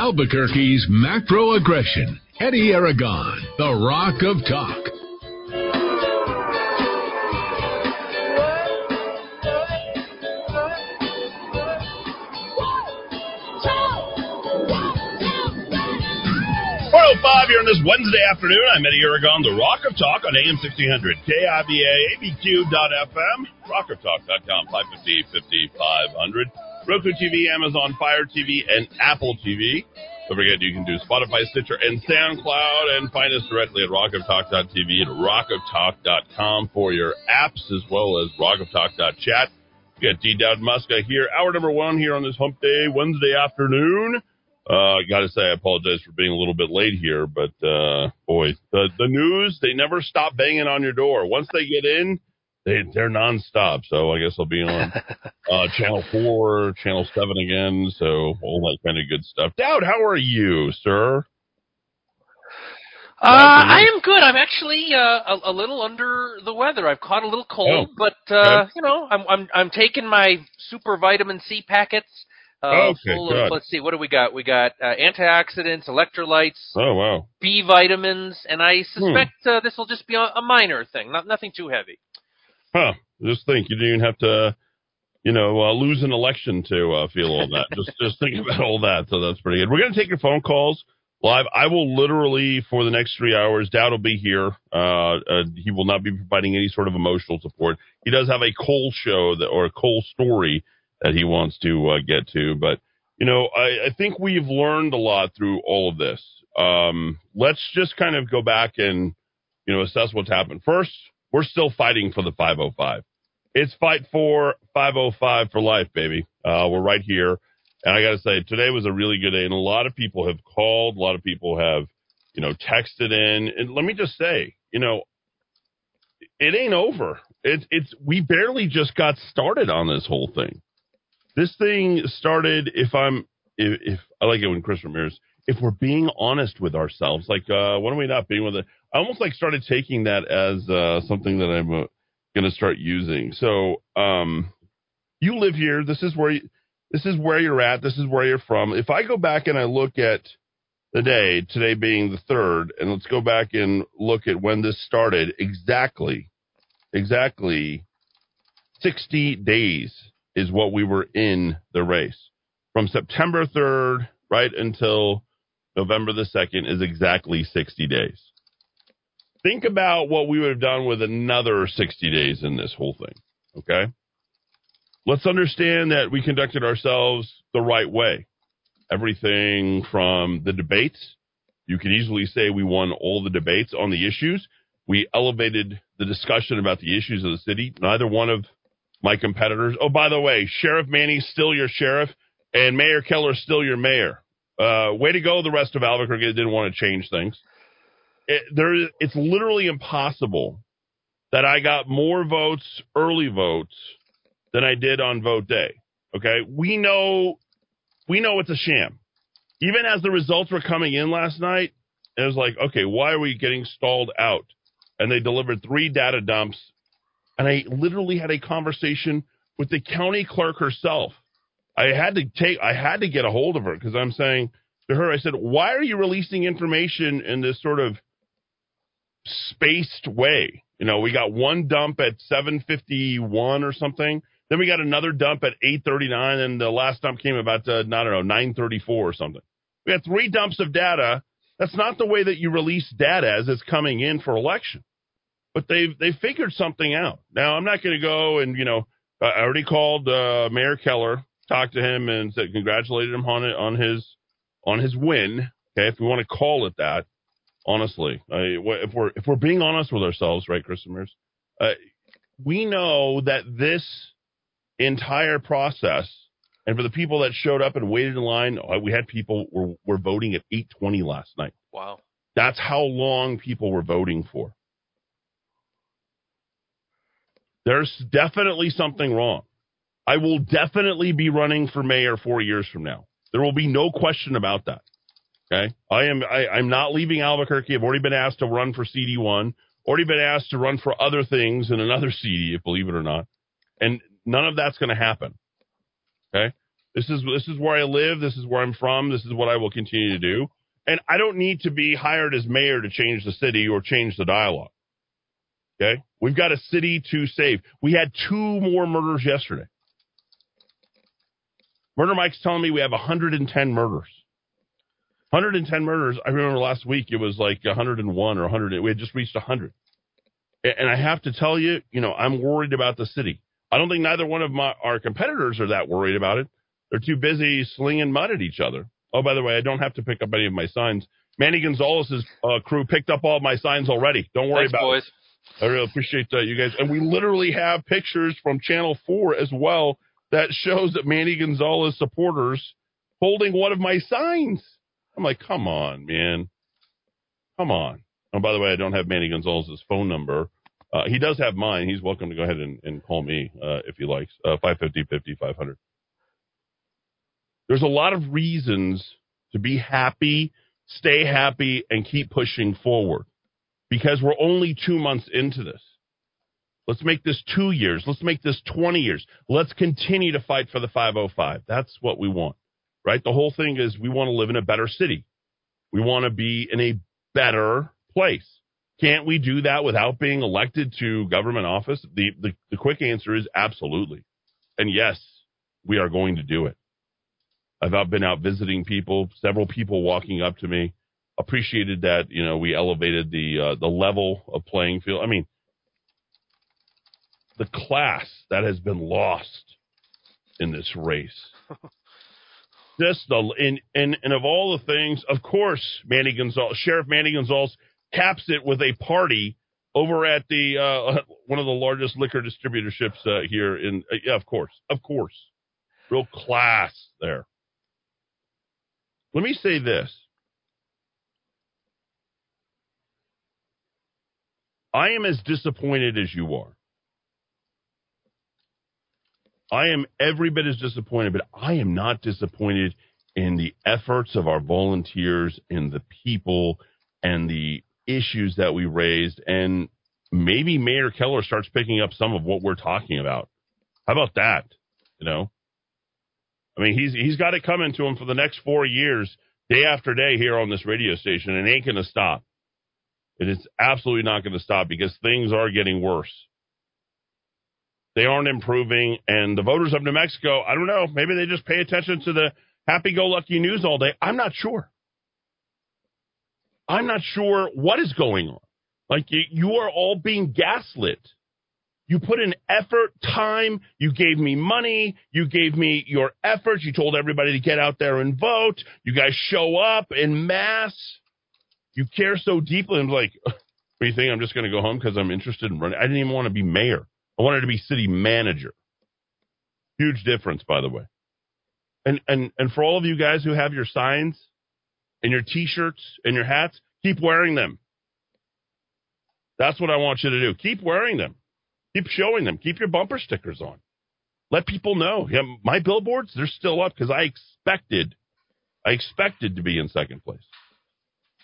Albuquerque's macro aggression. Eddie Aragon, the Rock of Talk. Oh five here on this Wednesday afternoon. I'm Eddie Aragon, the Rock of Talk on AM 1600, KIVA, ABQ.FM, rockoftalk.com, 550, 5500, Roku TV, Amazon Fire TV, and Apple TV. Don't forget you can do Spotify, Stitcher, and SoundCloud, and find us directly at rockoftalk.tv and rockoftalk.com for your apps, as well as rockoftalk.chat. We got D. Dowd Muska here, hour number one here on this hump day, Wednesday afternoon. Uh, gotta say, I apologize for being a little bit late here, but, uh, boy, the, the news, they never stop banging on your door. Once they get in, they, they're nonstop. So I guess I'll be on, uh, channel four, channel seven again. So all that kind of good stuff. Dowd, how are you, sir? Uh, I am good. I'm actually uh, a, a little under the weather. I've caught a little cold, Oh, but uh, okay. you know, I'm I'm I'm taking my super vitamin C packets. Uh, Okay, full good. of let's see, what do we got? We got uh, antioxidants, electrolytes, Oh, wow. B vitamins, and I Hmm. suspect uh, this will just be a, a minor thing, not nothing too heavy. Huh. Just think you didn't even have to, you know, uh, lose an election to uh, feel all that. just just think about all that. So that's pretty good. We're going to take your phone calls live. I will literally for the next three hours. Dowd will be here. Uh, uh, he will not be providing any sort of emotional support. He does have a coal show that or a coal story that he wants to uh, get to, but. You know, I, I think we've learned a lot through all of this. Um, let's just kind of go back and, you know, assess what's happened. First, we're still fighting for the 505. It's fight for 505 for life, baby. Uh, we're right here. And I got to say, today was a really good day. And a lot of people have called, a lot of people have, you know, texted in. And let me just say, you know, it ain't over. It's, it's, we barely just got started on this whole thing. This thing started, if I'm, if, if I like it when Chris Ramirez, if we're being honest with ourselves, like, uh, when are we not being with it? I almost like started taking that as, uh, something that I'm, uh, going to start using. So, um, you live here. This is where you, this is where you're at. This is where you're from. If I go back and I look at the day, today being the third, and let's go back and look at when this started exactly, exactly 60 days is what we were in the race. From September 3rd right until November the 2nd is exactly 60 days. Think about what we would have done with another 60 days in this whole thing. Okay. Let's understand that we conducted ourselves the right way. Everything from the debates. You can easily say we won all the debates on the issues. We elevated the discussion about the issues of the city. Neither one of my competitors. Oh, by the way, Sheriff Manny's still your sheriff, and Mayor Keller's still your mayor. Uh, way to go, the rest of Albuquerque didn't want to change things. It, there, it's literally impossible that I got more votes, early votes, than I did on vote day. Okay, we know, we know it's a sham. Even as the results were coming in last night, it was like, okay, why are we getting stalled out? And they delivered three data dumps and I literally had a conversation with the county clerk herself. I had to take, I had to get a hold of her because I'm saying to her, I said, why are you releasing information in this sort of spaced way? You know, we got one dump at 751 or something. Then we got another dump at 839 and the last dump came about, uh, I don't know, 934 or something. We had three dumps of data. That's not the way that you release data as it's coming in for election but they've they figured something out. Now I'm not going to go and you know I already called uh, Mayor Keller, talked to him, and said congratulated him on it on his on his win. Okay, if we want to call it that, honestly, I, if we're if we're being honest with ourselves, right, Chris uh, we know that this entire process, and for the people that showed up and waited in line, uh, we had people were were voting at 8:20 last night. Wow. That's how long people were voting for. There's definitely something wrong. I will definitely be running for mayor four years from now. There will be no question about that. Okay. I am, I, I'm not leaving Albuquerque. I've already been asked to run for CD1, already been asked to run for other things in another CD, believe it or not. And none of that's going to happen. Okay. This is this is where I live. This is where I'm from. This is what I will continue to do. And I don't need to be hired as mayor to change the city or change the dialogue. Okay, we've got a city to save. We had two more murders yesterday. Murder Mike's telling me we have 110 murders. 110 murders. I remember last week it was like 101 or 100. We had just reached 100. And I have to tell you, you know, I'm worried about the city. I don't think neither one of my our competitors are that worried about it. They're too busy slinging mud at each other. Oh, by the way, I don't have to pick up any of my signs. Manny Gonzalez's uh, crew picked up all my signs already. Don't worry Thanks, about boys. it. I really appreciate that, you guys. And we literally have pictures from Channel 4 as well that shows that Manny Gonzalez supporters holding one of my signs. I'm like, come on, man. Come on. Oh, by the way, I don't have Manny Gonzalez's phone number. Uh, he does have mine. He's welcome to go ahead and, and call me uh, if he likes. Uh, 550 500. There's a lot of reasons to be happy, stay happy, and keep pushing forward because we're only two months into this. Let's make this two years. Let's make this 20 years. Let's continue to fight for the 505. That's what we want, right? The whole thing is we want to live in a better city. We want to be in a better place. Can't we do that without being elected to government office? The, the, the quick answer is absolutely. And yes, we are going to do it. I've been out visiting people, several people walking up to me, appreciated that, you know, we elevated the, uh, the level of playing field. I mean, the class that has been lost in this race. Just the and, and and of all the things, of course, Manny Gonzalez, Sheriff Manny Gonzalez caps it with a party over at the uh, one of the largest liquor distributorships uh, here in. Uh, yeah, of course, of course, real class there. Let me say this. I am as disappointed as you are. I am every bit as disappointed, but I am not disappointed in the efforts of our volunteers and the people and the issues that we raised. And maybe Mayor Keller starts picking up some of what we're talking about. How about that? You know, I mean, he's he's got it coming to him for the next four years, day after day here on this radio station, and it ain't going to stop. It is absolutely not going to stop because things are getting worse. They aren't improving. And the voters of New Mexico, I don't know, maybe they just pay attention to the happy go lucky news all day. I'm not sure. I'm not sure what is going on. Like you, are all being gaslit. You put in effort, time, you gave me money, you gave me your efforts, you told everybody to get out there and vote. You guys show up in mass. You care so deeply. I'm like, what do you think? I'm just going to go home because I'm interested in running. I didn't even want to be mayor. I wanted to be city manager. Huge difference, by the way. And and and for all of you guys who have your signs and your T-shirts and your hats, keep wearing them. That's what I want you to do. Keep wearing them. Keep showing them. Keep your bumper stickers on. Let people know. Yeah, my billboards, they're still up because I expected, I expected to be in second place.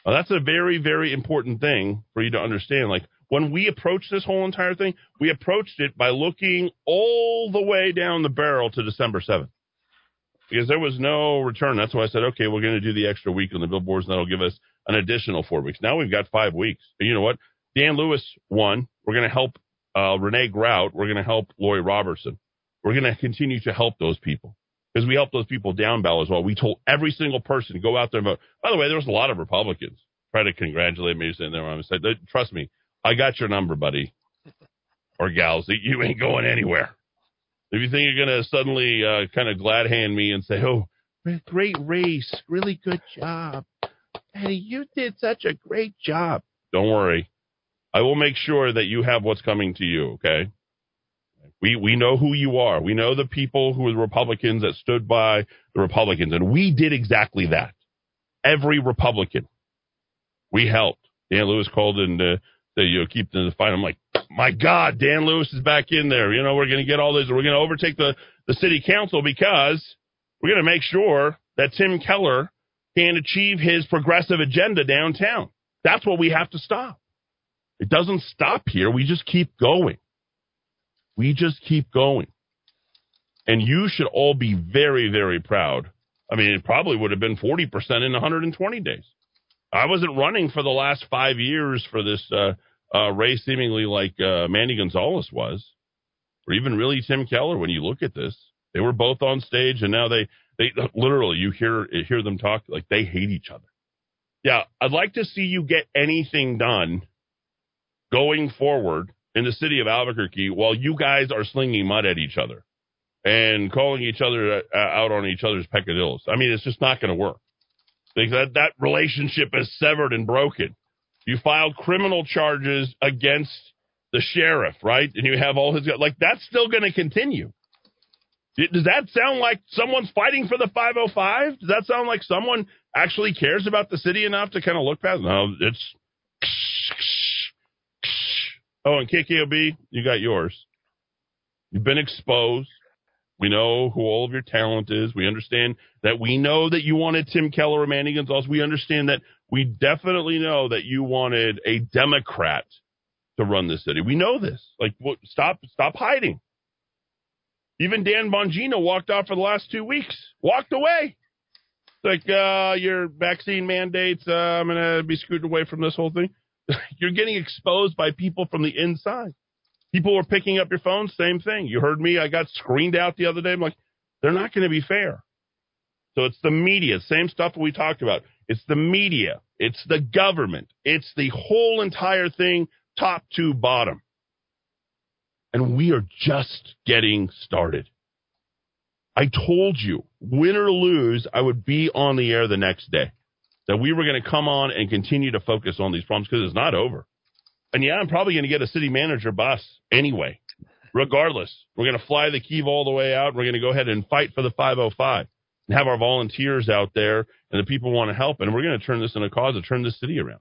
Now, that's a very, very important thing for you to understand. Like when we approached this whole entire thing, we approached it by looking all the way down the barrel to December 7th because there was no return. That's why I said, okay, we're going to do the extra week on the billboards and that'll give us an additional four weeks. Now we've got five weeks. And you know what? Dan Lewis won. We're going to help uh, Renee Grout. We're going to help Lori Robertson. We're going to continue to help those people because we helped those people down ballot as well. We told every single person go out there and vote. By the way, there was a lot of Republicans try to congratulate me saying there. I said, trust me, I got your number, buddy or gals. You ain't going anywhere. If you think you're going to suddenly uh, kind of glad hand me and say, "Oh, great race, really good job, Eddie, you did such a great job," don't worry. I will make sure that you have what's coming to you. Okay. We we know who you are. We know the people who are the Republicans that stood by the Republicans, and we did exactly that. Every Republican, we helped. Dan Lewis called and uh, said, "You know, keep the fight." I'm like, "My God, Dan Lewis is back in there. You know, we're going to get all this. We're going to overtake the the city council because we're going to make sure that Tim Keller can achieve his progressive agenda downtown. That's what we have to stop." It doesn't stop here. We just keep going. We just keep going. And you should all be very, very proud. I mean, it probably would have been 40% in 120 days. I wasn't running for the last five years for this uh, uh, race, seemingly like uh, Manny Gonzalez was, or even really Tim Keller. When you look at this, they were both on stage, and now they they literally you hear hear them talk like they hate each other. Yeah, I'd like to see you get anything done going forward in the city of Albuquerque while you guys are slinging mud at each other and calling each other uh, out on each other's peccadillos. I mean, it's just not going to work. That that relationship is severed and broken. You filed criminal charges against the sheriff, right? And you have all his like that's still going to continue. Does that sound like someone's fighting for the 505? Does that sound like someone actually cares about the city enough to kind of look past? No, it's. Oh, and KKOB, you got yours. You've been exposed. We know who all of your talent is. We understand that we know that you wanted Tim Keller or Manny Gonzalez. We understand that we definitely know that you wanted a Democrat to run the city. We know this. Like, stop, stop hiding. Even Dan Bongino walked off for the last two weeks. Walked away. Like, uh, your vaccine mandates, uh, I'm to be scooted away from this whole thing. You're getting exposed by people from the inside. People were picking up your phone, same thing. You heard me, I got screened out the other day. I'm like, they're not going to be fair. So it's the media, same stuff we talked about. It's the media, it's the government, it's the whole entire thing, top to bottom. And we are just getting started. I told you, win or lose, I would be on the air the next day. That we were going to come on and continue to focus on these problems because it's not over. And yeah, I'm probably going to get a city manager bus anyway. Regardless, we're going to fly the Kiev all the way out. We're going to go ahead and fight for the 505 and have our volunteers out there and the people want to help. And we're going to turn this into a cause to turn this city around.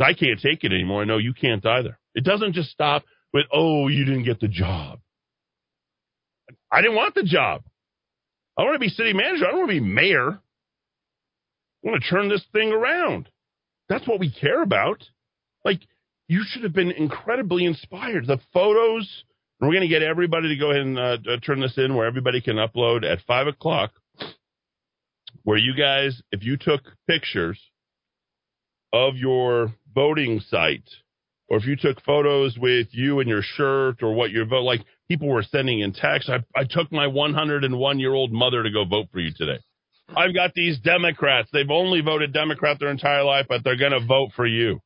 I can't take it anymore. I know you can't either. It doesn't just stop with, oh, you didn't get the job. I didn't want the job. I want to be city manager. I don't want to be mayor. I want to turn this thing around. That's what we care about. Like, you should have been incredibly inspired. The photos, we're going to get everybody to go ahead and uh, turn this in where everybody can upload at 5 o'clock. Where you guys, if you took pictures of your voting site, or if you took photos with you and your shirt or what your vote, like people were sending in text. I, I took my 101 year old mother to go vote for you today. I've got these Democrats. They've only voted Democrat their entire life, but they're going to vote for you.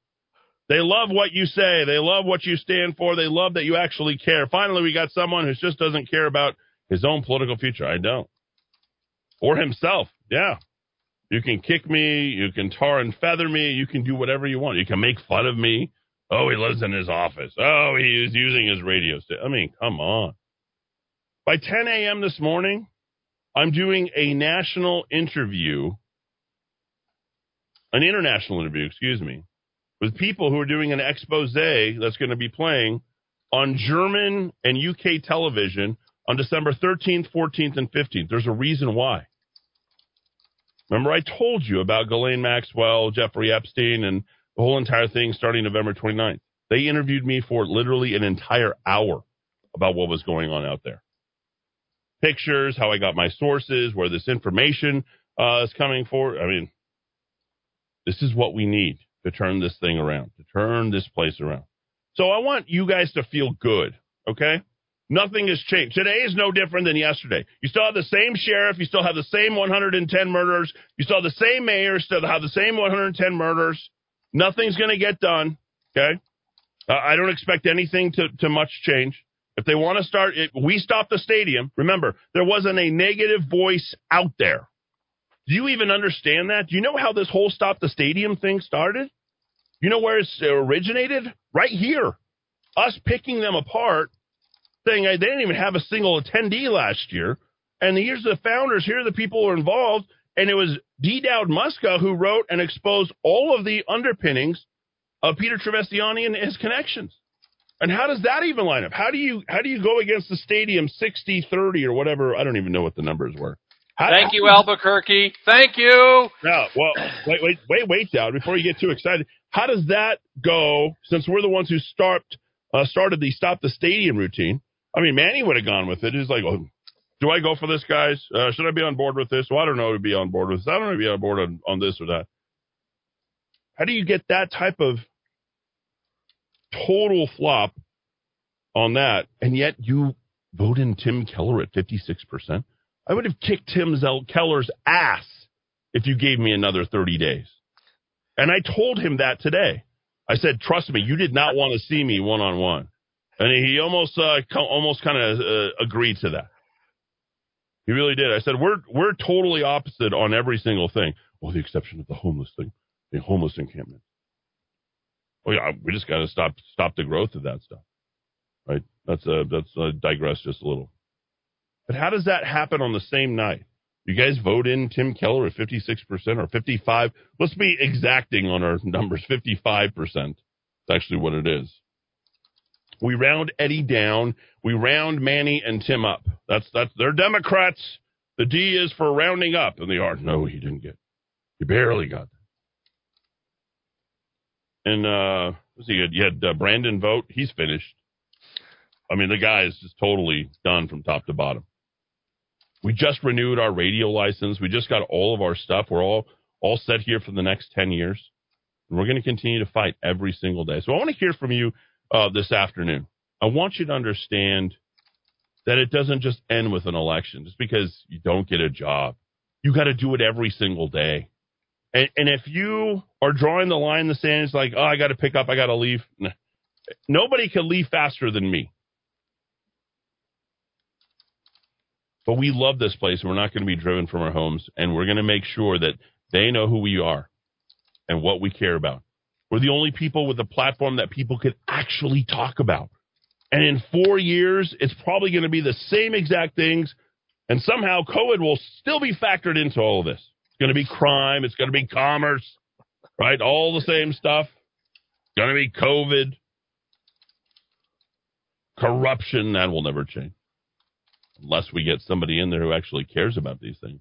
They love what you say. They love what you stand for. They love that you actually care. Finally, we got someone who just doesn't care about his own political future. I don't. Or himself. Yeah. You can kick me. You can tar and feather me. You can do whatever you want. You can make fun of me. Oh, he lives in his office. Oh, he is using his radio. I mean, come on. By 10 a.m. this morning, I'm doing a national interview, an international interview, excuse me, with people who are doing an expose that's going to be playing on German and UK television on December 13th, 14th, and 15th. There's a reason why. Remember, I told you about Ghislaine Maxwell, Jeffrey Epstein, and the whole entire thing starting November 29th. They interviewed me for literally an entire hour about what was going on out there. Pictures, how I got my sources, where this information uh, is coming for. I mean, this is what we need to turn this thing around, to turn this place around. So I want you guys to feel good, okay? Nothing has changed. Today is no different than yesterday. You still have the same sheriff. You still have the same 110 murders. You still have the same mayor. Still have the same 110 murders. Nothing's going to get done, okay? Uh, I don't expect anything to, to much change. If they want to start, it, we stopped the stadium. Remember, there wasn't a negative voice out there. Do you even understand that? Do you know how this whole stop the stadium thing started? You know where it originated? Right here. Us picking them apart, saying they didn't even have a single attendee last year. And here's the founders, here are the people who are involved. And it was D. Dowd Muska who wrote and exposed all of the underpinnings of Peter Trevisani and his connections. And how does that even line up? How do you how do you go against the stadium 60-30 or whatever? I don't even know what the numbers were. How, Thank you, Albuquerque. Thank you. No, well, wait, wait, wait, wait, Dowd, before you get too excited. How does that go? Since we're the ones who start uh, started the stop the stadium routine. I mean, Manny would have gone with it. He's like, oh, do I go for this, guys? Uh, should I be on board with this? Well, I don't know to be on board with this. I don't know to be on board on, on this or that. How do you get that type of total flop on that, and yet you vote in Tim Keller at 56%? I would have kicked Tim Zell Keller's ass if you gave me another 30 days. And I told him that today. I said, trust me, you did not want to see me one on one. And he almost, uh, almost kind of uh, agreed to that. He really did. I said, we're, we're totally opposite on every single thing. with the exception of the homeless thing, the homeless encampment. Oh yeah, we just got to stop, stop the growth of that stuff. Right. That's uh that's uh, digress just a little. But how does that happen on the same night? You guys vote in Tim Keller at 56% or 55? Let's be exacting on our numbers. 55%. That's actually what it is. We round Eddie down. We round Manny and Tim up. That's, that's, they're Democrats. The D is for rounding up. And they are. No, he didn't get. He barely got that. And, uh, what's he had? You had uh, Brandon vote. He's finished. I mean, the guy is just totally done from top to bottom. We just renewed our radio license. We just got all of our stuff. We're all all set here for the next 10 years. And we're going to continue to fight every single day. So I want to hear from you uh, this afternoon. I want you to understand that it doesn't just end with an election just because you don't get a job. You got to do it every single day. And, and if you are drawing the line in the sand, it's like, oh, I got to pick up, I got to leave. Nobody can leave faster than me. But we love this place and we're not going to be driven from our homes and we're going to make sure that they know who we are and what we care about. We're the only people with a platform that people could actually talk about. And in four years, it's probably going to be the same exact things. And somehow COVID will still be factored into all of this. It's going to be crime. It's going to be commerce, right? All the same stuff. It's going to be COVID. Corruption, that will never change unless we get somebody in there who actually cares about these things.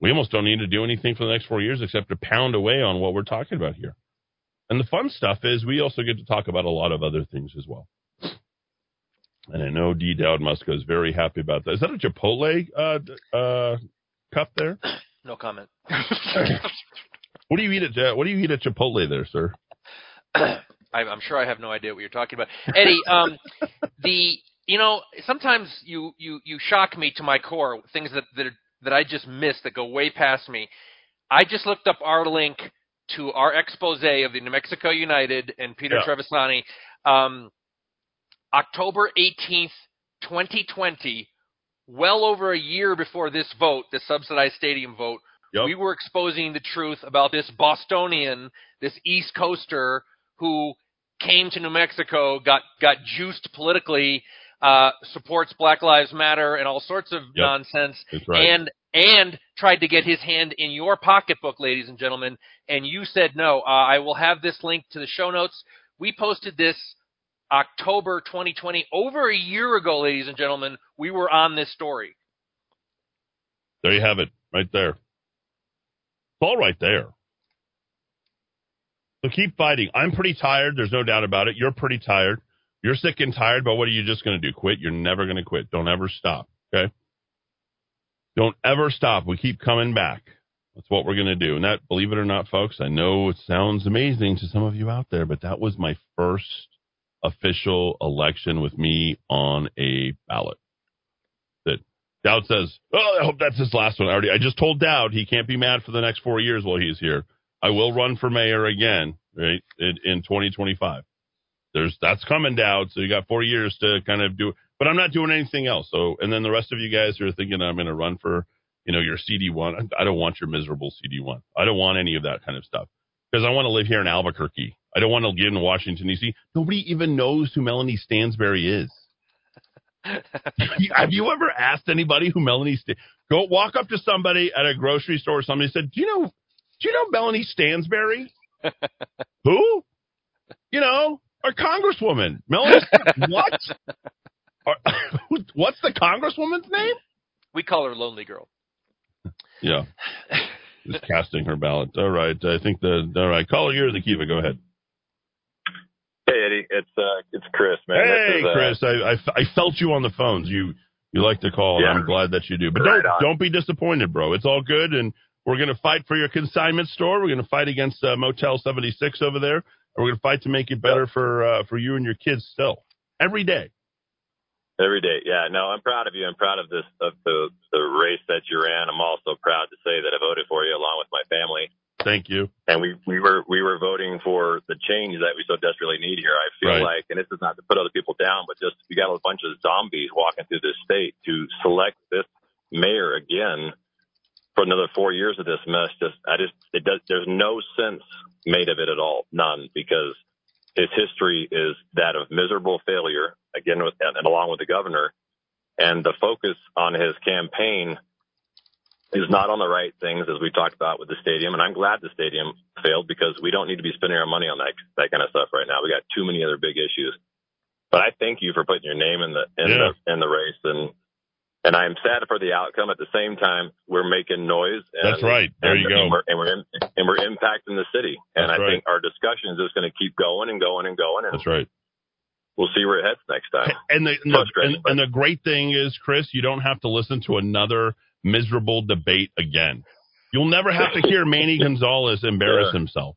We almost don't need to do anything for the next four years except to pound away on what we're talking about here. And the fun stuff is we also get to talk about a lot of other things as well. And I know D. Dowd Muska is very happy about that. Is that a Chipotle uh, uh, cup there? No comment. what do you eat at uh, What do you eat at Chipotle there, sir? I'm sure I have no idea what you're talking about, Eddie. Um, the you know, sometimes you you you shock me to my core. Things that that that I just miss that go way past me. I just looked up our link to our expose of the New Mexico United and Peter yeah. Trevisani, um, October 18th, 2020, well over a year before this vote, the subsidized stadium vote. Yep. We were exposing the truth about this Bostonian, this East Coaster who came to New Mexico, got got juiced politically, uh, supports Black Lives Matter and all sorts of yep. nonsense, right. and and tried to get his hand in your pocketbook, ladies and gentlemen, and you said no. Uh, I will have this link to the show notes. We posted this October 2020, over a year ago, ladies and gentlemen. We were on this story. There you have it, right there. It's all right there. So keep fighting. I'm pretty tired. There's no doubt about it. You're pretty tired. You're sick and tired, but what are you just going to do? Quit? You're never going to quit. Don't ever stop. Okay. Don't ever stop. We keep coming back. That's what we're going to do. And that, believe it or not, folks, I know it sounds amazing to some of you out there, but that was my first official election with me on a ballot. That Dowd says, "Oh, I hope that's his last one." I already, I just told Dowd he can't be mad for the next four years while he's here. I will run for mayor again, right, in, in 2025 there's that's coming down. So you got four years to kind of do, but I'm not doing anything else. So, and then the rest of you guys are thinking I'm going to run for, you know, your CD one. I don't want your miserable CD one. I don't want any of that kind of stuff because I want to live here in Albuquerque. I don't want to live in Washington D.C. Nobody even knows who Melanie Stansbury is. Have you ever asked anybody who Melanie St- go walk up to somebody at a grocery store? Or somebody said, "Do you know? Do you know Melanie Stansbury? who? You know, our congresswoman, Melanie. what? what's the congresswoman's name? We call her Lonely Girl. Yeah. Just casting her ballot. All right. I think the all right. Caller, you're the Kiva. Go ahead. Hey Eddie, it's uh, it's Chris, man. Hey is, uh, Chris, I, I, I felt you on the phones. You You like to call, and I'm glad that you do. But Right don't on. don't be disappointed, bro. It's all good, and we're gonna fight for your consignment store. We're gonna fight against uh, Motel 76 over there, and we're gonna fight to make it better for uh, for you and your kids still every day. Every day, yeah. No, I'm proud of you. I'm proud of this of the the race that you're in. I'm also proud to say that I voted for you along with my family. Thank you. And we we were we were voting for the change that we so desperately need here. I feel Right. like, and this is not to put other people down, but just you got a bunch of zombies walking through this state to select this mayor again for another four years of this mess. Just I just it does. There's no sense made of it at all. None because his history is that of miserable failure again with and along with the governor and the focus on his campaign is not on the right things as we talked about with the stadium and I'm glad the stadium failed because we don't need to be spending our money on that that kind of stuff right now. We got too many other big issues. But I thank you for putting your name in the in Yeah. the in the race and and I'm sad for the outcome. At the same time, we're making noise. And, That's right. There and, you go. And we're and we're, in, and we're impacting the city. And That's I right. think our discussion is just going to keep going and going and going, and That's right. we'll see where it heads next time. And the and the, and, and the great thing is, Chris, you don't have to listen to another miserable debate again. You'll never have to hear Manny Gonzalez embarrass Yeah. himself.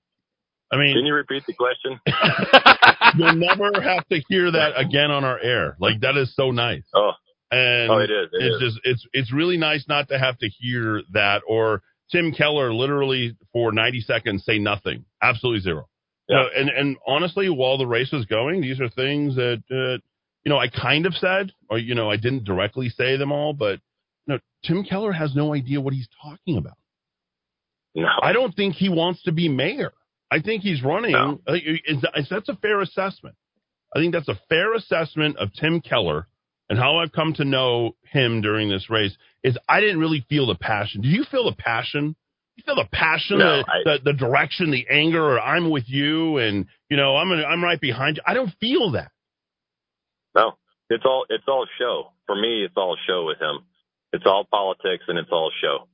I mean, Can you repeat the question? you'll never have to hear that again on our air. Like that is so nice. Oh, And oh, it is. It it's is. just it's it's really nice not to have to hear that or Tim Keller literally for 90 seconds say nothing. Absolutely zero. Yeah. Know, and and honestly, while the race was going, these are things that uh, you know I kind of said, or you know I didn't directly say them all, but you know Tim Keller has no idea what he's talking about. no. I don't think he wants to be mayor. I think he's running. No. Think Is, is that's a fair assessment? I think that's a fair assessment of Tim Keller and how I've come to know him during this race. Is I didn't really feel the passion. Do you feel the passion? You feel the passion, No, the, I- the the direction, the anger, or I'm with you, and you know I'm I'm right behind you. I don't feel that. No, it's all it's all show. For me, it's all show with him. It's all politics and it's all show.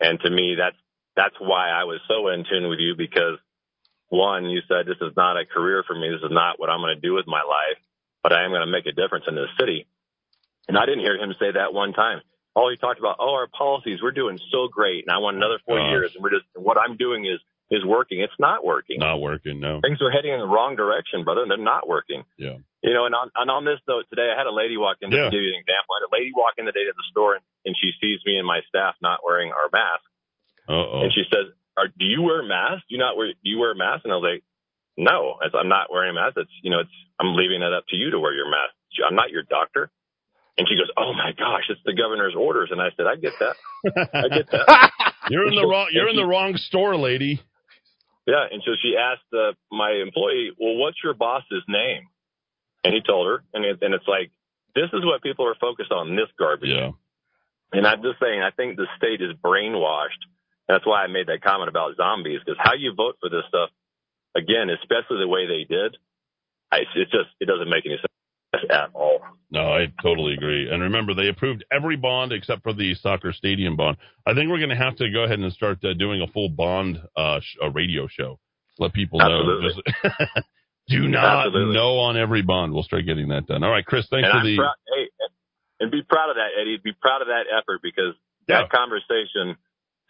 And to me, that's that's why I was so in tune with you because one, you said this is not a career for me. This is not what I'm going to do with my life, but I am going to make a difference in this city. And I didn't hear him say that one time. All he talked about, oh, our policies, we're doing so great, and I want another four Gosh. years, and we're just what I'm doing is is working. It's not working Not working. No. things are heading in the wrong direction, brother, and they're not working. Yeah. You know, and on, and on this note today, I had a lady walk in, Yeah. to give you an example, I had a lady walk in today to the store and, and she sees me and my staff not wearing our mask. Uh oh. And she says, are, do you wear masks? Do you not wear, do you wear a mask? And I was like, no, I'm not wearing a mask. It's, you know, it's, I'm leaving it up to you to wear your mask. I'm not your doctor. And she goes, oh my gosh, it's the governor's orders. And I said, I get that. I get that. You're in the wrong. You're in the wrong store, lady. Yeah, and so she asked uh, my employee, "Well, what's your boss's name?" And he told her, and it, and it's like this is what people are focused on this garbage. Yeah. And I'm just saying, I think the state is brainwashed. That's why I made that comment about zombies, because how you vote for this stuff, again, especially the way they did, I, it just it doesn't make any sense at all. No, I totally agree. And remember, they approved every bond except for the soccer stadium bond. I think we're going to have to go ahead and start uh, doing a full bond uh, sh- a radio show. Let people Absolutely. know. Just do not Absolutely. know on every bond. We'll start getting that done. All right, Chris. Thanks and for I'm the. proud, hey, and be proud of that, Eddie. Be proud of that effort because Yeah. that conversation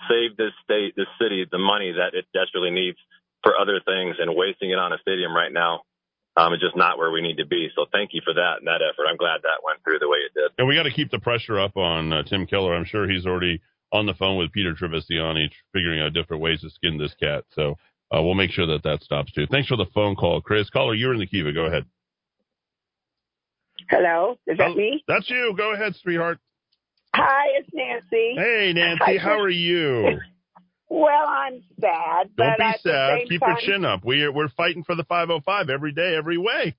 saved this state, this city, the money that it desperately needs for other things, and wasting it on a stadium right now um, is just not where we need to be. So thank you for that and that effort. I'm glad that went through the way it did. And we got to keep the pressure up on uh, Tim Keller. I'm sure he's already on the phone with Peter Trevisani, figuring out different ways to skin this cat. So uh, we'll make sure that that stops too. Thanks for the phone call, Chris. Caller, you're in the Kiva. Go ahead. Hello, is that Oh, me? That's you. Go ahead, sweetheart. Hi, it's Nancy. Hey, Nancy. Hi, How are you? Well, I'm sad, Don't be sad. Keep time, your chin up. We're we're fighting for the 505 every day, every way.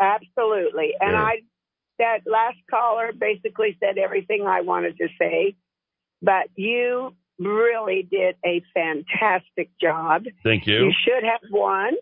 Absolutely, and Yeah. I that last caller basically said everything I wanted to say, but you really did a fantastic job. Thank you. You should have won.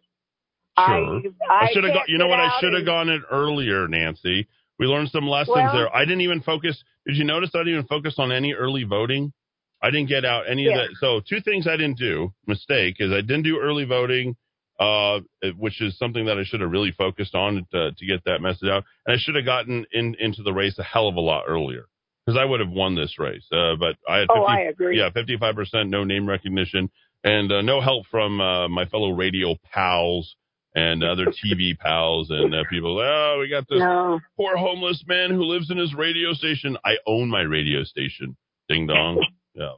Sure. I, I should have gone. You know what? I should have and- gone in earlier, Nancy. We learned some lessons Well- there. I didn't even focus. Did you notice I didn't even focus on any early voting? I didn't get out any of that. So two things I didn't do. Mistake is I didn't do early voting. uh, which is something that I should have really focused on to, to get that message out. And I should have gotten in, into the race a hell of a lot earlier because I would have won this race. Uh, but I had 50, Oh, I agree. yeah, 55% no name recognition and uh, no help from uh, my fellow radio pals and other TV pals and uh, people. Oh, we got this No. poor homeless man who lives in his radio station. I own my radio station. Ding dong. Yeah.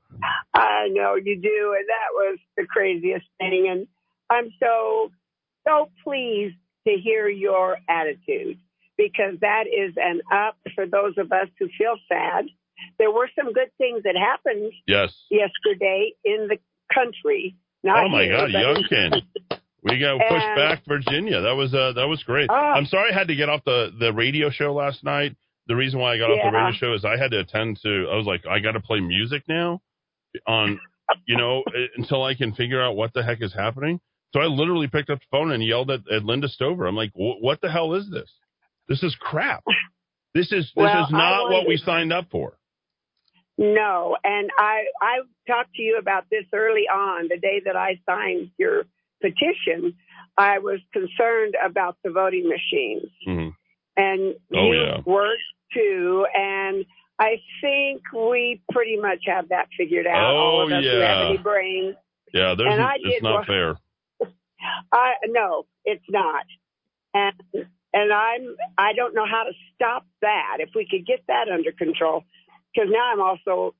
I know you do, and that was the craziest thing. And I'm so, so pleased to hear your attitude because that is an up for those of us who feel sad. There were some good things that happened Yes. yesterday in the country. Oh my here, God, Youngkin. We got pushed And- back Virginia. That was uh that was great. Oh. I'm sorry I had to get off the the radio show last night. The reason why I got off the radio show is I had to attend to. I was like, I got to play music now, on you know until I can figure out what the heck is happening. So I literally picked up the phone and yelled at, at Linda Stover. I'm like, what the hell is this? This is crap. This is this Well, is not what we signed up for. No, and I I talked to you about this early on the day that I signed your petition. I was concerned about the voting machines, Mhm. and Oh, you yeah. were too. And I think we pretty much have that figured out. Oh, all Oh, of us who yeah. have any brains. Yeah, there's And I it's did not fair. I no, it's not. And and I'm I don't know how to stop that. If we could get that under control, because now I'm also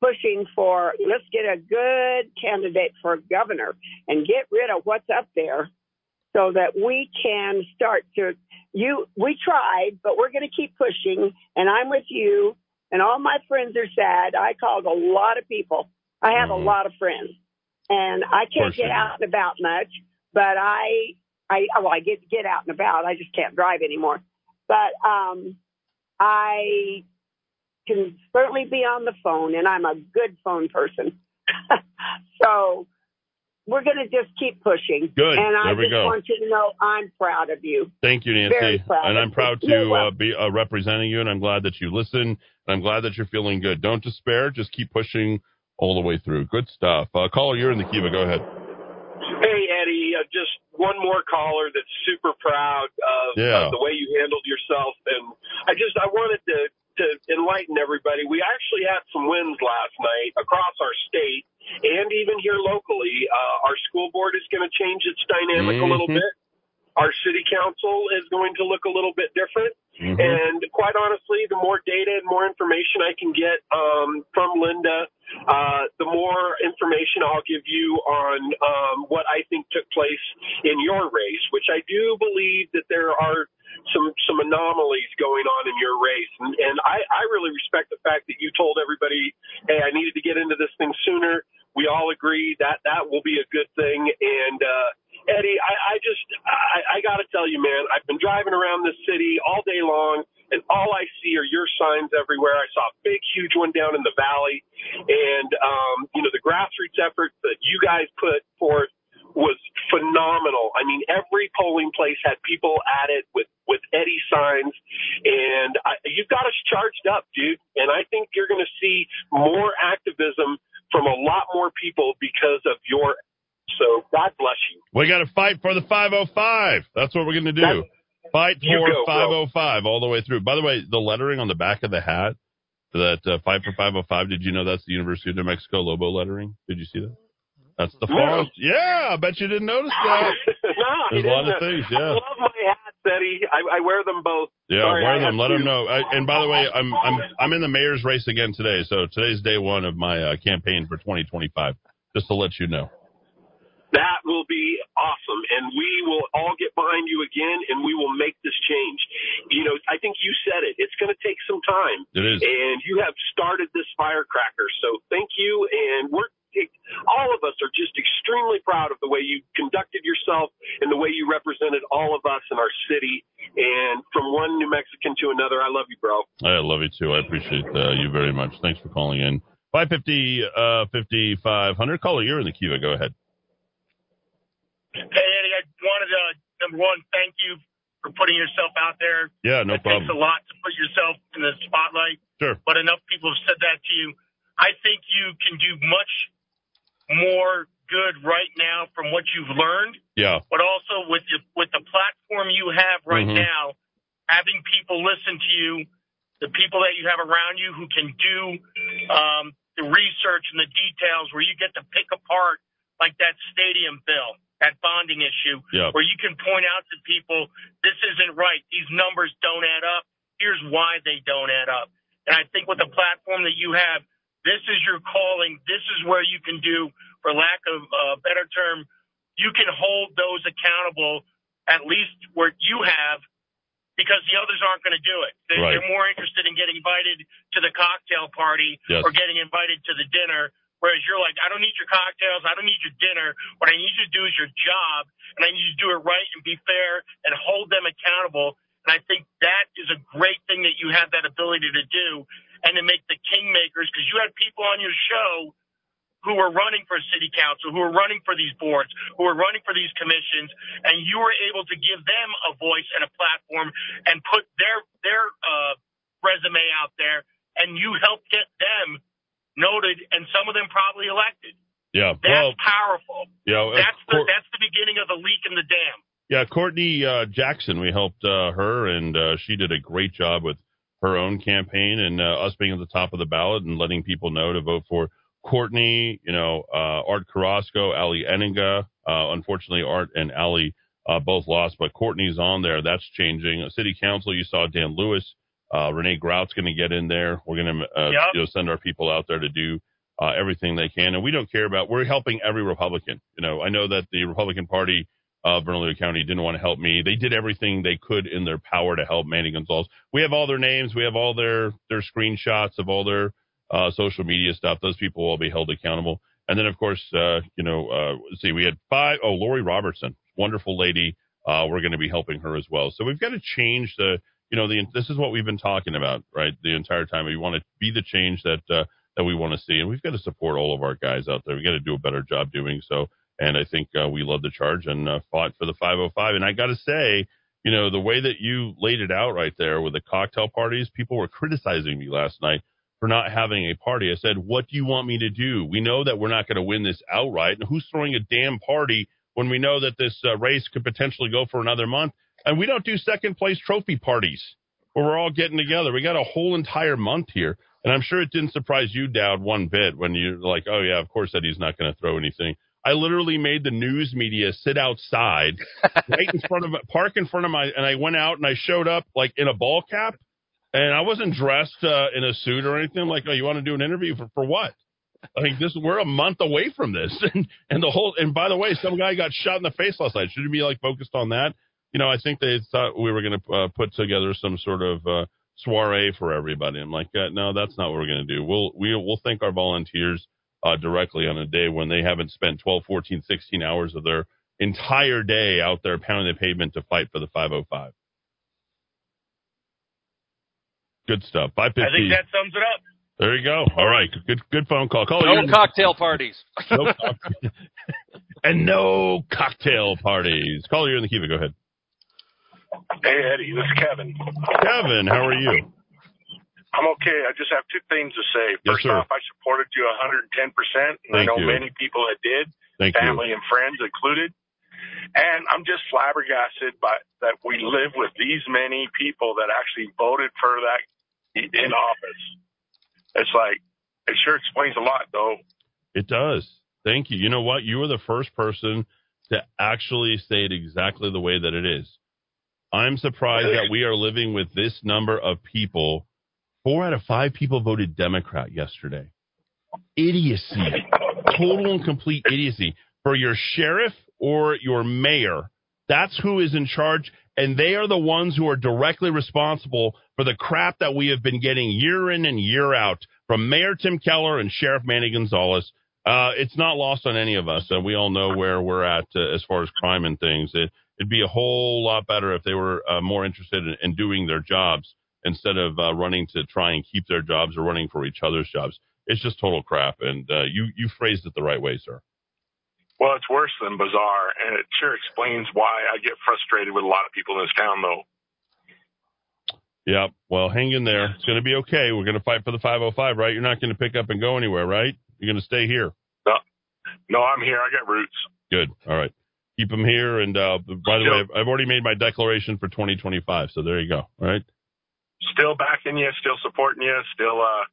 pushing for let's get a good candidate for governor and get rid of what's up there, so that we can start to you. We tried, but we're going to keep pushing. And I'm with you. And all my friends are sad. I called a lot of people. I have Mhm. a lot of friends, and I can't get out and about much. But I, I well, I get get out and about. I just can't drive anymore. But um, I can certainly be on the phone, and I'm a good phone person. so we're going to just keep pushing. Good. And I There we just go. want you to know I'm proud of you. Thank you, Very Nancy. proud And of I'm you. proud You're to uh, be uh, representing you, and I'm glad that you listen. And I'm glad that you're feeling good. Don't despair. Just keep pushing all the way through. Good stuff. Uh, caller, you're in the Kiva. Go ahead. Hey, Eddie, uh, just one more caller that's super proud of, Yeah. of the way you handled yourself. And I just, I wanted to, to enlighten everybody. We actually had some wins last night across our state and even here locally. Uh, our school board is going to change its dynamic a little Mhm. bit. Our city council is going to look a little bit different. Mhm. And quite honestly, the more data and more information I can get um, from Linda, uh, the more information I'll give you on um, what I think took place in your race, which I do believe that there are some some anomalies going on in your race, and, and I, I really respect the fact that you told everybody, hey, I needed to get into this thing sooner. We all agree that that will be a good thing, and uh, Eddie, I, I just, I, I got to tell you, man, I've been driving around this city all day long, and all I see are your signs everywhere. I saw a big, huge one down in the valley, and um, you know the grassroots effort that you guys put forth was phenomenal. I mean, every polling place had people at it with with Eddie signs, and I, you've got us charged up, dude. And I think you're going to see more activism from a lot more people because of your. So God bless you. We got to fight for the 505. That's what we're going to do. Fight for go, bro. 505 all the way through. By the way, the lettering on the back of the hat, that uh, Fight for 505, did you know that's the University of New Mexico Lobo lettering? Did you see that? That's the No. font. Yeah, I bet you didn't notice that. no, There's a lot of things, I love my hats, Eddie. I, I wear them both. Yeah, Sorry, wear them. Let to. them know. I, and by the way, I'm I'm I'm in the mayor's race again today. So today's day one of my uh, campaign for 2025. Just to let you know. That will be awesome, and we will all get behind you again, and we will make this change. You know, I think you said it. It's going to take some time, It is. and you have started this firecracker. So thank you, and we're all of us are just extremely proud of the way you conducted yourself and the way you represented all of us in our city. And from one New Mexican to another, I love you, bro. I love you too. I appreciate uh, you very much. Thanks for calling in. 550, uh, 5500. Caller, you're in the Kiva. Go ahead. Hey, Eddie, I wanted to, number one, thank you for putting yourself out there. Yeah, no it takes a lot to put yourself in the spotlight, Sure. but enough people have said that to you. I think you can do much more good right now from what you've learned, Yeah. but also with the, with the platform you have right Mhm. now, having people listen to you, the people that you have around you who can do um, the research and the details where you get to pick apart like that stadium bill, that bonding issue, Yeah. where you can point out to people, this isn't right. These numbers don't add up. Here's why they don't add up. And I think with the platform that you have, this is your calling. This is where you can do, for lack of a better term, you can hold those accountable at least where you have because the others aren't going to do it. They, Right. They're more interested in getting invited to the cocktail party Yes. or getting invited to the dinner. Whereas you're like, I don't need your cocktails. I don't need your dinner. What I need you to do is your job, and I need you to do it right and be fair and hold them accountable. And I think that is a great thing that you have that ability to do and to make the kingmakers because you had people on your show who were running for city council, who were running for these boards, who were running for these commissions, and you were able to give them a voice and a platform and put their their uh, resume out there, and you helped get them noted, and some of them probably elected. Yeah. That's Well, powerful. yeah. That's the Cour- that's the beginning of the leak in the dam. Yeah, Courtney uh, Jackson, we helped uh, her, and uh, she did a great job with her own campaign and uh, us being at the top of the ballot and letting people know to vote for Courtney, you know, uh, Art Carrasco, Ali Eninga. Uh, unfortunately, Art and Ali uh, both lost, but Courtney's on there. That's changing. City Council, you saw Dan Lewis. Uh, Renee Grout's going to get in there. We're going to uh, Yep. you know, send our people out there to do uh, everything they can. And we don't care about, we're helping every Republican. You know, I know that the Republican Party of Bernalillo County didn't want to help me. They did everything they could in their power to help Manny Gonzalez. We have all their names. We have all their, their screenshots of all their uh, social media stuff. Those people will be held accountable. And then, of course, uh, you know, uh, let's see, we had five, oh, Lori Robertson, wonderful lady. Uh, we're going to be helping her as well. So we've got to change the, you know, the, this is what we've been talking about, right? The entire time. We want to be the change that, uh, that we want to see. And we've got to support all of our guys out there. We got to do a better job doing so. And I think uh, we led the charge and uh, fought for the 505. And I got to say, you know, the way that you laid it out right there with the cocktail parties, people were criticizing me last night for not having a party. I said, what do you want me to do? We know that we're not going to win this outright. And who's throwing a damn party when we know that this uh, race could potentially go for another month? And we don't do second place trophy parties where we're all getting together. We got a whole entire month here. And I'm sure it didn't surprise you, Dowd, one bit when you're like, oh, yeah, of course Eddie's not going to throw anything. I literally made the news media sit outside, right in front of park in front of my, and I went out and I showed up like in a ball cap, and I wasn't dressed uh, in a suit or anything. Like, oh, you want to do an interview for for what? Like this, we're a month away from this, and and the whole. And by the way, some guy got shot in the face last night. Shouldn't be like focused on that. You know, I think they thought we were going to uh, put together some sort of uh, soiree for everybody. I'm like, uh, no, that's not what we're going to do. We'll we, we'll thank our volunteers uh, directly on a day when they haven't spent 12, 14, 16 hours of their entire day out there pounding the pavement to fight for the 505. Good stuff. I think that sums it up. There you go. All right. Good good phone call. Call No you. cocktail parties. No cock- and no cocktail parties. Call you in the Kiva. Go ahead. Hey, Eddie, this is Kevin. Kevin, how are you? I'm okay. I just have two things to say. First sir. off, I supported you 110%, and I know you. many people that did, Thank you. family and friends included. And I'm just flabbergasted by that we live with these many people that actually voted for that in office. It's like it sure explains a lot, though. It does. Thank you. You know what? You were the first person to actually say it exactly the way that it is. I'm surprised that we are living with this number of people. Four out of five people voted Democrat yesterday. Idiocy. Total and complete idiocy. For your sheriff or your mayor, that's who is in charge, and they are the ones who are directly responsible for the crap that we have been getting year in and year out from Mayor Tim Keller and Sheriff Manny Gonzalez. Uh, it's not lost on any of us. Uh, we all know where we're at uh, as far as crime and things. It, it'd be a whole lot better if they were uh, more interested in, in doing their jobs instead of uh, running to try and keep their jobs or running for each other's jobs. It's just total crap. And uh, you you phrased it the right way, sir. Well, it's worse than bizarre, and it sure explains why I get frustrated with a lot of people in this town, though. Yeah. Well, hang in there. It's going to be okay. We're going to fight for the 505, right? You're not going to pick up and go anywhere, right? You're going to stay here. No, No, I'm here. I got roots. Good. All right. Keep them here. And uh, by the way, I've, I've already made my declaration for 2025. So there you go. All right. Still backing you, still supporting you, still uh,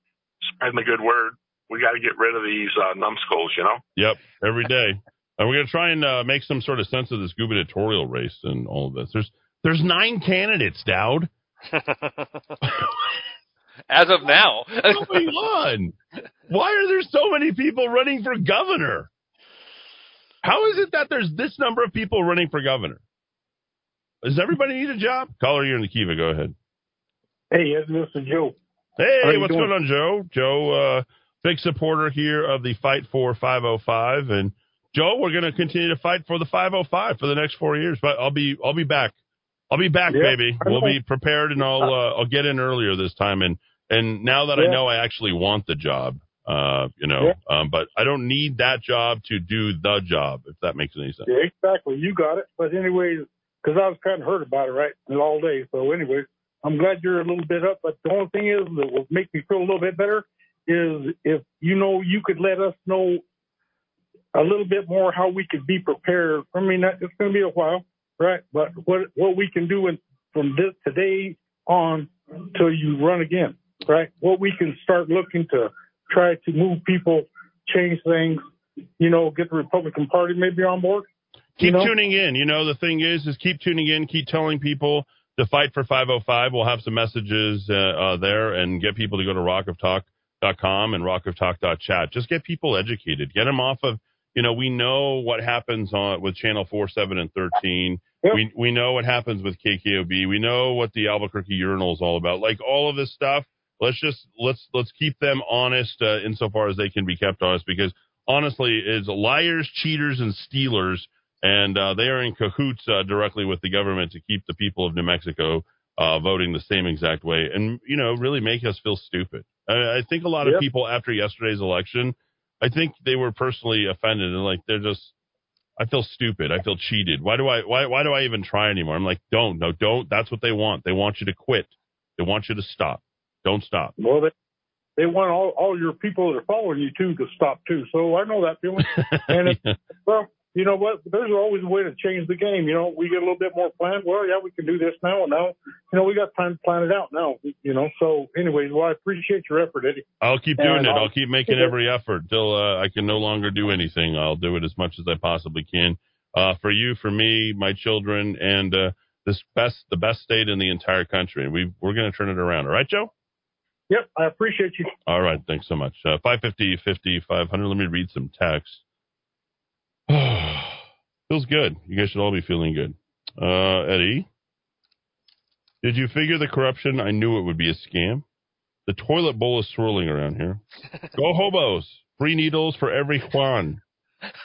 spreading the good word. We got to get rid of these uh, numbskulls, you know? Yep. Every day. And we're going to try and uh, make some sort of sense of this gubernatorial race and all of this. There's there's nine candidates, Dowd. As of now. What's going on? Why are there so many people running for governor? How is it that there's this number of people running for governor? Does everybody need a job? Caller, you're in the Kiva. Go ahead. Hey, yes, this is Joe. Hey, what's doing? going on, Joe? Joe, uh, big supporter here of the Fight for 505, and Joe, we're going to continue to fight for the 505 for the next four years. But I'll be, I'll be back. I'll be back, Yeah, baby. We'll be prepared, and I'll, uh, I'll get in earlier this time. And and now that I know I actually want the job, uh, you know, um, but I don't need that job to do the job. If that makes any sense. Yeah, exactly. You got it. But anyways, because I was kind of hurt about it, right, all day. So anyways, I'm glad you're a little bit up. But the only thing is that will make me feel a little bit better is if you know you could let us know a little bit more how we could be prepared. I mean, it's going to be a while, right? But what what we can do in, from this today on till you run again, right? What we can start looking to try to move people, change things, you know, get the Republican Party maybe on board. keep you know? tuning in. You know, the thing is, is keep tuning in, keep telling people to fight for 505. We'll have some messages uh, uh, there and get people to go to rockoftalk.com and rockoftalk.chat. Just get people educated. Get them off of, you know, we know what happens on with channel 4, 7, and 13. Yep. We, we know what happens with KKOB. We know what the Albuquerque urinal is all about. Like all of this stuff. Let's just let's let's keep them honest uh, insofar as they can be kept honest because honestly is liars, cheaters, and stealers and uh, they are in cahoots uh, directly with the government to keep the people of New Mexico uh, voting the same exact way, and you know, really make us feel stupid. I, I think a lot of Yep. people after yesterday's election, I think they were personally offended and like they're just. I feel stupid. I feel cheated. Why do I? Why? Why do I even try anymore? I'm like, don't, no, don't. That's what they want. They want you to quit. They want you to stop. Don't stop. Well, they, they want all, all your people that are following you too to stop too. So I know that feeling. And if, well, you know what? There's always a way to change the game. You know, we get a little bit more planned. Well, yeah, we can do this now. And now, you know, we got time to plan it out now. You know, so anyways, well, I appreciate your effort, Eddie. I'll keep And doing it. I'll- I'll keep making every effort till uh, I can no longer do anything. I'll do it as much as I possibly can. Uh, for you, for me, my children, and uh, this best, the best state in the entire country. We we're going to turn it around. All right, Joe. Yep, I appreciate you. All right. Thanks so much. Uh, 550, 50, 500. Let me read some text. Feels good. You guys should all be feeling good. Uh, Eddie, did you figure the corruption? I knew it would be a scam. The toilet bowl is swirling around here. Go hobos. Free needles for every Juan.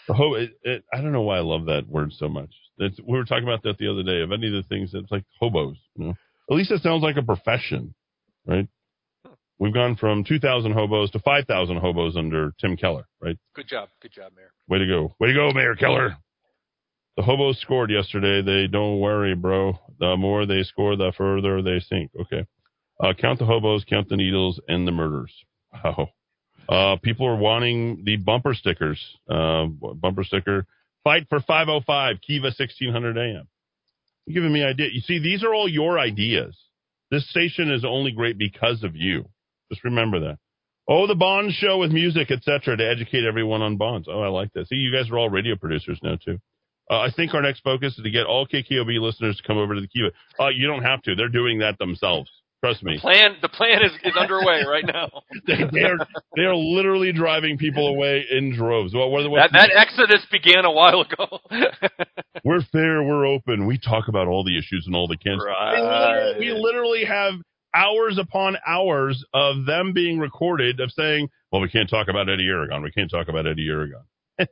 The ho- it, it, I don't know why I love that word so much. It's, we were talking about that the other day. Of any of the things, that's like hobos. You know, at least it sounds like a profession, right? We've gone from 2,000 hobos to 5,000 hobos under Tim Keller, right? Good job. Good job, Mayor. Way to go. Way to go, Mayor Keller. The hobos scored yesterday. They don't worry, bro. The more they score, the further they sink. Okay. Uh, count the hobos, count the needles, and the murders. Wow. Uh, people are wanting the bumper stickers. Uh, bumper sticker. Fight for 505, Kiva 1600 AM. You're giving me idea. You see, these are all your ideas. This station is only great because of you. Just remember that. Oh, the Bond show with music, etc., to educate everyone on bonds. Oh, I like that. See, you guys are all radio producers now too. Uh, I think our next focus is to get all KKOB listeners to come over to the Kiva. Uh, you don't have to. They're doing that themselves. Trust me. Plan the plan is, is underway right now. They, they are they are literally driving people away in droves. Well, what, That that exodus began a while ago. we're fair, we're open. We talk about all the issues and all the cans. Right. We literally- We literally have hours upon hours of them being recorded of saying, "Well, we can't talk about Eddie Aragon. We can't talk about Eddie Aragon."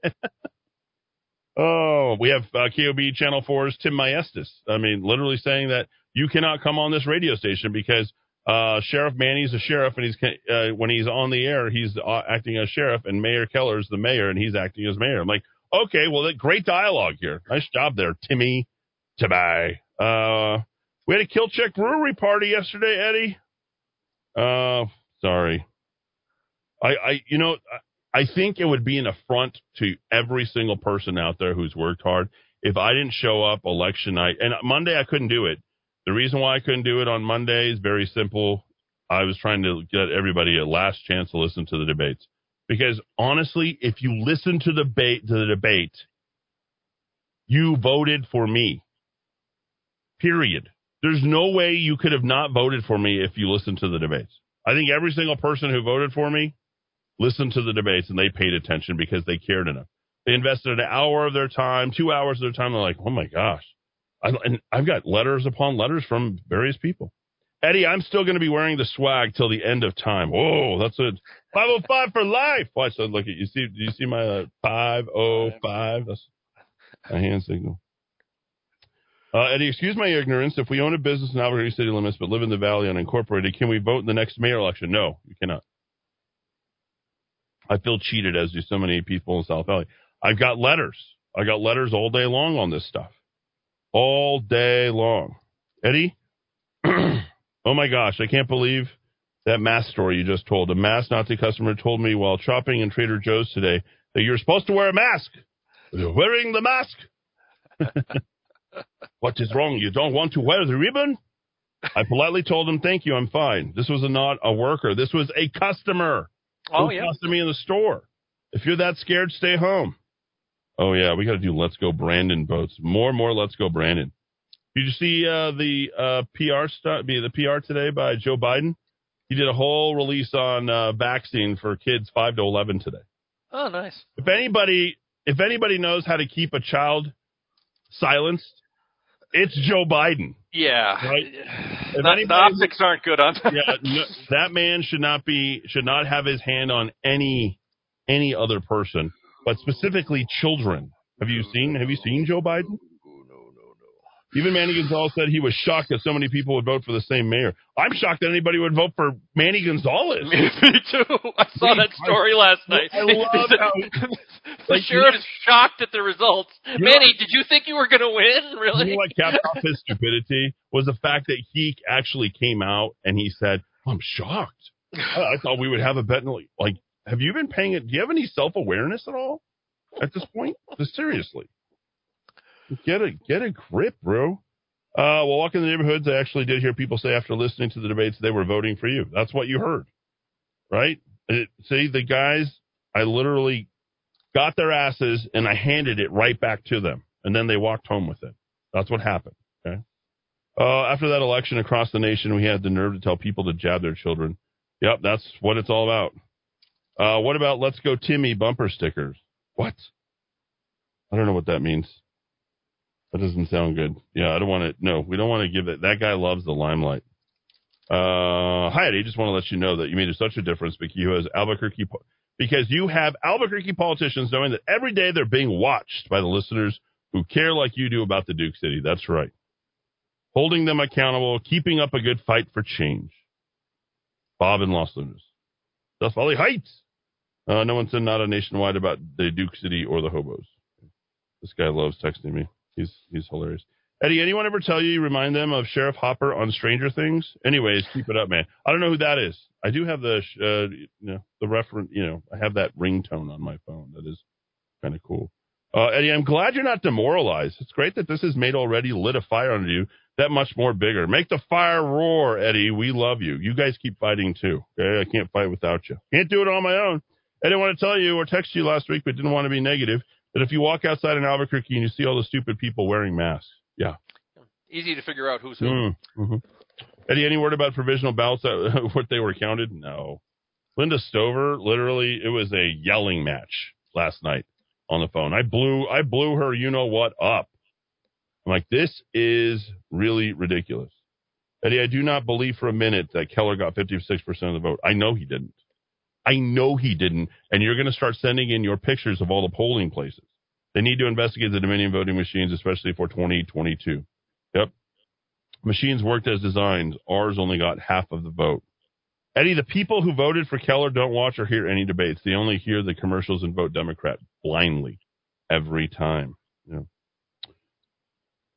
oh, we have uh, KOB Channel 4's Tim Maestas. I mean, literally saying that you cannot come on this radio station because uh, Sheriff Manny's a sheriff, and he's uh, when he's on the air, he's uh, acting as sheriff, and Mayor Keller's the mayor, and he's acting as mayor. I'm like, okay, well, great dialogue here. Nice job there, Timmy. Tabay. Uh, we had a Kilt Check Brewery party yesterday, Eddie. Uh, sorry. I, I, you know, I think it would be an affront to every single person out there who's worked hard if I didn't show up election night. And Monday I couldn't do it. The reason why I couldn't do it on Monday is very simple. I was trying to get everybody a last chance to listen to the debates. Because honestly, if you listen to the debate, to the debate, you voted for me. Period. There's no way you could have not voted for me if you listened to the debates. I think every single person who voted for me listened to the debates and they paid attention because they cared enough. They invested an hour of their time, two hours of their time. They're like, oh my gosh. I, and I've got letters upon letters from various people. Eddie, I'm still going to be wearing the swag till the end of time. Whoa, that's a 505 for life. Watch that. Look at you. See? Do you see my uh, 505? That's a hand signal. Uh, Eddie, excuse my ignorance. If we own a business in Albuquerque city limits but live in the valley unincorporated, can we vote in the next mayor election? No, you cannot. I feel cheated, as do so many people in South Valley. I've got letters. I got letters all day long on this stuff. All day long. Eddie? oh my gosh, I can't believe that mask story you just told. A mask Nazi customer told me while shopping in Trader Joe's today that you're supposed to wear a mask. You're wearing the mask. what is wrong? You don't want to wear the ribbon? I politely told him, thank you, I'm fine. This was a, not a worker. This was a customer. Oh, who yeah. accosted me in the store. If you're that scared, stay home. Oh yeah, we got to do Let's Go Brandon boats. More and more Let's Go Brandon. Did you see uh, the uh, PR stuff? The PR today by Joe Biden. He did a whole release on uh, vaccine for kids five to eleven today. Oh, nice. If anybody, if anybody knows how to keep a child silenced, it's Joe Biden. Yeah. Right. The, If the anybody- optics aren't good on that. yeah, no, that man should not be should not have his hand on any any other person, but specifically children. Have you seen Have you seen Joe Biden? Even Manny Gonzalez said he was shocked that so many people would vote for the same mayor. I'm shocked that anybody would vote for Manny Gonzalez. Me too. I saw that story last night. I love how the like, sheriff is shocked at the results. Manny, did you think you were going to win? Really? You know what capped off his stupidity was the fact that he actually came out and he said, "I'm shocked. I, I thought we would have a bet." Like, have you been paying it? Do you have any self awareness at all at this point? Just seriously, get a get a grip, bro. Uh, while walking in the neighborhoods, I actually did hear people say after listening to the debates they were voting for you. That's what you heard, right? It, see, the guys, I literally got their asses and I handed it right back to them, and then they walked home with it. That's what happened. Okay. Uh, after that election across the nation, we had the nerve to tell people to jab their children. Yep, that's what it's all about. Uh, what about "Let's Go Timmy" bumper stickers? What? I don't know what that means. That doesn't sound good. Yeah, I don't want to. No, we don't want to give it. That guy loves the limelight. Uh, hi, Eddie. Just want to let you know that you made such a difference because you has Albuquerque because you have Albuquerque politicians knowing that every day they're being watched by the listeners who care like you do about the Duke City. That's right. Holding them accountable, keeping up a good fight for change. Bob in Los Lunas. Death Valley Heights. Uh, no one said not a nationwide about the Duke City or the hobos. This guy loves texting me. He's he's hilarious. Eddie, anyone ever tell you, you remind them of Sheriff Hopper on Stranger Things? Anyways, keep it up, man. I don't know who that is. I do have the uh, you know the reference. You know, I have that ringtone on my phone. That is kind of cool. Uh, Eddie, I'm glad you're not demoralized. It's great that this has made already lit a fire under you that much more bigger. Make the fire roar, Eddie. We love you. You guys keep fighting too. Okay, I can't fight without you. Can't do it on my own. I didn't want to tell you or text you last week, but didn't want to be negative. That if you walk outside in Albuquerque and you see all the stupid people wearing masks, yeah, Easy to figure out who's who. Mm, mhm. Eddie, any word about provisional ballots? That, what they were counted? No. Linda Stover, literally, it was a yelling match last night on the phone. I blew, I blew her, you know what, up. I'm like, this is really ridiculous. Eddie, I do not believe for a minute that Keller got 56% of the vote. I know he didn't. I know he didn't. And you're going to start sending in your pictures of all the polling places. They need to investigate the Dominion voting machines, especially for 2022. Yep. Machines worked as designed. Ours only got half of the vote. Eddie, the people who voted for Keller don't watch or hear any debates. They only hear the commercials and vote Democrat blindly every time. Yeah.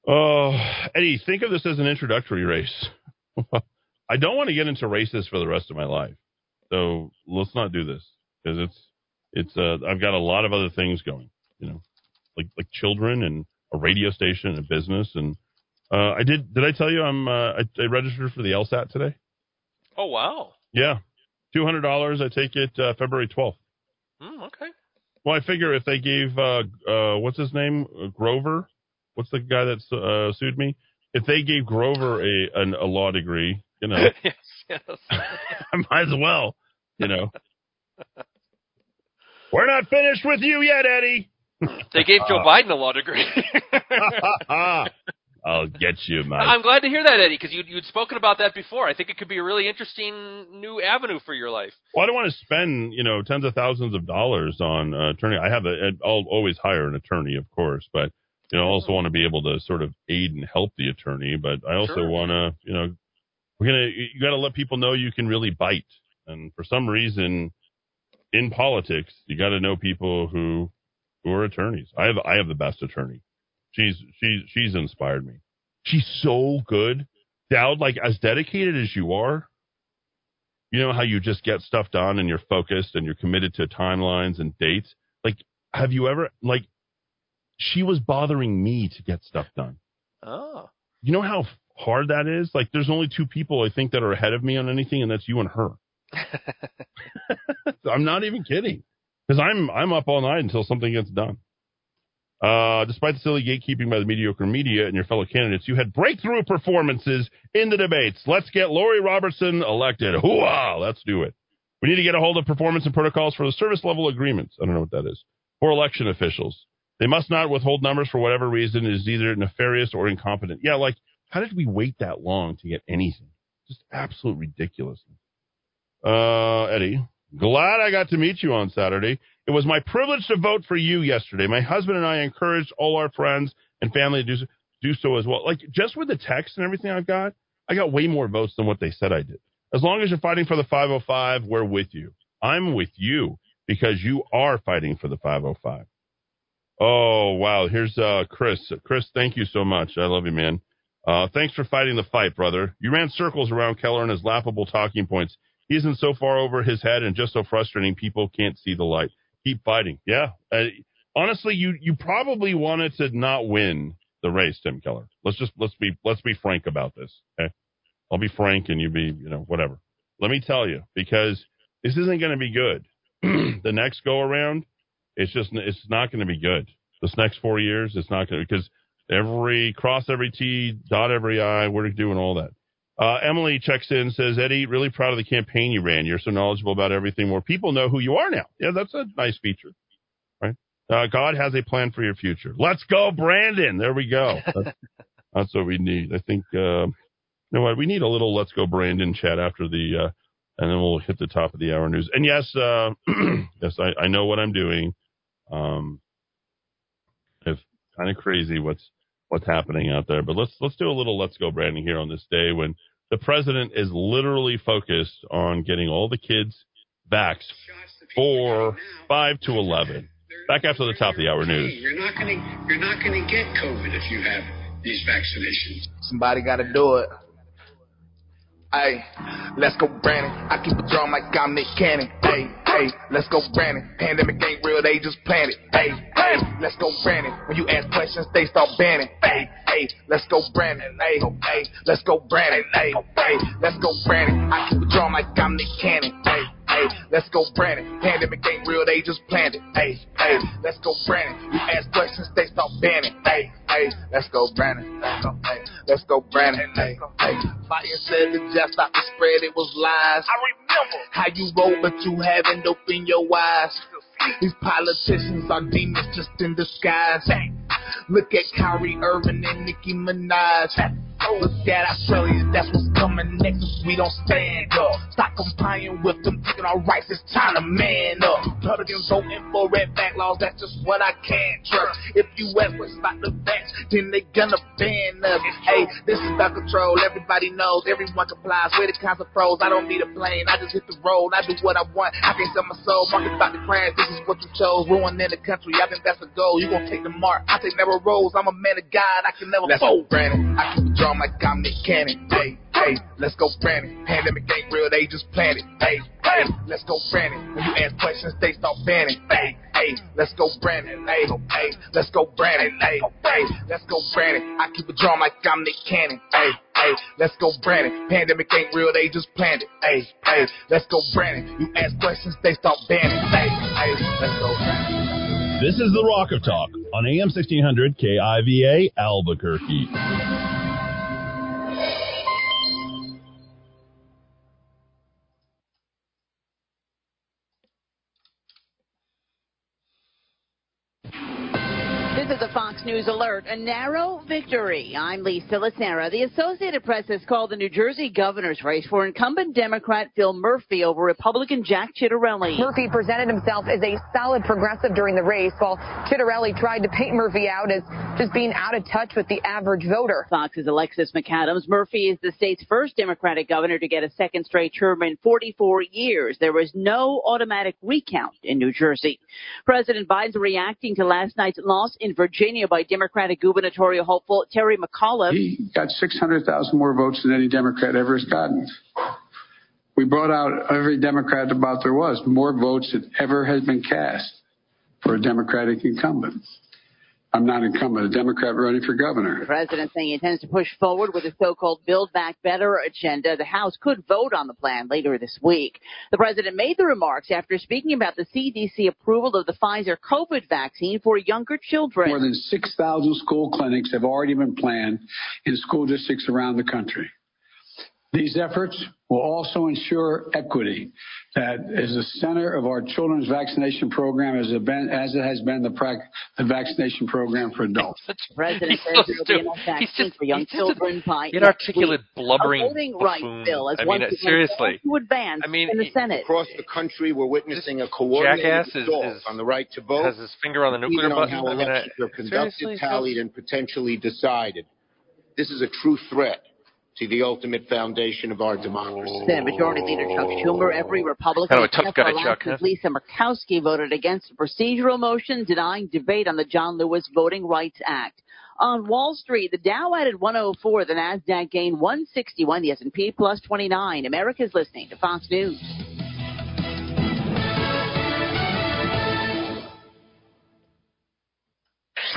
Oh, Eddie, think of this as an introductory race. I don't want to get into races for the rest of my life. So let's not do this because it's It's uh, I've got a lot of other things going, you know, like like children and a radio station and a business. And uh, I did did I tell you I'm uh, I, I registered for the LSAT today? Oh wow. Yeah, two hundred dollars. I take it uh, February twelfth. Mm, okay. Well, I figure if they gave uh, uh, what's his name uh, Grover, what's the guy that uh, sued me? If they gave Grover a an, a law degree, you know, yes. Yes. I might as well, you know. We're not finished with you yet, Eddie. they gave Joe Biden a law degree. I'll get you, man. I'm glad to hear that, Eddie, because you'd, you'd spoken about that before. I think it could be a really interesting new avenue for your life. Well, I don't want to spend, you know, tens of thousands of dollars on uh, attorney. I have a, I'll always hire an attorney, of course, but you know, I also want to be able to sort of aid and help the attorney. But I also Sure. want to, you know, we're gonna, you got to let people know you can really bite. And for some reason, in politics, you got to know people who, who are attorneys. I have, I have the best attorney. She's, she's, she's inspired me. She's so good. Dowd, like as dedicated as you are, you know how you just get stuff done and you're focused and you're committed to timelines and dates. Like, have you ever like? She was bothering me to get stuff done. Oh. You know how hard that is. Like, there's only two people I think that are ahead of me on anything, and that's you and her. I'm not even kidding, because I'm I'm up all night until something gets done. Uh, despite the silly gatekeeping by the mediocre media and your fellow candidates, you had breakthrough performances in the debates. Let's get Lori Robertson elected. Hooah! Let's do it. We need to get a hold of performance and protocols for the service level agreements. I don't know what that is. For election officials. They must not withhold numbers for whatever reason It is either nefarious or incompetent. Yeah, like, how did we wait that long to get anything? Just absolute ridiculousness. Uh, Eddie, glad I got to meet you on Saturday. It was my privilege to vote for you yesterday. My husband and I encouraged all our friends and family to do, do so as well. Like, just with the text and everything I've got, I got way more votes than what they said I did. As long as you're fighting for the 505, we're with you. I'm with you because you are fighting for the 505. Oh, wow. Here's uh, Chris. Chris, thank you so much. I love you, man. Uh, thanks for fighting the fight, brother. You ran circles around Keller and his laughable talking points. He isn't so far over his head and just so frustrating people can't see the light. Keep fighting. Yeah. Uh, honestly, you you probably wanted to not win the race, Tim Keller. Let's just let's be let's be frank about this. Okay. I'll be frank and you be, you know, whatever. Let me tell you, because this isn't going to be good. the next go around, it's just it's not going to be good. This next four years, it's not going to because every cross every T, dot every I. We're doing all that. Uh, Emily checks in, says, Eddie, really proud of the campaign you ran. You're so knowledgeable about everything. More people know who you are now. Yeah, that's a nice feature, right? Uh, God has a plan for your future. Let's go, Brandon. There we go. That's, that's what we need. I think, uh, you know what? We need a little Let's Go, Brandon chat after the, uh, and then we'll hit the top of the hour news. And yes, uh, yes, I, I know what I'm doing. Um, it's kind of crazy what's, what's happening out there. But let's let's do a little let's go branding here on this day when the president is literally focused on getting all the kids vaxxed for five to eleven. Back after the top of the hour news. You're not gonna you're not gonna get COVID if you have these vaccinations. Somebody gotta do it. Hey, let's go, Brandon. I keep a drum like I'm Nick Cannon. Hey, hey, let's go, Brandon. Pandemic ain't real, they just planned it. Hey, hey, let's go, Brandon. When you ask questions, they start banning. Hey, hey, let's go, Brandon. Hey, hey, let's go, Brandon. Hey, hey, let's go, Brandon. I keep a drum like I'm Nick Cannon. Hey, hey, let's go, Brandon. Pandemic ain't real, they just planned it. Hey, hey, let's go, Brandon. You ask questions, they start banning. Hey, hey, let's go, Brandon. Let's go, hey, let's go, Brandon. Hey, hey. Fire said the just stop the spread, it was lies. I remember how you roll, but you haven't opened your eyes. These politicians are demons just in disguise. Look at Kyrie Irving and Nicki Minaj. Look at Australia, that's what's coming next if we don't stand up. Stop complying with them taking our rights, it's time to man up. Republicans voting for red back laws, that's just what I can't trust. If you ask what's about the vax, then they gonna ban us. Hey, this is about control, everybody knows, everyone complies. We're the kinds of pros, I don't need a plane, I just hit the road, I do what I want. I can't sell my soul, market about to crash, this is what you chose. Ruining the country, I think that's the goal. You gon' take the mark, I take never rolls, I'm a man of God, I can never Let's fold. Brandon, I keep a drum like I'm Nick Cannon. Hey, hey, let's go Brandon. Pandemic ain't real, they just planted. Hey, hey, let's go Brandon. When you ask questions, they start banning. Hey, hey, let's go Brandon. Hey, hey, let's go Brandon. Hey, hey, let's go Brandon. I keep a drum like I'm Nick Cannon. Hey, hey, let's go Brandon. Pandemic ain't real, they just planted. Hey, hey, let's go Brandon. You ask questions, they start banning. Hey, hey, let's go Brandon. This is the Rock of Talk on AM 1600 KIVA Albuquerque. This is a Fox News alert. A narrow victory. I'm Lisa Licera. The Associated Press has called the New Jersey governor's race for incumbent Democrat Phil Murphy over Republican Jack Ciattarelli. Murphy presented himself as a solid progressive during the race, while Ciattarelli tried to paint Murphy out as just being out of touch with the average voter. Fox's Alexis McAdams. Murphy is the state's first Democratic governor to get a second straight term in 44 years. There was no automatic recount in New Jersey. President Biden's reacting to last night's loss in Virginia by Democratic gubernatorial hopeful Terry McAuliffe. He got 600,000 more votes than any Democrat ever has gotten. We brought out every Democrat about there was, more votes than ever has been cast for a Democratic incumbent. I'm not incumbent, a Democrat running for governor. The president saying he intends to push forward with a so-called Build Back Better agenda. The House could vote on the plan later this week. The president made the remarks after speaking about the CDC approval of the Pfizer COVID vaccine for younger children. More than 6,000 school clinics have already been planned in school districts around the country. These efforts will also ensure equity that is the center of our children's vaccination program as, it, been, as it has been the, prac, the vaccination program for adults. The president says there will be enough vaccine for young children by inarticulate, blubbering a voting rights buffoon. bill as I mean, again seriously. to advance I mean, in the Senate. Across the country, we're witnessing a coordinated jackass is- assault is- on the right to vote, has his finger on the nuclear button. how I mean, I- elections are conducted, seriously, tallied, and potentially decided. This is a true threat to the ultimate foundation of our democracy. Senate Majority Leader Chuck Schumer, every Republican Kind of a tough except guy, for Chuck, huh? Lisa Murkowski voted against a procedural motion denying debate on the John Lewis Voting Rights Act. On Wall Street, the Dow added 104, the Nasdaq gained 161, the S&P plus 29. America's listening to Fox News.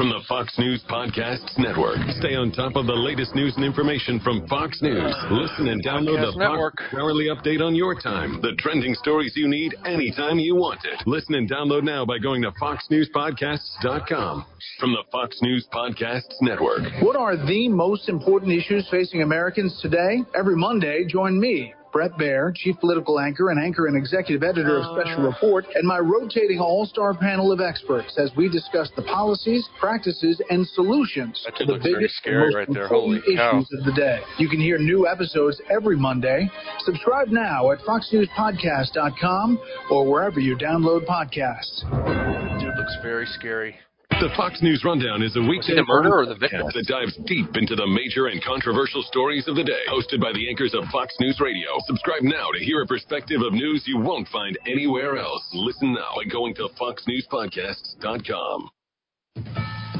From the Fox News Podcasts Network. Stay on top of the latest news and information from Fox News. Listen and download Podcast the Network. Fox Hourly Update on your time. The trending stories you need anytime you want it. Listen and download now by going to foxnewspodcasts.com. From the Fox News Podcasts Network. What are the most important issues facing Americans today? Every Monday, join me, Bret Baier, chief political anchor and anchor and executive editor of Special uh. Report, and my rotating all-star panel of experts as we discuss the policies, practices, and solutions to the biggest scary and most right there. important Holy cow. issues of the day. You can hear new episodes every Monday. Subscribe now at foxnewspodcast.com or wherever you download podcasts. Dude looks very scary. The Fox News Rundown is a weekday the murderer or the victim? that dives deep into the major and controversial stories of the day. Hosted by the anchors of Fox News Radio. Subscribe now to hear a perspective of news you won't find anywhere else. Listen now by going to foxnewspodcasts.com.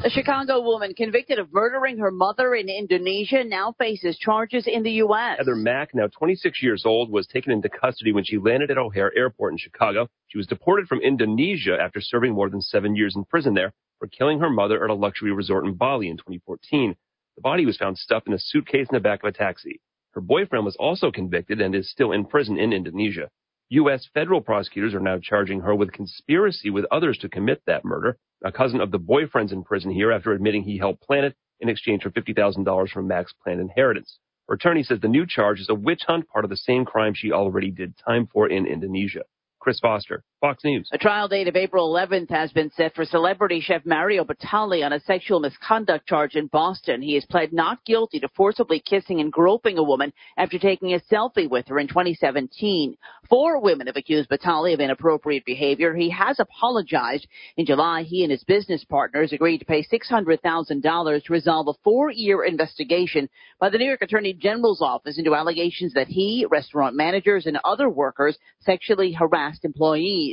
A Chicago woman convicted of murdering her mother in Indonesia now faces charges in the U.S. Heather Mack, now 26 years old, was taken into custody when she landed at O'Hare Airport in Chicago. She was deported from Indonesia after serving more than seven years in prison there for killing her mother at a luxury resort in Bali in 2014. The body was found stuffed in a suitcase in the back of a taxi. Her boyfriend was also convicted and is still in prison in Indonesia. U.S. federal prosecutors are now charging her with conspiracy with others to commit that murder. A cousin of the boyfriend's in prison here after admitting he helped plan it in exchange for $50,000 from Mack's planned inheritance. Her attorney says the new charge is a witch hunt, part of the same crime she already did time for in Indonesia. Chris Foster, Fox News. A trial date of April 11th has been set for celebrity chef Mario Batali on a sexual misconduct charge in Boston. He has pled not guilty to forcibly kissing and groping a woman after taking a selfie with her in 2017. Four women have accused Batali of inappropriate behavior. He has apologized. In July, he and his business partners agreed to pay $600,000 to resolve a four-year investigation by the New York Attorney General's office into allegations that he, restaurant managers, and other workers sexually harassed employees.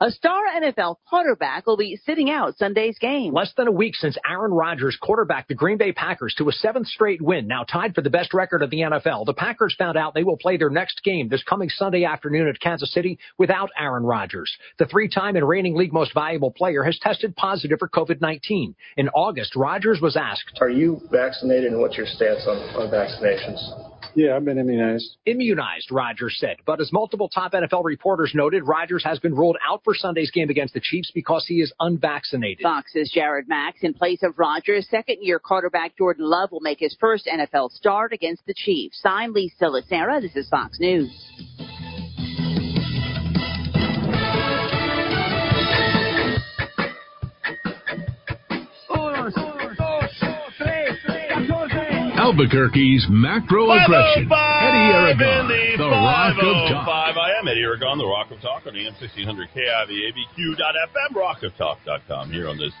A star NFL quarterback will be sitting out Sunday's game. Less than a week since Aaron Rodgers quarterbacked the Green Bay Packers to a seventh straight win, now tied for the best record of the NFL, the Packers found out they will play their next game this coming Sunday afternoon at Kansas City without Aaron Rodgers. The three-time and reigning league most valuable player has tested positive for COVID-19. In August, Rodgers was asked, Are you vaccinated and what's your stance on, on vaccinations? Yeah, I've been immunized. Immunized, Rodgers said. But as multiple top NFL reporters noted, Rodgers has been ruled out for Sunday's game against the Chiefs because he is unvaccinated. Fox's Jared Max in place of Rodgers. Second year quarterback Jordan Love will make his first NFL start against the Chiefs. I'm Lisa Lacera. This is Fox News. Albuquerque's macro aggression. Eddie Aragon, the, the Rock of Talk. 505. I am Eddie Aragon, the Rock of Talk on AM 1600 KIVABQ.FM, rockoftalk.com here on this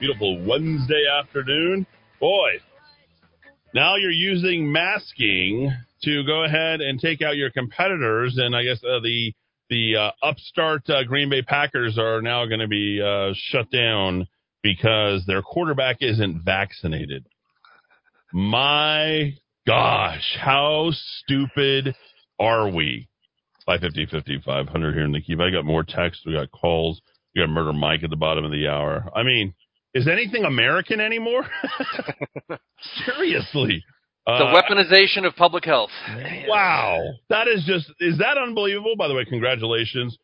beautiful Wednesday afternoon. Boy, now you're using masking to go ahead and take out your competitors, and I guess uh, the the uh, upstart uh, Green Bay Packers are now going to be uh, shut down because their quarterback isn't vaccinated. My gosh, how stupid are we? 550, 50, 500 here in the keep. I got more texts. We got calls. We got Murder Mike at the bottom of the hour. I mean, is anything American anymore? Seriously. Uh, the weaponization of public health. Wow. That is just, is that unbelievable? By the way, congratulations.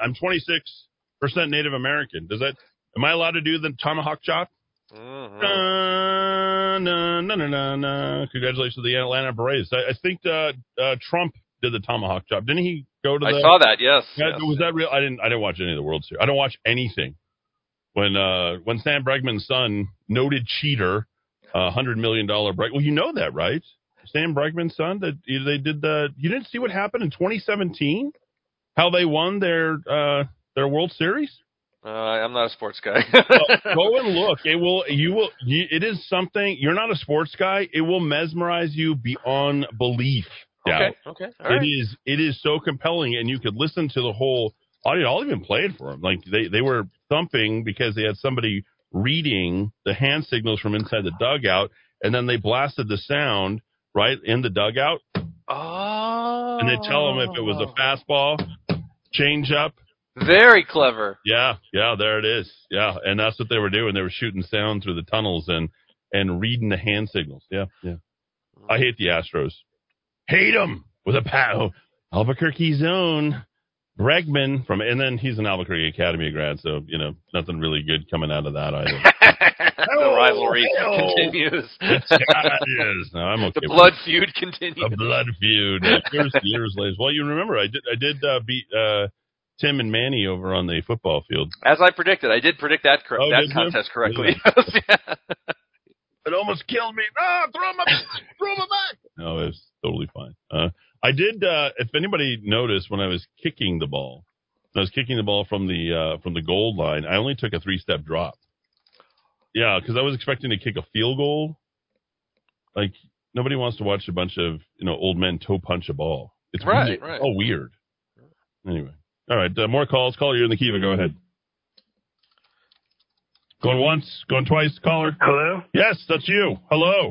I'm 26. Native American. Does that, am I allowed to do the tomahawk chop? Mm-hmm. Na, na, na, na, na, na. Congratulations to the Atlanta Braves. I, I think uh, uh, Trump did the tomahawk chop. Didn't he go to the? I saw that. Yes. Yeah, yes. Was that real? I didn't. I didn't watch any of the World Series. I don't watch anything. When uh when Sam Bregman's son, noted cheater, uh, hundred million dollar break. Well, you know that, right? Sam Bregman's son. That they did the. You didn't see what happened in 2017? How they won their uh their World Series? Uh, I'm not a sports guy. Well, go and look. It will. You will. You, it is something. You're not a sports guy. It will mesmerize you beyond belief. okay. Dow. Okay. It All right. is it is so compelling, and you could listen to the whole audio. I'll even play it for them. Like they they were thumping because they had somebody reading the hand signals from inside the dugout, and then they blasted the sound right in the dugout, Oh. and they tell them if it was a fastball, change up. Very clever. Yeah, yeah, there it is. Yeah, and that's what they were doing. They were shooting sound through the tunnels and and reading the hand signals. Yeah, yeah. I hate the Astros. Hate them with a pat. Albuquerque zone. Bregman from, and then he's an Albuquerque Academy grad, so you know nothing really good coming out of that either. the rivalry oh. continues. it is. No, I'm okay. The blood feud continues. A blood feud. Years, years later. Well, you remember I did I did uh, beat uh, Tim and Manny over on the football field. As I predicted, I did predict that cor- Oh, that did you? contest correctly. It almost killed me. Ah, throw him, throw him back. No, it was totally fine. Uh, I did. Uh, if anybody noticed when I was kicking the ball, I was kicking the ball from the uh, from the goal line. I only took a three step drop. Yeah, because I was expecting to kick a field goal. Like nobody wants to watch a bunch of you know old men toe punch a ball. It's Right, weird. right. Oh, weird. Anyway, all right. Uh, more calls. Caller, you're in the Kiva. Go ahead. Going once, going twice, caller. Hello? Yes, that's you. Hello.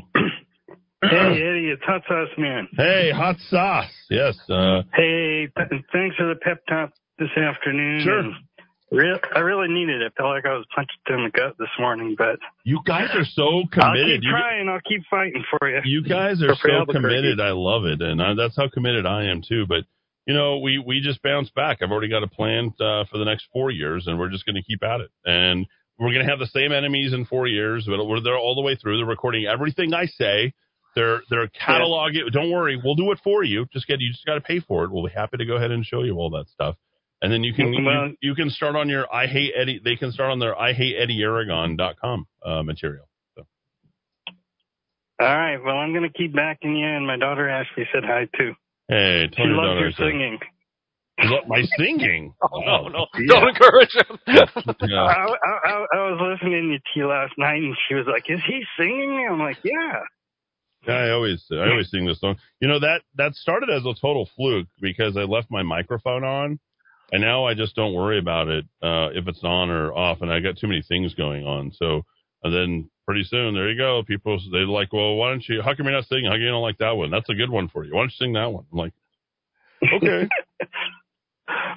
Hey, Eddie, it's Hot Sauce Man. Hey, hot sauce. Yes. Uh, Hey, th- thanks for the pep talk this afternoon. Sure. And Re- I really needed it. I felt like I was punched in the gut this morning, but you guys are so committed. I'll keep You, trying. I'll keep fighting for you. you guys are so committed. I love it, and uh, that's how committed I am too. But you know, we we just bounce back. I've already got a plan uh, for the next four years, and we're just going to keep at it. And we're going to have the same enemies in four years, but we're there all the way through. They're recording everything I say. They're they're cataloging. Don't worry, we'll do it for you. Just get you just got to pay for it. We'll be happy to go ahead and show you all that stuff. And then you can Well- you, you can start on your I hate Eddie. They can start on their I hate Eddie Aragon.com uh, material. So. All right. Well, I'm going to keep backing you, and my daughter Ashley said hi too. Hey, She loves your singing. Love my singing. Oh, no, no. Yeah. Don't encourage him. Yeah. I, I, I, was listening to you last night, and she was like, "Is he singing?" I'm like, "Yeah." Yeah, I always I always sing this song. You know that that started as a total fluke because I left my microphone on, and now I just don't worry about it uh, if it's on or off, and I got too many things going on. So and then pretty soon there you go. People they're like, well, why don't you? How come you're not singing? How come you don't like that one? That's a good one for you. Why don't you sing that one? I'm like, okay.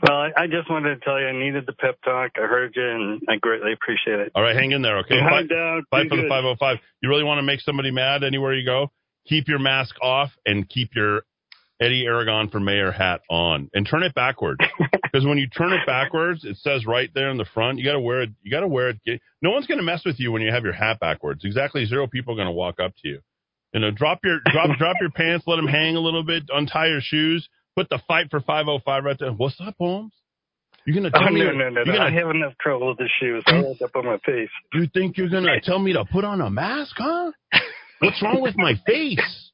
Well, I, I just wanted to tell you I needed the pep talk. I heard you, and I greatly appreciate it. All right, hang in there, okay? Hi, Fight, Doug. fight Do for the 505. You really want to make somebody mad anywhere you go? Keep your mask off and keep your Eddy Aragon for mayor hat on and turn it backwards. Because when you turn it backwards, it says right there in the front, you got to wear it. You got to wear it. No one's going to mess with you when you have your hat backwards. Exactly zero people are going to walk up to you. You know, drop your drop drop your pants, let them hang a little bit, untie your shoes, put the fight for 505 right there. What's up, Holmes? You're gonna Oh, tell me no, no, no, no. Gonna- have enough trouble with the shoes. I rolled up on my face. you think you're gonna tell me to put on a mask, huh? What's wrong with my face?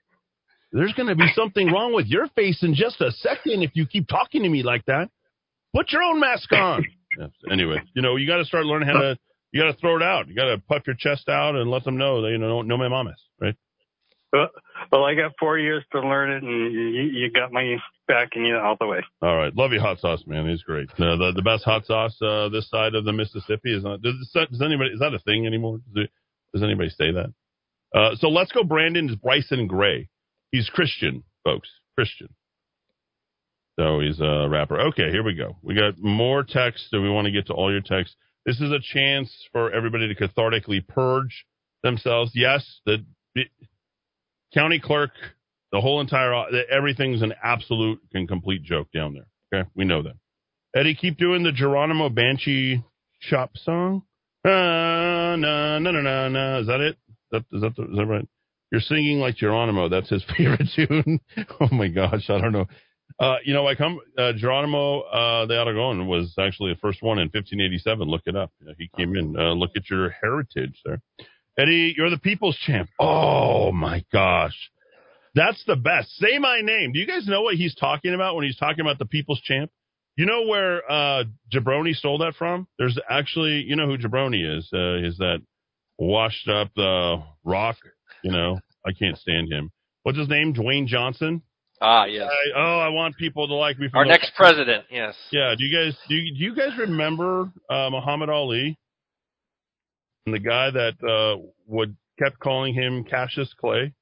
There's gonna be something wrong with your face in just a second if you keep talking to me like that. Put your own mask on. Yes, Anyway, you know you got to start learning how to. You got to throw it out. You got to puff your chest out and let them know that you know no my mamas, right? Well, well, I got four years to learn it, and you, you got my backing you all the way. All right, love you, hot sauce man. He's great. Uh, the the best hot sauce uh, this side of the Mississippi is not. Does, does anybody is that a thing anymore? Does, it, does anybody say that? Uh, so let's go. Brandon is Bryson Gray. He's Christian, folks. Christian. So he's a rapper. Okay, here we go. We got more text. Do we want to get to all your texts? This is a chance for everybody to cathartically purge themselves. Yes, the, the county clerk, the whole entire, everything's an absolute and complete joke down there. Okay, we know that. Eddy, keep doing the Geronimo Banshee shop song. Uh, na, na, na, na, na. Is that it? That, is, that the, is that right? You're singing like Geronimo. That's his favorite tune. oh my gosh, I don't know. Uh, you know, I come uh, Geronimo uh, Aragon was actually the first one in 1587. Look it up. He came in. Uh, look at your heritage there, Eddy. You're the people's champ. Oh my gosh, that's the best. Say my name. Do you guys know what he's talking about when he's talking about the people's champ? You know where uh, Jabroni stole that from? There's actually, you know who Jabroni is? Uh, is that washed up uh, rock? You know, I can't stand him. What's his name? Dwayne Johnson. Ah, yes. I, oh, I want people to like me. for Our the- next president, yes. Yeah. Do you guys do? You, do you guys remember uh, Muhammad Ali and the guy that uh, would kept calling him Cassius Clay?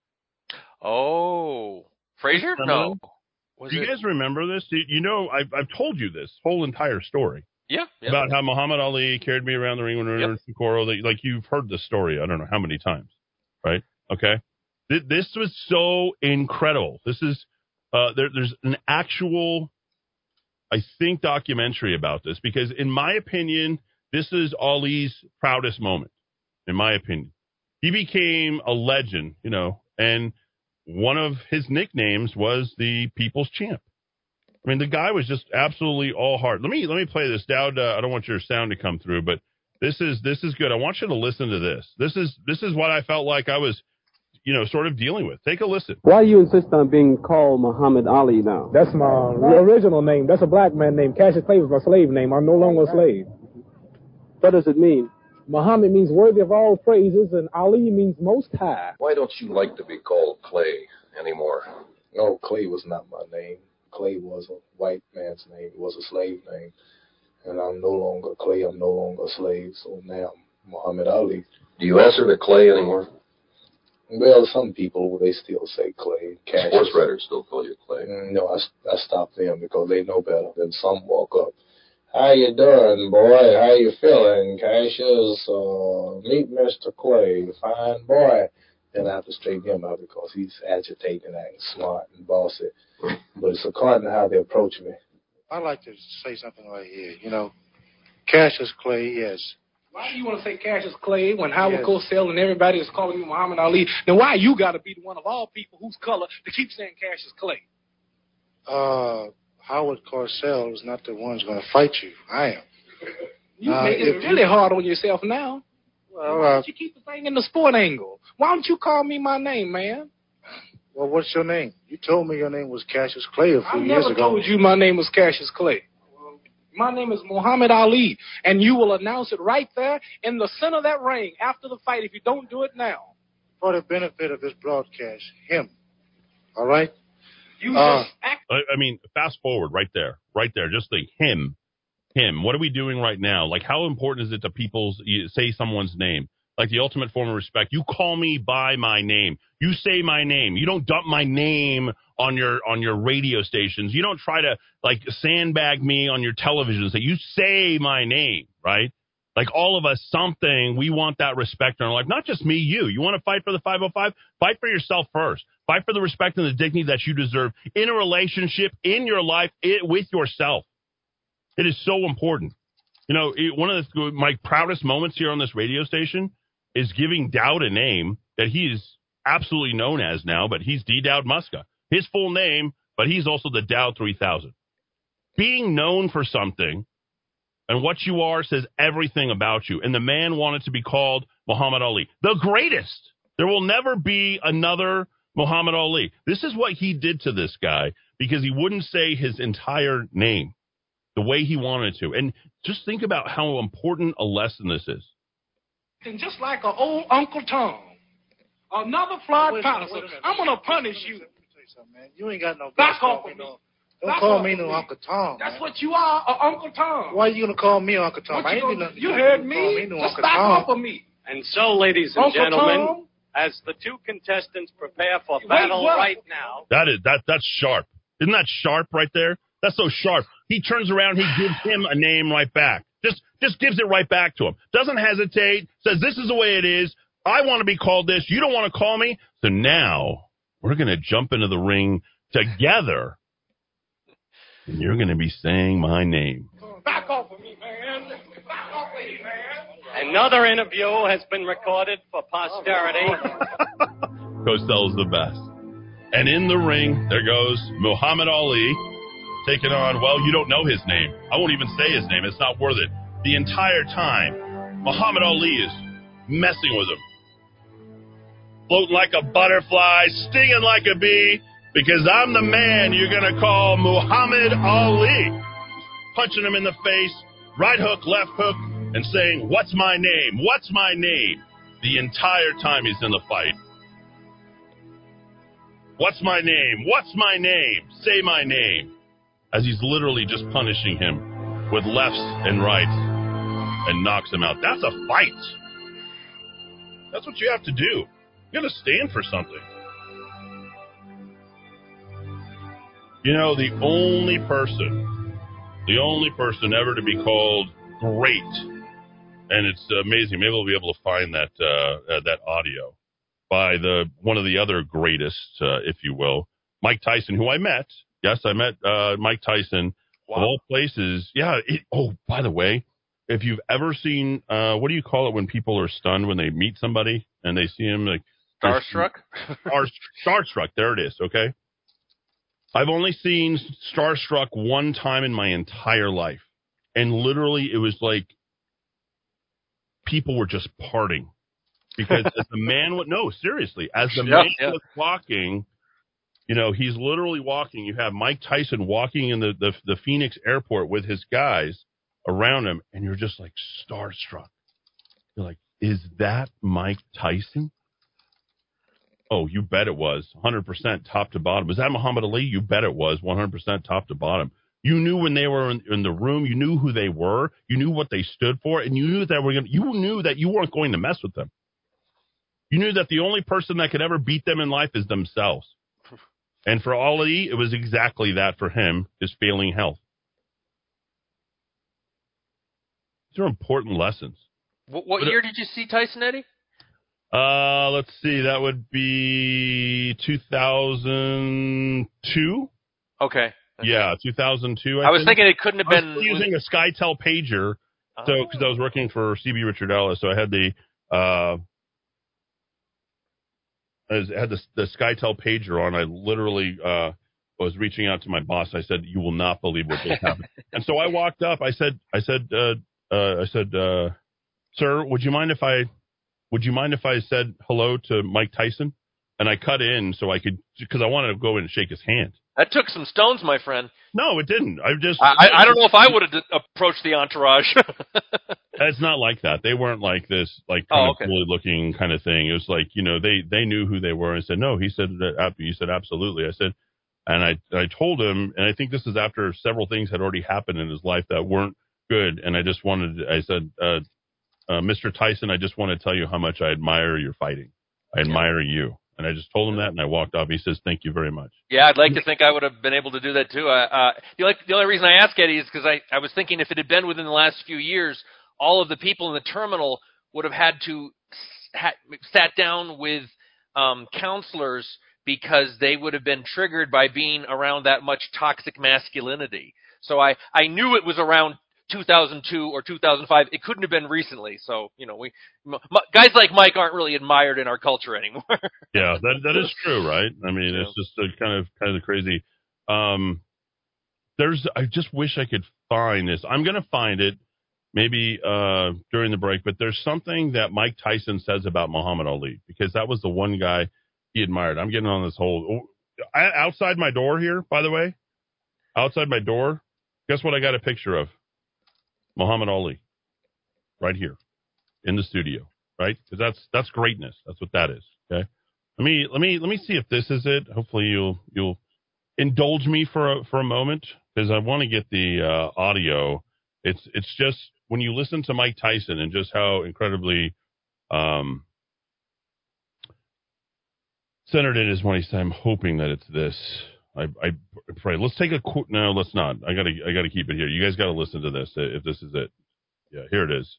Oh, Frazier? No. Was do you it? guys remember this? You know, I've I've told you this whole entire story Yeah. yeah. about how Muhammad Ali carried me around the ring when we were in Socorro. That like you've heard the story. I don't know how many times, right? Okay. This was so incredible. This is uh, there, there's an actual, I think, documentary about this because, in my opinion, this is Ali's proudest moment. In my opinion, he became a legend, you know, and one of his nicknames was the People's Champ. I mean, the guy was just absolutely all heart. Let me let me play this. Dowd, uh, I don't want your sound to come through, but this is this is good. I want you to listen to this. This is this is what I felt like I was, you know, sort of dealing with. Take a listen. Why do you insist on being called Muhammad Ali now? That's my original name. That's a black man name. Cassius Clay was my slave name. I'm no longer a slave. What does it mean? Muhammad means worthy of all praises, and Ali means most high. Why don't you like to be called Clay anymore? No, Clay was not my name. Clay was a white man's name. It was a slave name. And I'm no longer Clay. I'm no longer a slave. So now I'm Muhammad Ali. Do you answer to Clay anymore? Well, some people, they still say Clay. Cassius. Sports writers still call you Clay. Mm, No, I, I stopped them because they know better. Then some walk up. How you doing, boy? How you feeling, Cassius? Uh, meet Mr. Clay, fine boy. Then I have to straighten him out because he's agitating, acting smart and bossy. But it's according to how they approach me. I'd like to say something right here. You know, Cassius Clay, yes. Why do you want to say Cassius Clay when Howard Yes. Cosell and everybody is calling you Muhammad Ali? Then why you got to be the one of all people whose color to keep saying Cassius Clay? Uh, Howard Cosell is not the one who's going to fight you. I am. You Uh, making it really you- hard on yourself now. Well, Why uh, don't you keep the thing in the sport angle? Why don't you call me my name, man? well, what's your name? You told me your name was Cassius Clay a few I years never ago. told you my name was Cassius Clay. My name is Muhammad Ali, and you will announce it right there in the center of that ring after the fight if you don't do it now. for the benefit of this broadcast, him. All right? You Uh, I, I mean, fast forward right there, right there. Just think him, him. What are we doing right now? Like, how important is it to people's you say someone's name? Like the ultimate form of respect. You call me by my name. You say my name. You don't dump my name on your on your radio stations. You don't try to like sandbag me on your television. Say you say my name, right? Like all of us, something we want that respect in our life. Not just me, you. You want to fight for the 505? Fight for yourself first. Fight for the respect and the dignity that you deserve in a relationship, in your life, it, with yourself. It is so important. You know, it, one of the, my proudest moments here on this radio station is giving Dowd a name that he is absolutely known as now, but he's D. Dowd Muska. His full name, but he's also the Dowd 3000. Being known for something and what you are says everything about you. And the man wanted to be called Muhammad Ali, the greatest. There will never be another Muhammad Ali. This is what he did to this guy because he wouldn't say his entire name the way he wanted to. And just think about how important a lesson this is. And just like an old Uncle Tom, another Floyd Wait a minute, Patterson, wait a minute. I'm gonna punish you. Man, you ain't got no Back off of me me. no- Don't Back call me no me. Uncle Tom. That's man. what you are, a Uncle Tom. Why are you gonna call me Uncle Tom? What I ain't do gonna- nothing. you to heard Call me. me no Just Uncle back Tom. off of me. And so, ladies and Uncle gentlemen, Tom? as the two contestants prepare for Wait, battle what? right now, That is that that's sharp. Isn't that sharp right there? That's so sharp. He turns around, he gives him a name right back. Just just gives it right back to him. Doesn't hesitate, says this is the way it is. I want to be called this. You don't want to call me. So now we're gonna jump into the ring together. And you're gonna be saying my name. Back off of me, man. Back off of me, man. another interview has been recorded for posterity. Costello's the best. And in the ring, there goes Muhammad Ali taking on, well, you don't know his name. I won't even say his name. It's not worth it. The entire time, Muhammad Ali is messing with him. Floating like a butterfly, stinging like a bee, because I'm the man you're going to call Muhammad Ali. Punching him in the face, right hook, left hook, and saying, What's my name? What's my name? The entire time he's in the fight. What's my name? What's my name? Say my name. As he's literally just punishing him with lefts and rights and knocks him out. That's a fight. That's what you have to do. You gotta stand for something. You know, the only person, the only person ever to be called great, and it's amazing. Maybe we'll be able to find that uh, uh, that audio by the one of the other greatest, uh, if you will, Mike Tyson, who I met. Yes, I met uh, Mike Tyson of all places. Yeah. It, oh, by the way, if you've ever seen, uh, what do you call it when people are stunned when they meet somebody and they see him like Starstruck? Star, starstruck. There it is. Okay. I've only seen Starstruck one time in my entire life, and literally it was like people were just parting because as the man would no seriously as the Yeah, man yeah. was walking you know he's literally walking you have mike tyson walking in the, the the phoenix airport with his guys around him and you're just like starstruck you're like is that mike tyson oh you bet it was 100% top to bottom was that muhammad ali you bet it was 100% top to bottom you knew when they were in, in the room you knew who they were you knew what they stood for and you knew that were going you knew that you weren't going to mess with them you knew that the only person that could ever beat them in life is themselves. And for Ali, it was exactly that for him, his failing health. These are important lessons. What, what year did you see Tyson Eddy? Uh, let's see, that would be 2002. Okay. Yeah, 2002. I, I was think. thinking it couldn't have I was been- using a SkyTel pager, so because I was working for CB Richard Ellis, so I had the uh, I had the, the SkyTel pager on. I literally uh, was reaching out to my boss. I said, "You will not believe what just happened." and so I walked up. I said, "I said, uh, uh, I said, uh, sir, would you mind if I would you mind if I said hello to Mike Tyson?" And I cut in so I could because I wanted to go in and shake his hand. That took some stones, my friend. No, it didn't. I just I, I, don't know if I would have approached the entourage. It's not like that. They weren't like this, like Oh, okay. of bully looking kind of thing. It was like you know they they knew who they were and said no. He said that he said absolutely. I said, and I I told him, and I think this is after several things had already happened in his life that weren't good, and I just wanted. I said, uh, uh, Mr. Tyson, I just want to tell you how much I admire your fighting. I admire you, and I just told him that, and I walked off. He says, thank you very much. Yeah, I'd like to think I would have been able to do that too. Uh, uh, the, only, the only reason I ask Eddy is because I, I was thinking if it had been within the last few years, all of the people in the terminal would have had to ha, sat down with um, counselors because they would have been triggered by being around that much toxic masculinity. So I, I knew it was around 2002 or 2005. It couldn't have been recently. So you know, we m- guys like Mike aren't really admired in our culture anymore. Yeah, that that is true, right? I mean, it's just a kind of kind of crazy. Um, there's, I just wish I could find this. I'm gonna find it maybe uh during the break, but there's something that Mike Tyson says about Muhammad Ali because that was the one guy he admired. I'm getting on this whole oh, I, outside my door here, by the way, outside my door. Guess what? I got a picture of Muhammad Ali right here in the studio, right? Because that's that's greatness. That's what that is. Okay. Let me let me let me see if this is it. Hopefully you'll you'll indulge me for a, for a moment because I want to get the uh, audio. It's it's just when you listen to Mike Tyson and just how incredibly um, centered it is when he said, "I'm hoping that it's this." I, I pray. Let's take a qu- no. Let's not. I gotta I gotta keep it here. You guys got to listen to this if this is it. Yeah, here it is.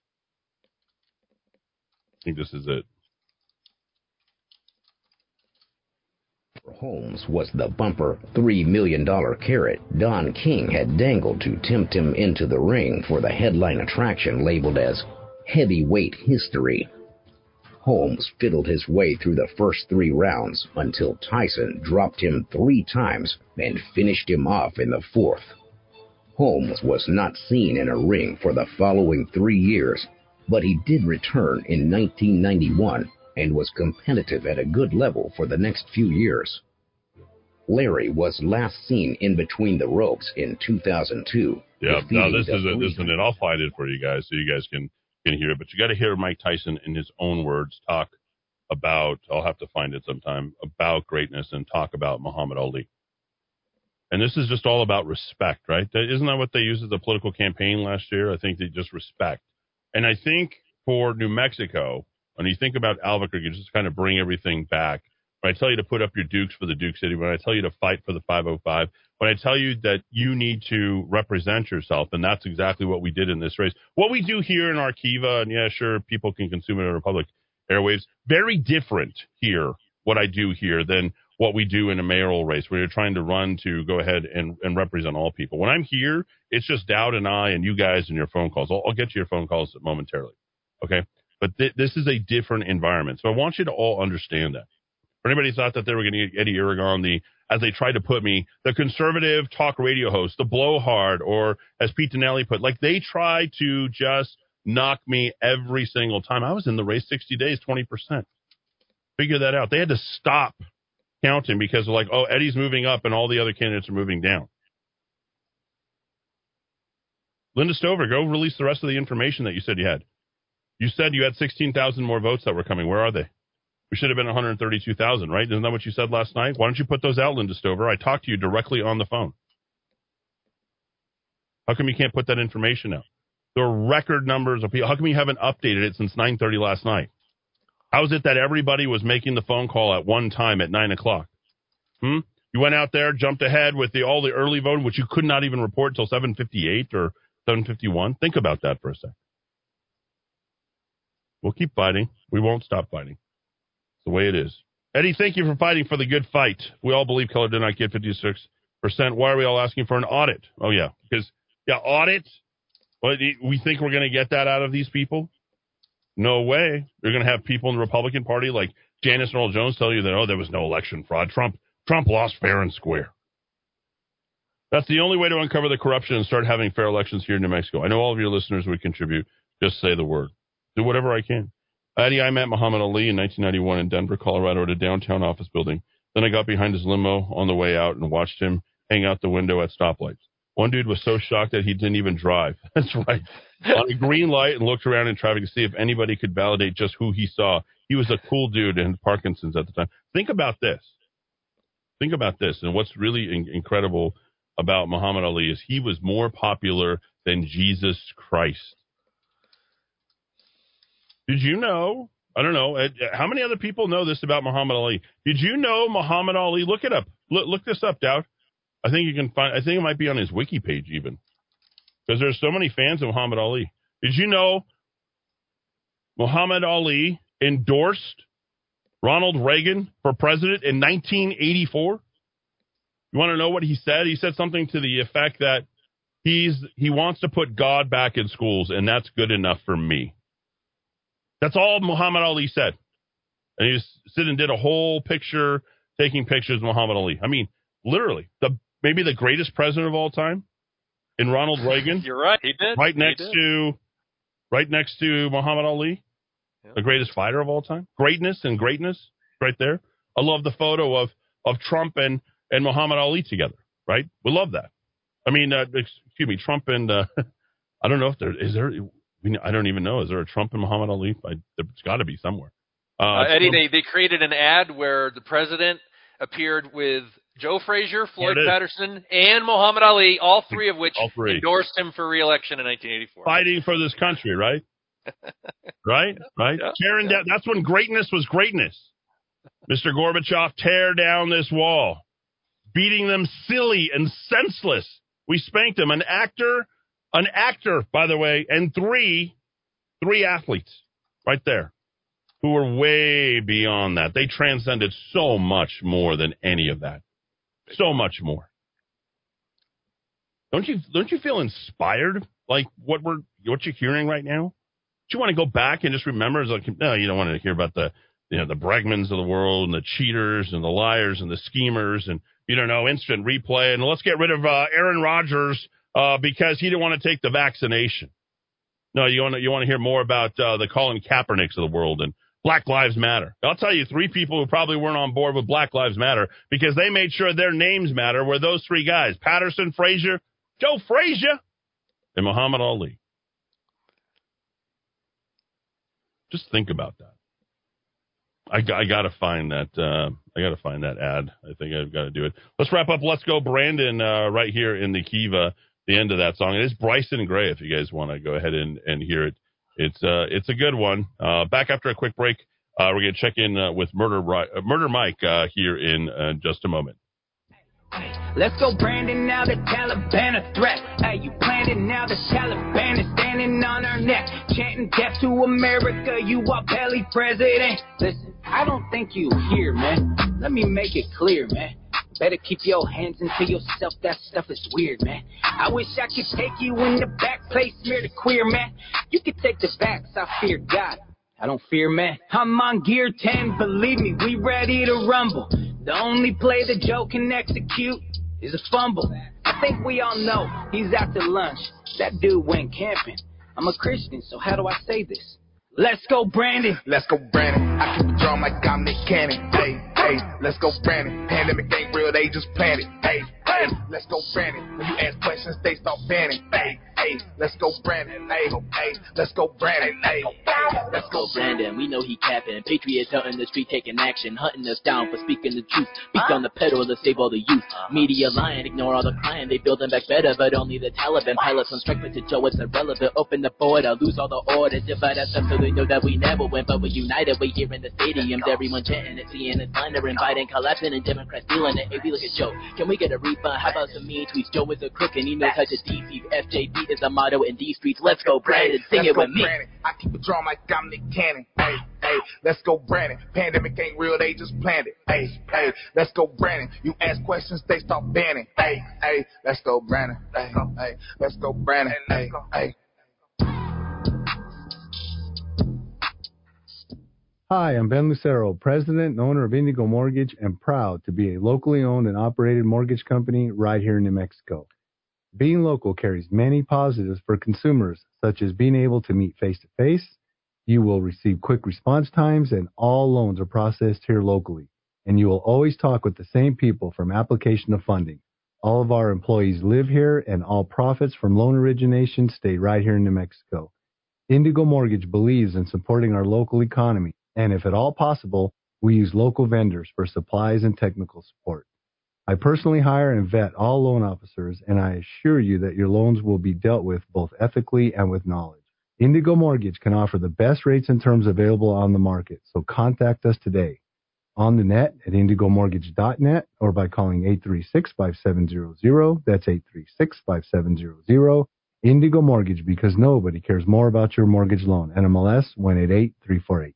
I think this is it. Holmes was the bumper $3 million carrot Don King had dangled to tempt him into the ring for the headline attraction labeled as Heavyweight History. Holmes fiddled his way through the first three rounds until Tyson dropped him three times and finished him off in the fourth. Holmes was not seen in a ring for the following three years, but he did return in 1991 and was competitive at a good level for the next few years. Larry was last seen in between the ropes in 2002. Yeah, no, defeating this is it. This is it. I'll find it for you guys so you guys can can hear it. But you got to hear Mike Tyson in his own words talk about. I'll have to find it sometime about greatness and talk about Muhammad Ali. And this is just all about respect, right? That- Isn't that what they used as a political campaign last year? I think they just respect. And I think for New Mexico, when you think about Albuquerque, just kind of bring everything back. When I tell you to put up your Dukes for the Duke City, when I tell you to fight for the 505, when I tell you that you need to represent yourself, and that's exactly what we did in this race. What we do here in Arkiva, and yeah, sure, people can consume it on Republic airwaves, very different here, what I do here than what we do in a mayoral race where you're trying to run to go ahead and, and represent all people. When I'm here, it's just Dowd and I and you guys and your phone calls. I'll, I'll get to your phone calls momentarily. Okay. But th- this is a different environment. So I want you to all understand that. Anybody thought that they were going to get Eddy Aragon, the, as they tried to put me, the conservative talk radio host, the blowhard, or as Pete Dinelli put, like they tried to just knock me every single time. I was in the race 60 days, 20%. Figure that out. They had to stop counting because they're like, oh, Eddy's moving up and all the other candidates are moving down. Linda Stover, go release the rest of the information that you said you had. You said you had 16,000 more votes that were coming. Where are they? We should have been 132,000, right? Isn't that what you said last night? Why don't you put those out, Linda Stover? I talked to you directly on the phone. How come you can't put that information out? There are record numbers of people. How come you haven't updated it since 9:30 last night? How is it that everybody was making the phone call at one time at nine o'clock? Hmm? You went out there, jumped ahead with the all the early voting, which you could not even report until 7:58 or 7:51. Think about that for a second. We'll keep fighting. We won't stop fighting. The way it is. Eddy, thank you for fighting for the good fight. We all believe Keller did not get 56%. Why are we all asking for an audit? Oh, yeah. Because, yeah, audit? What, we think we're going to get that out of these people? No way. You're going to have people in the Republican Party like Janice Arnold-Jones tell you that, oh, there was no election fraud. Trump, Trump lost fair and square. That's the only way to uncover the corruption and start having fair elections here in New Mexico. I know all of your listeners would contribute. Just say the word. Do whatever I can. Eddy, I met Muhammad Ali in 1991 in Denver, Colorado at a downtown office building. Then I got behind his limo on the way out and watched him hang out the window at stoplights. One dude was so shocked that he didn't even drive. That's right. On a green light and looked around in traffic to see if anybody could validate just who he saw. He was a cool dude and Parkinson's at the time. Think about this. Think about this. And what's really in- incredible about Muhammad Ali is he was more popular than Jesus Christ. Did you know? I don't know. uh, How many other people know this about Muhammad Ali? Did you know Muhammad Ali? Look it up. Look, look this up, Dowd. I think you can find. I think it might be on his wiki page even, because there's so many fans of Muhammad Ali. Did you know Muhammad Ali endorsed Ronald Reagan for president in 1984? You want to know what he said? He said something to the effect that he's he wants to put God back in schools, and that's good enough for me. That's all Muhammad Ali said. And he just sit and did a whole picture, taking pictures of Muhammad Ali. I mean, literally, the maybe the greatest president of all time in Ronald Reagan. You're right. He did. right next did. to right next to Muhammad Ali, the greatest fighter of all time. Greatness and greatness, right there. I love the photo of of Trump and and Muhammad Ali together. Right, we love that. I mean, uh, excuse me, Trump and uh, I don't know if there is there. I mean, I don't even know. Is there a Trump and Muhammad Ali? I, there's got to be somewhere. Uh, Eddy, Trump- they, they created an ad where the president appeared with Joe Frazier, Floyd There it is. Patterson, and Muhammad Ali, all three of which three. endorsed him for re-election in 1984. fighting for this country, right? right, right. Tearing down. That's when greatness was greatness. Mr. Gorbachev, tear down this wall, beating them silly and senseless. We spanked them. An actor, an actor, by the way, and three, three athletes, right there, who were way beyond that. They transcended so much more than any of that. So much more. Don't you don't you feel inspired like what we're what you're hearing right now? Do you want to go back and just remember? Like no, you don't want to hear about the you know the Bregmans of the world and the cheaters and the liars and the schemers and you don't know instant replay and let's get rid of uh, Aaron Rodgers uh, because he didn't want to take the vaccination. No, you want to you want to hear more about uh, the Colin Kaepernicks of the world and Black Lives Matter. I'll tell you three people who probably weren't on board with Black Lives Matter because they made sure their names matter were those three guys: Patterson, Frazier, Joe Frazier, and Muhammad Ali. Just think about that. I, I got to find that. Uh, I got to find that ad. I think I've got to do it. Let's wrap up. Let's go, Brandon, uh, right here in the Kiva. The end of that song. It is Bryson Gray. If you guys want to go ahead and, and hear it, it's uh, it's a good one. Uh, back after a quick break, uh, we're gonna check in uh, with Murder uh, Murder Mike uh, here in uh, just a moment. Let's go, Brandon. Now the Taliban a threat. Hey, you planned it. Now the Taliban is standing on our neck, chanting death to America. You are belly president. Listen, I don't think you hear, man. Let me make it clear, man. Better keep your hands into yourself. That stuff is weird, man. I wish I could take you in the back place, smear the queer, man. You could take the backs. I fear God. I don't fear man. I'm on gear 10, believe me, we ready to rumble. The only play the Joe can execute is a fumble. I think we all know he's after lunch. That dude went camping. I'm a Christian, so how do I say this? Let's go, Brandon. Let's go, Brandon. I keep a drum like I'm Nick Cannon. Hey, hey, let's go, Brandon. Pandemic ain't real, they just planned it. Hey, hey, let's go, Brandon. When you ask questions, they start banning. Hey, hey, let's go, Brandon. Hey, hey, let's go, Brandon. Hey, let's go, Brandon, we know he capping. Patriots out in the street taking action, hunting us down for speaking the truth. Beat on the pedal to save all the youth. Uh-huh. Media lying, ignore all the crying. They building back better, but only the Taliban pilots on strike. But to Joe, it's irrelevant. Open the border, lose all the order, divide us up so they know that we never win. But we're united. We're here in the stadiums, everyone chanting and seeing it and Biden collapsing and Democrats stealing it. Hey, we look at Joe. Can we get a refund? How about some mean tweets? Joe is a crook and he knows how to deceive. FJB is a motto in these streets. Let's go, Brandon. Sing let's it with me. I keep a drum like Nick Cannon. Hey, hey, let's go, Brandon. Pandemic ain't real, they just planned it. Hey, hey, let's go, Brandon. You ask questions, they start banning. Hey, hey, let's go, Brandon. Hey, hey, let's go, Brandon. Hey, hey. Hi, I'm Ben Lucero, president and owner of Indigo Mortgage, and proud to be a locally owned and operated mortgage company right here in New Mexico. Being local carries many positives for consumers, such as being able to meet face to face. You will receive quick response times, and all loans are processed here locally. And you will always talk with the same people from application to funding. All of our employees live here, and all profits from loan origination stay right here in New Mexico. Indigo Mortgage believes in supporting our local economy, and if at all possible, we use local vendors for supplies and technical support. I personally hire and vet all loan officers, and I assure you that your loans will be dealt with both ethically and with knowledge. Indigo Mortgage can offer the best rates and terms available on the market, so contact us today on the net at indigomortgage.net or by calling 836-5700. That's 836-5700. Indigo Mortgage because nobody cares more about your mortgage loan. NMLS 188348.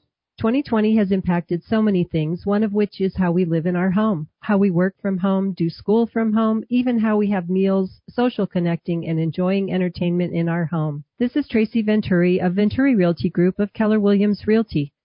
2020 has impacted so many things, one of which is how we live in our home, how we work from home, do school from home, even how we have meals, social connecting, and enjoying entertainment in our home. This is Tracy Venturi of Venturi Realty Group of Keller Williams Realty.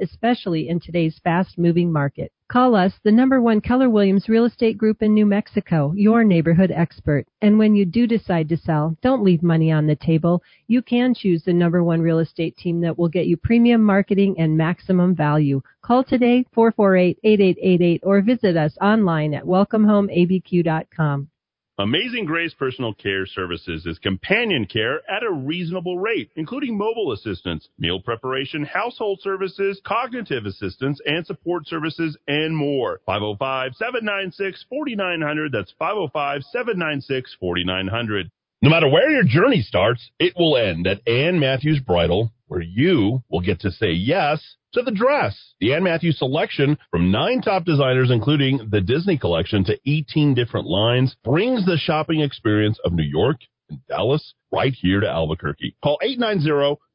especially in today's fast moving market. Call us, the number one Keller Williams Real Estate Group in New Mexico, your neighborhood expert. And when you do decide to sell, don't leave money on the table. You can choose the number one real estate team that will get you premium marketing and maximum value. Call today, 448-8888, or visit us online at welcomehomeabq.com. Amazing Grace Personal Care Services is companion care at a reasonable rate, including mobile assistance, meal preparation, household services, cognitive assistance, and support services, and more. 505-796-4900. That's 505-796-4900. No matter where your journey starts, it will end at Ann Matthews Bridal, where you will get to say yes to the dress. The Ann Matthews selection from nine top designers, including the Disney collection to 18 different lines, brings the shopping experience of New York and Dallas right here to Albuquerque. Call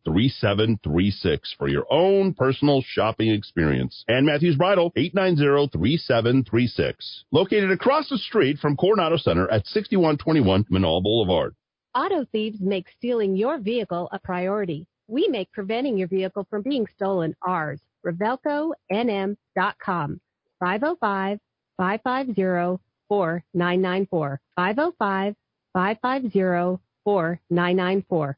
890-3736 for your own personal shopping experience. Ann Matthews Bridal, 890-3736. Located across the street from Coronado Center at 6121 Menaul Boulevard. Auto thieves make stealing your vehicle a priority. We make preventing your vehicle from being stolen ours. RevelcoNM.com. 505 550 4994. 505 550 4994.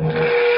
Hey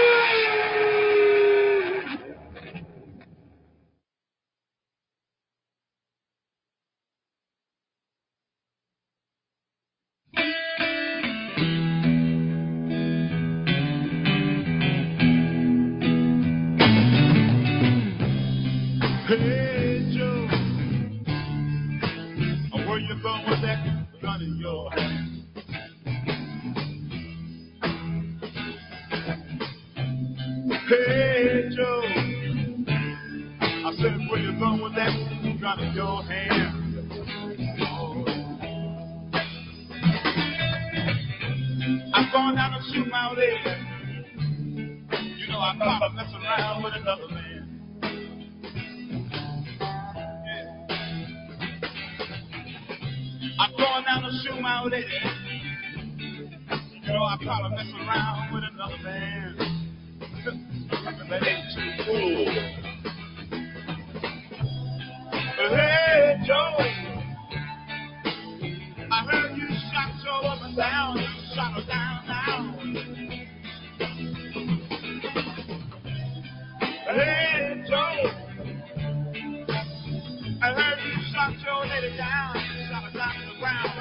Her the ground.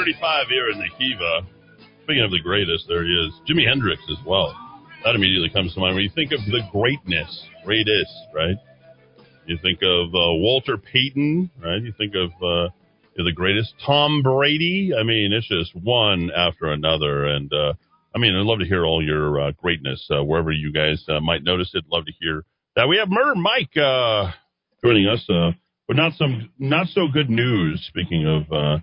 535 here in the Kiva. Speaking of the greatest, there he is. Jimi Hendrix as well. That immediately comes to mind. When you think of the greatness, greatest, right? You think of uh, Walter Payton, right? You think of uh, the greatest Tom Brady. I mean, it's just one after another. And uh, I mean, I'd love to hear all your uh, greatness uh, wherever you guys uh, might notice it. Love to hear that. We have Murder Mike joining us, but not some not so good news. Speaking of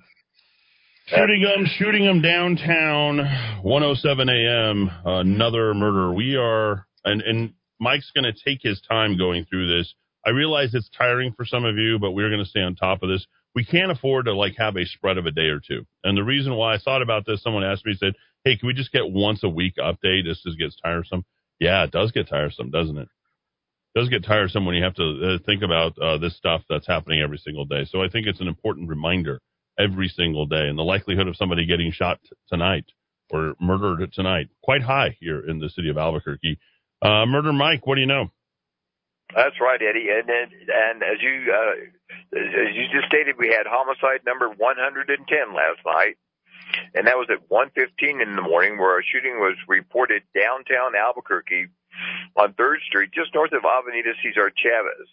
shooting them, shooting them downtown, 107 a.m. Another murder. We are, and and Mike's going to take his time going through this. I realize it's tiring for some of you, but we're going to stay on top of this. We can't afford to like have a spread of a day or two. And the reason why I thought about this, someone asked me, said, "Hey, can we just get once a week update? This just gets tiresome." Yeah, it does get tiresome, doesn't it? It does get tiresome when you have to uh, think about uh, this stuff that's happening every single day. So I think it's an important reminder every single day. And the likelihood of somebody getting shot tonight or murdered tonight quite high here in the city of Albuquerque. Uh, Murder Mike, what do you know? That's right, Eddy. And and, and as you uh, as you just stated, we had homicide number 110 last night, and that was at 1:15 in the morning, where a shooting was reported downtown Albuquerque on Third Street, just north of Avenida Cesar Chavez.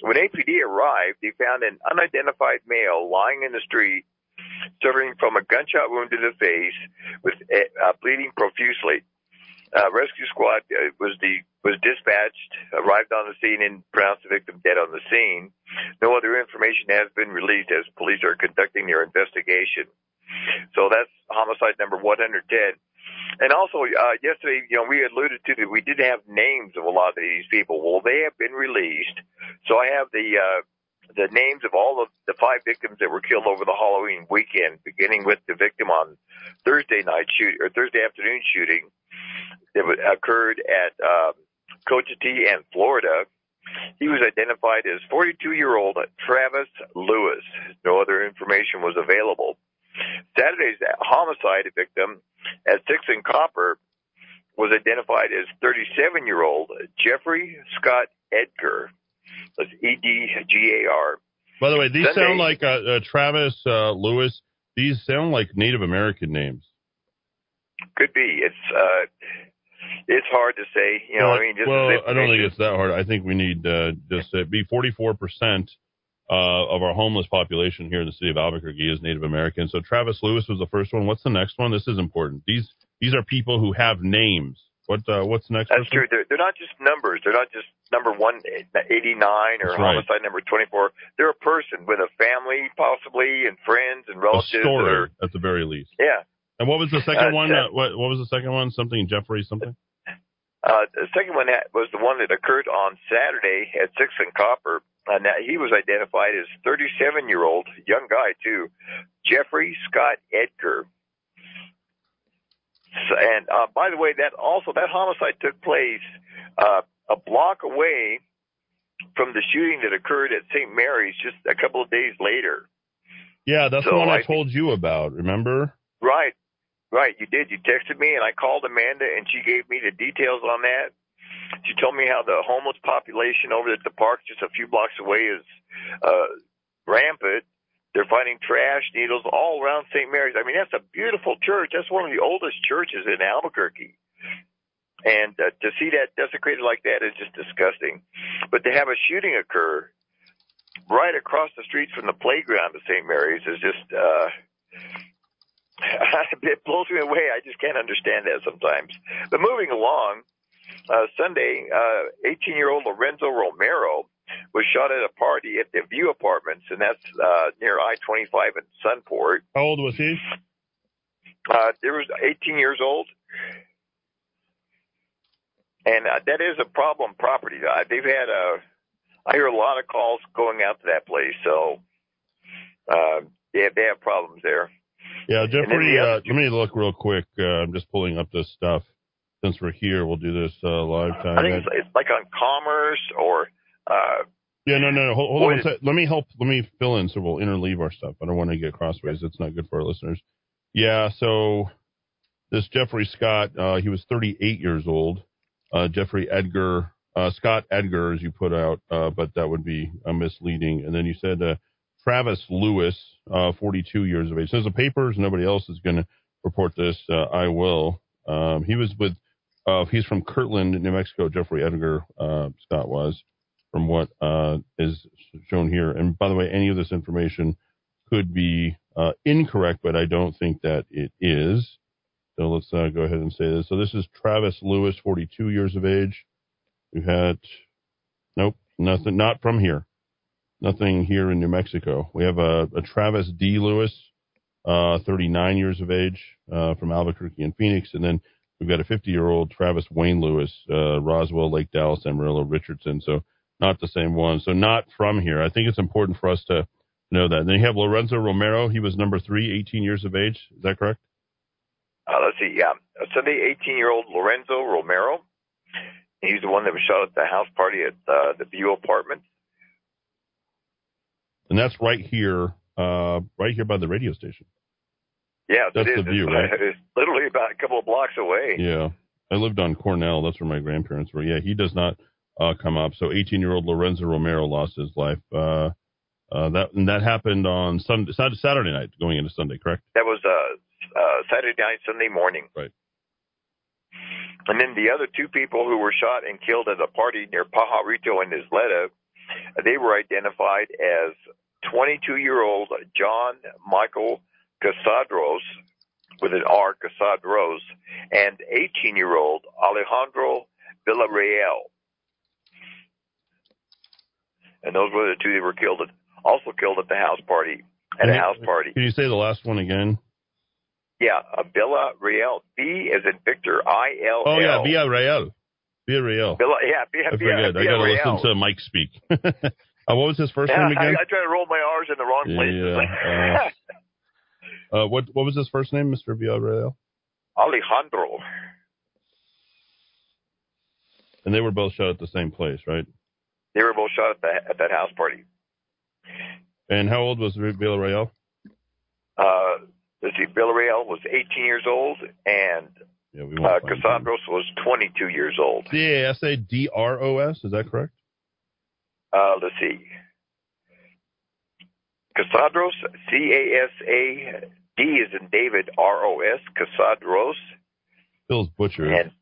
When APD arrived, they found an unidentified male lying in the street, suffering from a gunshot wound to the face, with uh, bleeding profusely. Uh, rescue squad uh, was the was dispatched, arrived on the scene, and pronounced the victim dead on the scene. No other information has been released as police are conducting their investigation. So that's homicide number 110. And also, uh, yesterday, you know, we alluded to that we did have names of a lot of these people. Well, they have been released. So I have the, uh, the names of all of the five victims that were killed over the Halloween weekend, beginning with the victim on Thursday night shoot or Thursday afternoon shooting that occurred at um, Cochiti and Florida. He was identified as 42 year old Travis Lewis. No other information was available. Saturday's homicide victim at Six and Copper was identified as 37 year old Jeffrey Scott Edgar. That's E D G A R. By the way, these Sunday- sound like uh, uh, Travis uh, Lewis. These sound like Native American names. Could be. It's uh, it's hard to say. You know, well, I mean, just well, I don't think it's that hard. I think we need uh, just uh, be 44 percent uh, of our homeless population here in the city of Albuquerque is Native American. So Travis Lewis was the first one. What's the next one? This is important. These these are people who have names. What uh, what's next? That's person? true. They're, they're not just numbers. They're not just number one eighty nine or That's right. homicide number twenty four. They're a person with a family, possibly, and friends and relatives. that story are- at the very least. yeah. And what was the second Uh, one? uh, Uh, what what was the second one? Something Jeffrey something. Uh, the second one was the one that occurred on Saturday at Six and Copper. Uh, now, he was identified as 37 year old, young guy too, Jeffrey Scott Edgar. So, and uh, by the way, that also that homicide took place uh, a block away from the shooting that occurred at St. Mary's just a couple of days later. Yeah, that's the one I, I- told you about. Remember? Right, right. You did. You texted me, and I called Amanda, and she gave me the details on that. She told me how the homeless population over at the park, just a few blocks away, is uh, rampant. They're finding trash, needles all around St. Mary's. I mean, that's a beautiful church. That's one of the oldest churches in Albuquerque. And uh, to see that desecrated like that is just disgusting. But to have a shooting occur right across the street from the playground of St. Mary's is just, uh, it blows me away. I just can't understand that sometimes. But moving along, uh, Sunday, uh, 18 year old Lorenzo Romero was shot at a party at the View Apartments, and that's uh, near I-25 in Sunport. How old was he? Uh, there was 18 years old, and uh, that is a problem property. Uh, they've had a, I hear a lot of calls going out to that place, so uh, they have, they have problems there. Yeah, Jeffrey. the Uh, let me look real quick. Uh, I'm just pulling up this stuff. Since we're here, we'll do this uh, live time. I think it's, it's like on Commerce or uh, Yeah, no, no, no. Hold, hold on. Is- Let me help. Let me fill in so we'll interleave our stuff. I don't want to get crossways. It's not good for our listeners. Yeah. So this Jeffrey Scott, uh, he was 38 years old. Uh, Jeffrey Edgar, uh, Scott Edgar, as you put out, uh, but that would be misleading. And then you said uh, Travis Lewis, uh, 42 years of age. Says the papers. Nobody else is going to report this. Uh, I will. Um, he was with. He's from Kirtland, New Mexico. Jeffrey Edgar uh, Scott was from what uh, is shown here. And by the way, any of this information could be uh, incorrect, but I don't think that it is. So let's uh, go ahead and say this. So this is Travis Lewis, 42 years of age. We had, nope, nothing, not from here. Nothing here in New Mexico. We have a, a Travis D. Lewis, uh, 39 years of age, uh, from Albuquerque and Phoenix. And then we've got a 50 year old Travis Wayne Lewis, uh, Roswell, Lake Dallas, Amarillo, Richardson. So not the same one. So not from here. I think it's important for us to know that. then you have Lorenzo Romero. He was number three, 18 years of age. Is that correct? Uh, let's see, yeah. Sunday, 18 year old Lorenzo Romero. He's the one that was shot at the house party at uh, the View apartment. And that's right here, uh, right here by the radio station. Yeah, That's it the. View, it's, right? it's literally about a couple of blocks away. Yeah. I lived on Cornell. That's where my grandparents were. Yeah, he does not uh, come up. So 18 year old Lorenzo Romero lost his life. Uh, uh, that and that happened on Sunday, Saturday night, going into Sunday, correct? That was uh, uh, Saturday night, Sunday morning. Right. And then the other two people who were shot and killed at a party near Pajarito and Isleta, they were identified as 22 year old John Michael Casadros with an R, Casadros, and 18 year old Alejandro Villarreal. And those were the two that were killed at, also killed at the house party, at a Can you- house party. Can you say the last one again? Yeah, Villa Real. B as in Victor. I L L. Oh yeah, Villa Real. Villa Real. Villa, yeah, Villa, I forget. I got to listen to Mike speak. uh, what was his first yeah, name again? I try to roll my R's in the wrong. Yeah, uh, what what was his first name, Mister Villarreal? Alejandro. And they were both shot at the same place, right? They were both shot at that at that house party. And how old was Villarreal? Uh, let's see, Villarreal was 18 years old, and Yeah, we uh, won't him. Was 22 years old. C A S A D R O S. Is that correct? Uh, let's see. Casadros, C A S A D is in David, R O S, Casadros. Bill's butcher. And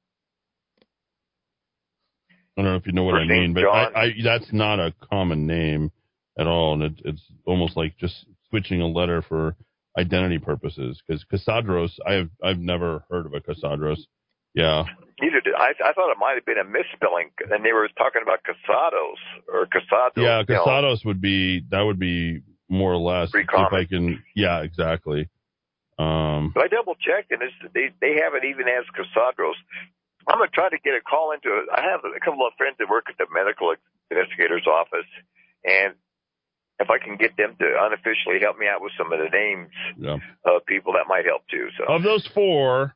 I don't know if you know what I mean, but I, I, that's not a common name at all, and it, it's almost like just switching a letter for identity purposes. Because Casadros, I've I've never heard of a Casadros. Yeah, Neither did I. I thought it might have been a misspelling, and they were talking about Casados or Casados. yeah, you know. Casados would be that would be more or less if I can. Yeah, exactly. Um, I double checked, and it's, they they haven't even asked Casadros. I'm gonna try to get a call into it. I have a couple of friends that work at the medical investigator's office, and if I can get them to unofficially help me out with some of the names yeah. of people, that might help too. So Of those four,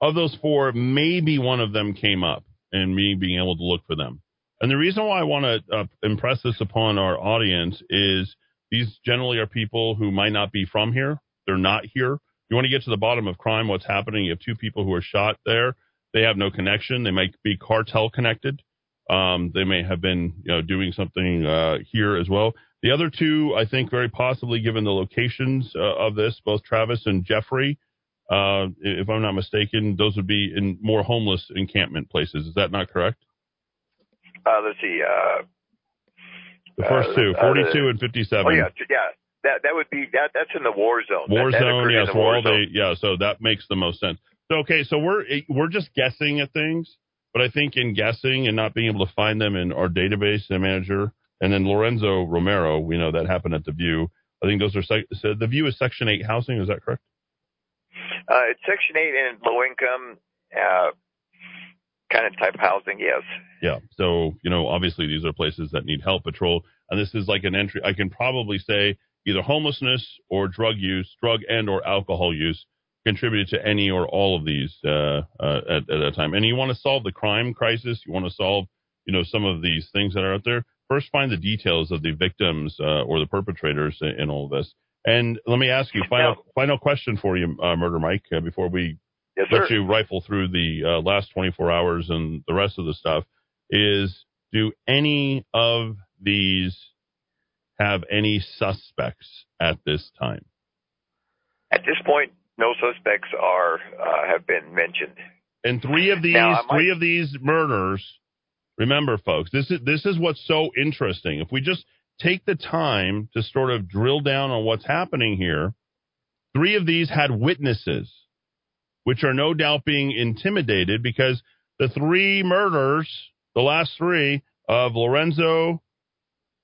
of those four, maybe one of them came up, and me being able to look for them. And the reason why I want to uh, impress this upon our audience is these generally are people who might not be from here. They're not here. You want to get to the bottom of crime, what's happening. You have two people who are shot there. They have no connection. They might be cartel connected. Um, they may have been, you know, doing something uh, here as well. The other two, I think, very possibly, given the locations uh, of this, both Travis and Jeffrey, uh, if I'm not mistaken, those would be in more homeless encampment places. Is that not correct? Uh, let's see. Uh, The first uh, two, uh, 42 the- and 57. Oh yeah, yeah. That that would be that. That's in the war zone. War that, that zone, in yes, war all zone. yeah. So that makes the most sense. So okay, so we're we're just guessing at things, but I think in guessing and not being able to find them in our database and manager, and then Lorenzo Romero, we know that happened at the View. I think those are sec- so the View is Section Eight housing. Is that correct? Uh, it's Section Eight and low income uh, kind of type housing. Yes. Yeah. So, you know, obviously these are places that need help patrol. And this is like an entry. I can probably say either homelessness or drug use, drug and or alcohol use contributed to any or all of these uh, uh, at, at that time. And you want to solve the crime crisis. You want to solve, you know, some of these things that are out there. First, find the details of the victims uh, or the perpetrators in, in all of this. And let me ask you, final final question for you, uh, Murder Mike, uh, before we Yes, let sir. you rifle through the uh, last 24 hours and the rest of the stuff is do any of these have any suspects at this time? At this point, no suspects are uh, have been mentioned. And three of these Now, might- three of these murders, remember folks, this is this is what's so interesting. If we just take the time to sort of drill down on what's happening here, three of these had witnesses, which are no doubt being intimidated because the three murders, the last three of Lorenzo,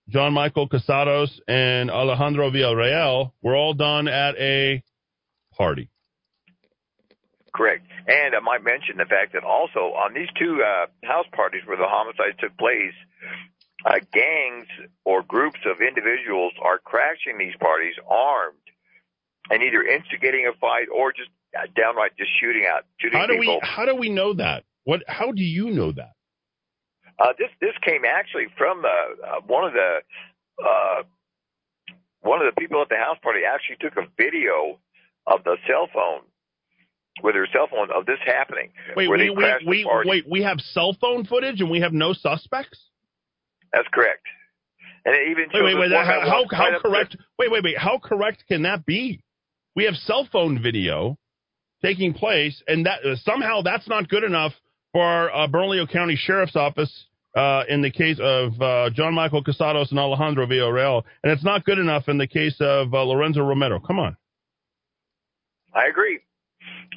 John Michael Casados, and Alejandro Villarreal were all done at a party. Correct. And I might mention the fact that also on these two uh, house parties where the homicides took place, uh, gangs or groups of individuals are crashing these parties armed and either instigating a fight or just uh, downright just shooting out, shooting How do people. we how do we know that? What how do you know that? Uh, this this came actually from uh, uh, one of the uh, one of the people at the house party actually took a video of the cell phone with her cell phone of this happening. Wait, we, we, the we, party. wait, we have cell phone footage and we have no suspects? That's correct. And it even Wait, wait, wait. How, how, how correct? Wait, wait, wait. How correct can that be? We have cell phone video taking place, and that uh, somehow that's not good enough for our uh, Bernalillo County Sheriff's Office uh, in the case of uh, John Michael Casados and Alejandro Villarreal, and it's not good enough in the case of uh, Lorenzo Romero. Come on. I agree.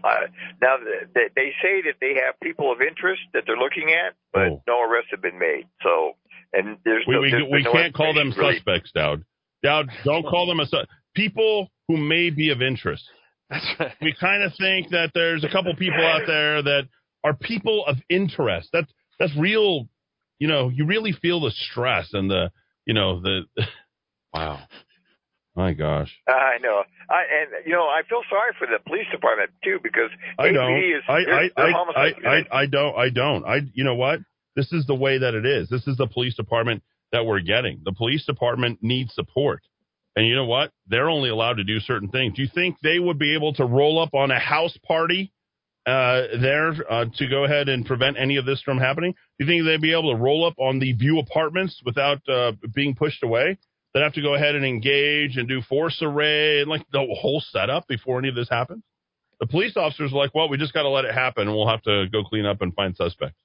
Uh, now th- th- they say that they have people of interest that they're looking at, but no arrests have been made. So, and there's Oh. We, no, we, there's we been no can't call them really. suspects, Dowd. Dowd, don't call them a su- people who may be of interest. That's right. We kind of think that there's a couple people out there that are people of interest. That's that's real. You know, you really feel the stress and the you know the. Wow. My gosh. I know. I and you know I feel sorry for the police department too because I APD don't. is I I I, I, I. I don't. I don't. I you know what? This is the way that it is. This is the police department that we're getting. The police department needs support. And you know what? They're only allowed to do certain things. Do you think they would be able to roll up on a house party uh, there uh, to go ahead and prevent any of this from happening? Do you think they'd be able to roll up on the View apartments without uh, being pushed away? They'd have to go ahead and engage and do force array and like the whole setup before any of this happens. The police officers are like, well, we just got to let it happen and we'll have to go clean up and find suspects.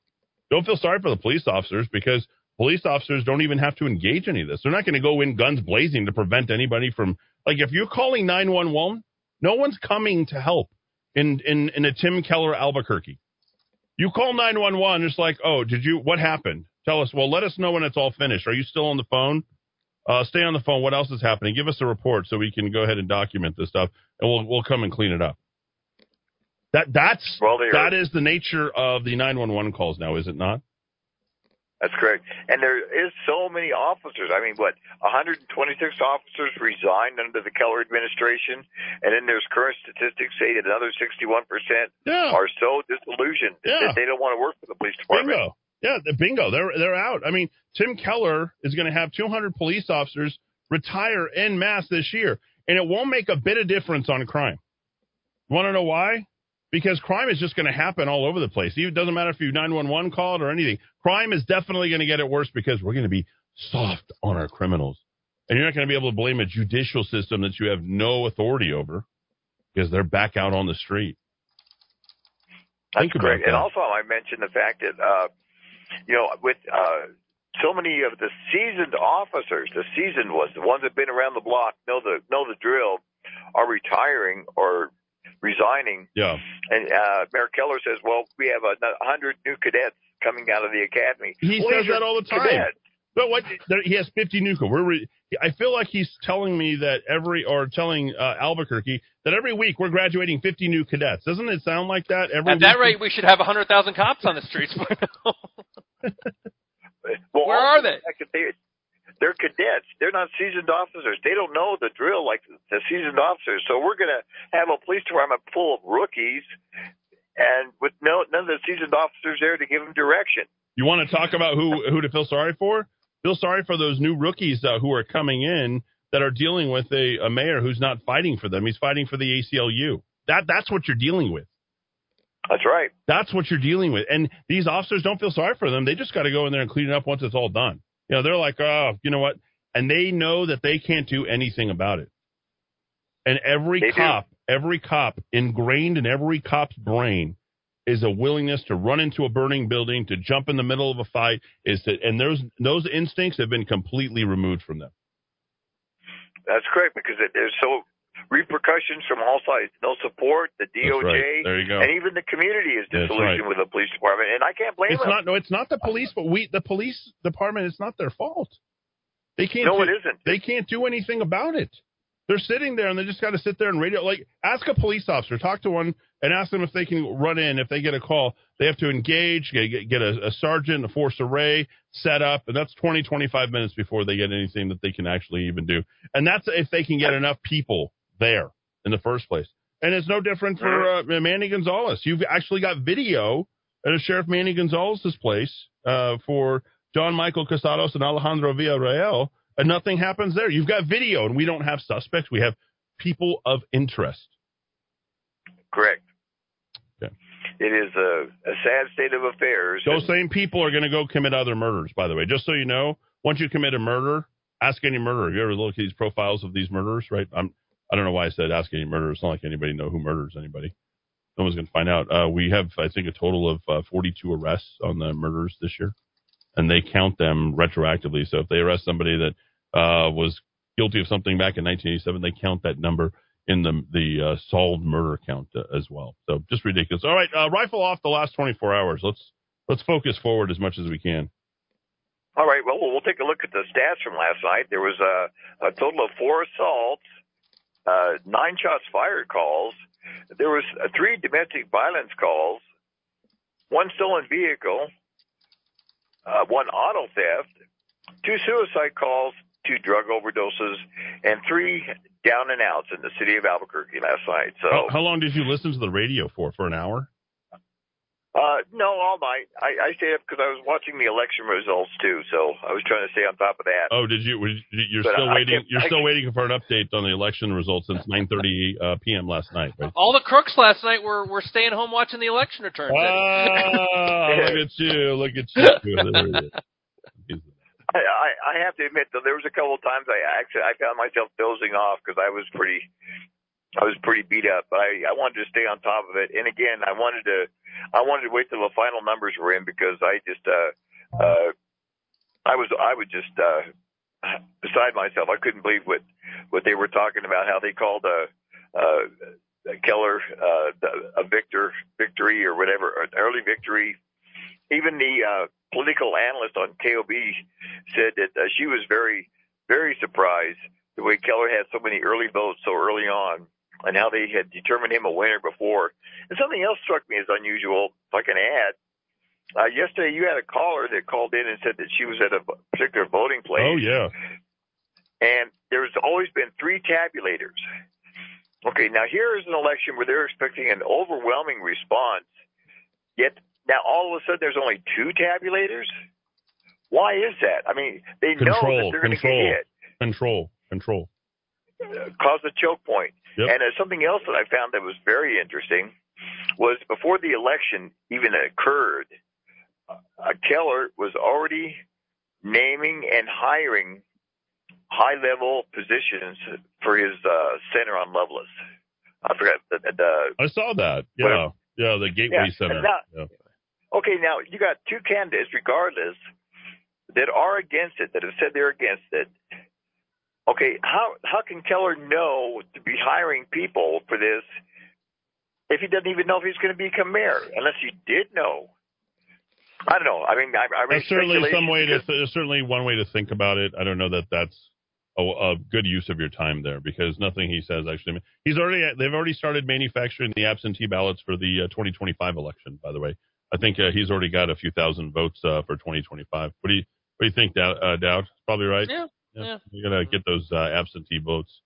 Don't feel sorry for the police officers because police officers don't even have to engage any of this. They're not going to go in guns blazing to prevent anybody from, like, if you're calling 911, no one's coming to help in, in, in a Tim Keller Albuquerque. You call 911, it's like, oh, did you, what happened? Tell us, well, let us know when it's all finished. Are you still on the phone? Uh, stay on the phone. What else is happening? Give us a report so we can go ahead and document this stuff, and we'll we'll come and clean it up. That that's Well, that is the nature of the 911 calls now, is it not? That's correct. And there is so many officers. I mean, what, 126 officers resigned under the Keller administration, and then there's current statistics say that another 61% Yeah. are so disillusioned Yeah. that they don't want to work for the police department. Bingo. Yeah, the bingo. They're they're out. I mean, Tim Keller is going to have 200 police officers retire en masse this year, and it won't make a bit of difference on crime. Want to know why? Because crime is just going to happen all over the place. It doesn't matter if you 911 called or anything. Crime is definitely going to get it worse because we're going to be soft on our criminals. And you're not going to be able to blame a judicial system that you have no authority over because they're back out on the street. That's Think correct. And also, I mentioned the fact that, uh, you know, with uh, so many of the seasoned officers, the seasoned ones, the ones that've been around the block, know the know the drill, are retiring or resigning. Yeah. And uh, Mayor Keller says, "Well, we have a hundred new cadets coming out of the academy." He Well, says that all the time. cadets. But what there, he has 50 new. We're re, I feel like he's telling me that every or telling uh, Albuquerque that every week we're graduating 50 new cadets. Doesn't it sound like that? Every At that week? rate, we should have 100,000 cops on the streets. Well, Where are they? They're cadets. They're not seasoned officers. They don't know the drill like the seasoned officers. So we're going to have a police department full of rookies, and with no none of the seasoned officers there to give them direction. You want to talk about who who to feel sorry for? Feel sorry for those new rookies uh, who are coming in that are dealing with a, a mayor who's not fighting for them. He's fighting for the ACLU. That that's what you're dealing with. That's right. That's what you're dealing with. And these officers don't feel sorry for them. They just got to go in there and clean it up once it's all done. You know, they're like, oh, you know what? And they know that they can't do anything about it. And every They do. cop, every cop ingrained in every cop's brain is a willingness to run into a burning building, to jump in the middle of a fight, is to, and those those instincts have been completely removed from them. That's correct because it, there's so repercussions from all sides. No support, the DOJ, right. There you go. and even the community is disillusioned right. with the police department. And I can't blame It's them. not no, it's not the police, but we the police department. It's not their fault. They can't. No, do, it isn't. They can't do anything about it. They're sitting there and they just got to sit there and radio. Like, ask a police officer, talk to one, and ask them if they can run in. If they get a call, they have to engage, get, get- get a, a sergeant, a force array set up, and that's 20, 25 minutes before they get anything that they can actually even do. And that's if they can get enough people there in the first place. And it's no different for uh, Manny Gonzalez. You've actually got video at Sheriff Manny Gonzalez's place uh, for John Michael Casados and Alejandro Villarreal, and nothing happens there. You've got video, and we don't have suspects. We have people of interest. Correct. It is a, a sad state of affairs. Those same people are going to go commit other murders, by the way. Just so you know, once you commit a murder, ask any murderer. You ever look at these profiles of these murderers, right? I'm, I don't know why I said ask any murderer. It's not like anybody know who murders anybody. No one's going to find out. Uh, we have, I think, a total of uh, 42 arrests on the murders this year, and they count them retroactively. So if they arrest somebody that uh, was guilty of something back in 1987, they count that number in the the uh, solved murder count uh, as well. So just ridiculous. All right, uh, rifle off the last 24 hours. Let's let's focus forward as much as we can. All right. Well, we'll take a look at the stats from last night. There was a, a total of four assaults, uh, nine shots fired calls. There was uh, three domestic violence calls, one stolen vehicle, uh, one auto theft, two suicide calls, two drug overdoses, and three down and outs in the city of Albuquerque last night. So, How, how long did you listen to the radio for? For an hour? Uh, no, all night. I, I stayed up because I was watching the election results too. So I was trying to stay on top of that. Oh, did you? were you- You're But still I waiting. kept- You're still kept- waiting for an update on the election results since 9:30 uh, p.m. last night, right? All the crooks last night were, were staying home watching the election returns. Ah, look at you! Look at you! There it is. I, I, I have to admit though, there was a couple of times I actually I found myself dozing off because I was pretty, I was pretty beat up. But I, I wanted to stay on top of it, and again, I wanted to, I wanted to wait till the final numbers were in because I just, uh, uh, I was, I was just uh, beside myself. I couldn't believe what what they were talking about. How they called uh, uh, Keller uh, a victor, victory or whatever, an early victory. Even the uh, political analyst on KOB said that uh, she was very, very surprised the way Keller had so many early votes so early on, and how they had determined him a winner before. And something else struck me as unusual. If I can add, uh, yesterday you had a caller that called in and said that she was at a particular voting place. Oh yeah. And there's always been three tabulators. Okay, now here is an election where they're expecting an overwhelming response, yet now all of a sudden there's only two tabulators. Why is that? I mean, they know that Control, they're going to get control, hit, control, control. uh, cause a choke point. Yep. And uh, something else that I found that was very interesting was before the election even occurred, uh, Keller was already naming and hiring high level positions for his uh, center on Lovelace. I forgot the, the, the I saw that. Yeah, Whatever. yeah, the Gateway Yeah, Center. now- Yeah. Okay, now you got two candidates, regardless, that are against it, that have said they're against it. Okay, how how can Keller know to be hiring people for this if he doesn't even know if he's going to become mayor? Unless he did know. I don't know. I mean, I, I There's certainly some way to because- there's certainly one way to think about it. I don't know that that's a, a good use of your time there because nothing he says actually. He's already they've already started manufacturing the absentee ballots for the uh, 2025 election. By the way, I think uh, he's already got a few thousand votes uh, for 2025. What do you what do you think, Dow- uh, Dowd? Probably right. Yeah, yeah. You gotta get those uh, absentee votes.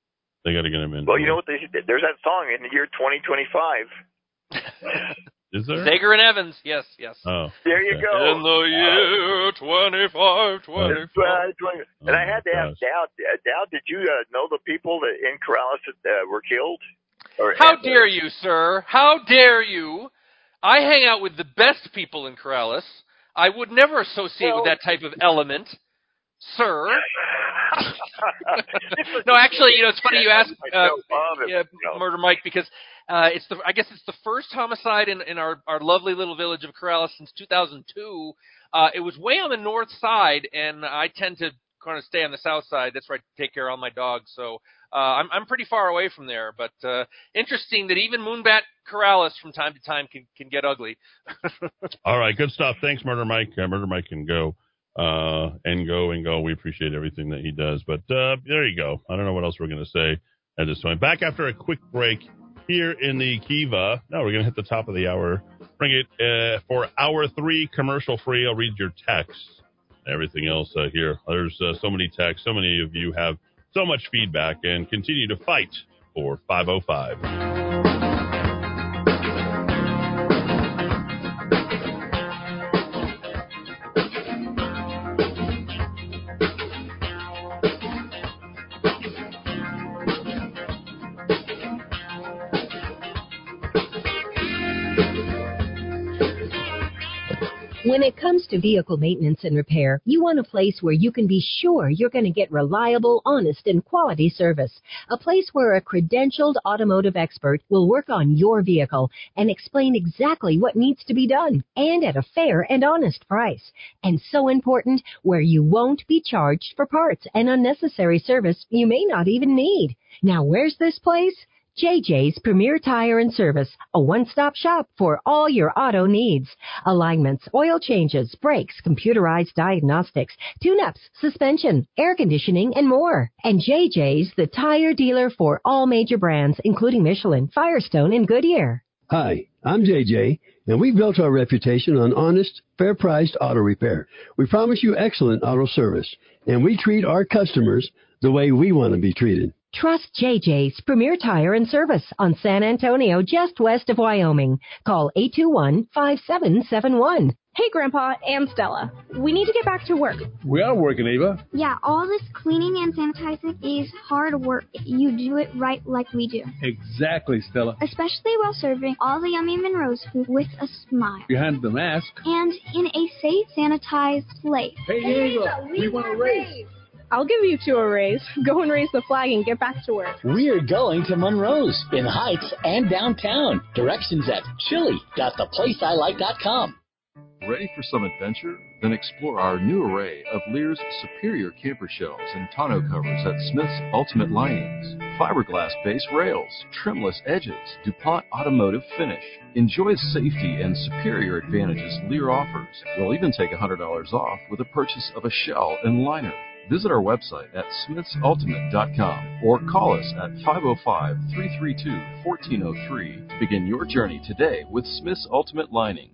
They gotta get them in. Well, you know what? They, there's that song in the year 2025. Is there? Zager and Evans. Yes, yes. Oh, There you okay. go. In the year 25, 25. That's right, 20. And I Oh, had to my ask Dowd, uh, Dowd, did you uh, know the people that in Corrales that uh, were killed? Or How dare you, sir? How dare you? I hang out with the best people in Corrales. I would never associate with that type of element, sir. no, actually, you know, it's funny you ask uh, yeah, Murder Mike because uh, it's the I guess it's the first homicide in, in our, our lovely little village of Corrales since 2002. Uh, it was way on the north side, and I tend to kind of stay on the south side. That's where I take care of all my dogs. So uh, I'm I'm pretty far away from there. But uh, interesting that even Moonbat Corrales from time to time can can get ugly. All right, good stuff. Thanks, Murder Mike. Uh, Murder Mike can go uh, and go and go. We appreciate everything that he does. But uh, there you go. I don't know what else we're going to say at this point. Back after a quick break here in the Kiva. Now we're going to hit the top of the hour. Bring it uh, for hour three, commercial free. I'll read your text. Everything else uh, here. There's uh, so many texts. So many of you have so much feedback and continue to fight for 505. To vehicle maintenance and repair, you want a place where you can be sure you're going to get reliable, honest, and quality service. A place where a credentialed automotive expert will work on your vehicle and explain exactly what needs to be done and at a fair and honest price. And so important, where you won't be charged for parts and unnecessary service you may not even need. Now where's this place? JJ's Premier Tire and Service, a one-stop shop for all your auto needs. Alignments, oil changes, brakes, computerized diagnostics, tune-ups, suspension, air conditioning, and more. And JJ's the tire dealer for all major brands, including Michelin, Firestone, and Goodyear. Hi, I'm JJ, and we've built our reputation on honest, fair priced auto repair. We promise you excellent auto service, and we treat our customers the way we want to be treated. Trust JJ's Premier Tire and Service on San Antonio, just west of Wyoming. Call 821-5771. Hey, Grandpa and Stella. We need to get back to work. We are working, Eva. Yeah, all this cleaning and sanitizing is hard work. You do it right like we do. Exactly, Stella. Especially while serving all the yummy Monroe's food with a smile. Behind the mask. And in a safe, sanitized place. Hey, Eva, we want to race. I'll give you two a raise. Go and raise the flag and get back to work. We're going to Monroe's in Heights and downtown. Directions at chili.theplaceilike.com. Ready for some adventure? Then explore our new array of Leer's superior camper shells and tonneau covers at Smith's Ultimate Linings. Fiberglass base rails, trimless edges, DuPont automotive finish. Enjoy the safety and superior advantages Lear offers. We'll even take $100 off with a purchase of a shell and liner. Visit our website at smithsultimate.com or call us at 505 332 1403 to begin your journey today with Smith's Ultimate Linings.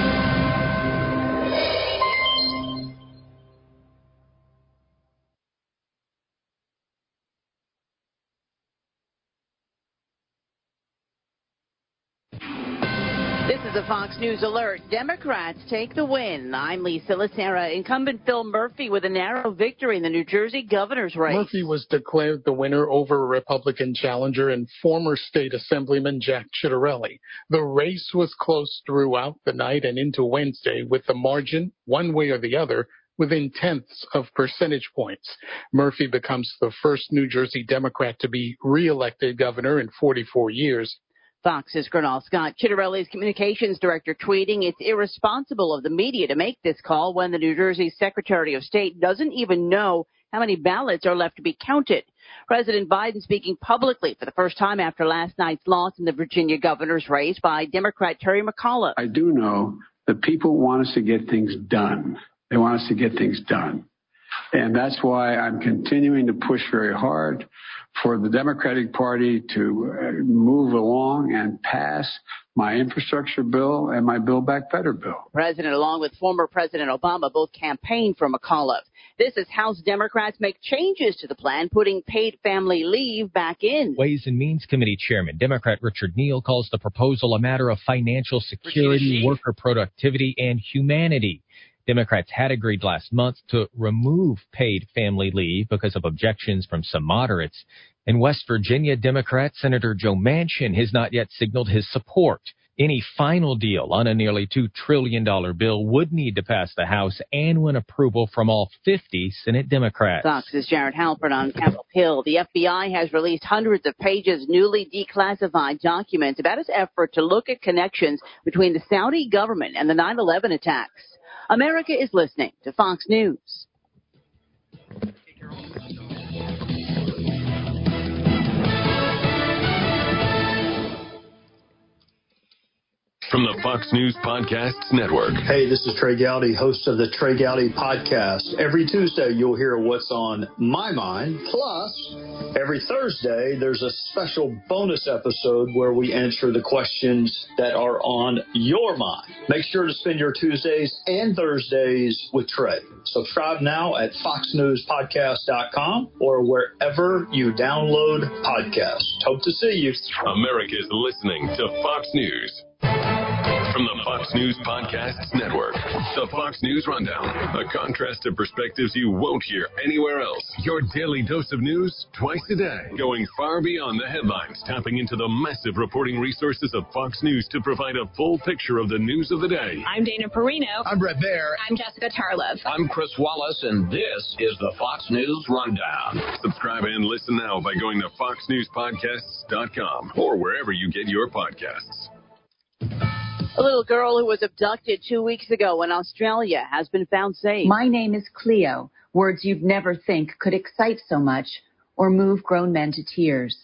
A Fox News alert. Democrats take the win. I'm Lisa Lacera. Incumbent Phil Murphy with a narrow victory in the New Jersey governor's race. Murphy was declared the winner over Republican challenger and former state assemblyman Jack Ciattarelli. The race was close throughout the night and into Wednesday with the margin, one way or the other, within tenths of percentage points. Murphy becomes the first New Jersey Democrat to be reelected governor in 44 years. Fox's Gernal Scott Ciattarelli's communications director tweeting it's irresponsible of the media to make this call when the New Jersey Secretary of State doesn't even know how many ballots are left to be counted. President Biden speaking publicly for the first time after last night's loss in the Virginia governor's race by Democrat Terry McAuliffe. I do know that people want us to get things done. They want us to get things done. And that's why I'm continuing to push very hard for the Democratic Party to uh, move along and pass my infrastructure bill and my Build Back Better bill. President, along with former President Obama, both campaigned for McAuliffe. This is House Democrats make changes to the plan, putting paid family leave back in. Ways and Means Committee Chairman Democrat Richard Neal calls the proposal a matter of financial security, worker productivity, and humanity. Democrats had agreed last month to remove paid family leave because of objections from some moderates. In West Virginia, Democrat Senator Joe Manchin has not yet signaled his support. Any final deal on a nearly $2 trillion bill would need to pass the House and win approval from all 50 Senate Democrats. Fox's Jared Halpern on Capitol Hill. The FBI has released hundreds of pages newly declassified documents about its effort to look at connections between the Saudi government and the 9-11 attacks. America is listening to Fox News. From the Fox News Podcasts Network. Hey, this is Trey Gowdy, host of the Trey Gowdy Podcast. Every Tuesday, you'll hear what's on my mind. Plus, every Thursday, there's a special bonus episode where we answer the questions that are on your mind. Make sure to spend your Tuesdays and Thursdays with Trey. Subscribe now at foxnewspodcast.com or wherever you download podcasts. Hope to see you. America is listening to Fox News. From the Fox News Podcasts Network, the Fox News Rundown, a contrast of perspectives you won't hear anywhere else. Your daily dose of news twice a day, going far beyond the headlines, tapping into the massive reporting resources of Fox News to provide a full picture of the news of the day. I'm Dana Perino. I'm Bret Baier. I'm Jessica Tarlov. I'm Chris Wallace, and this is the Fox News Rundown. Subscribe and listen now by going to foxnewspodcasts.com or wherever you get your podcasts. A little girl who was abducted two weeks ago in Australia has been found safe. My name is Cleo, words you'd never think could excite so much or move grown men to tears.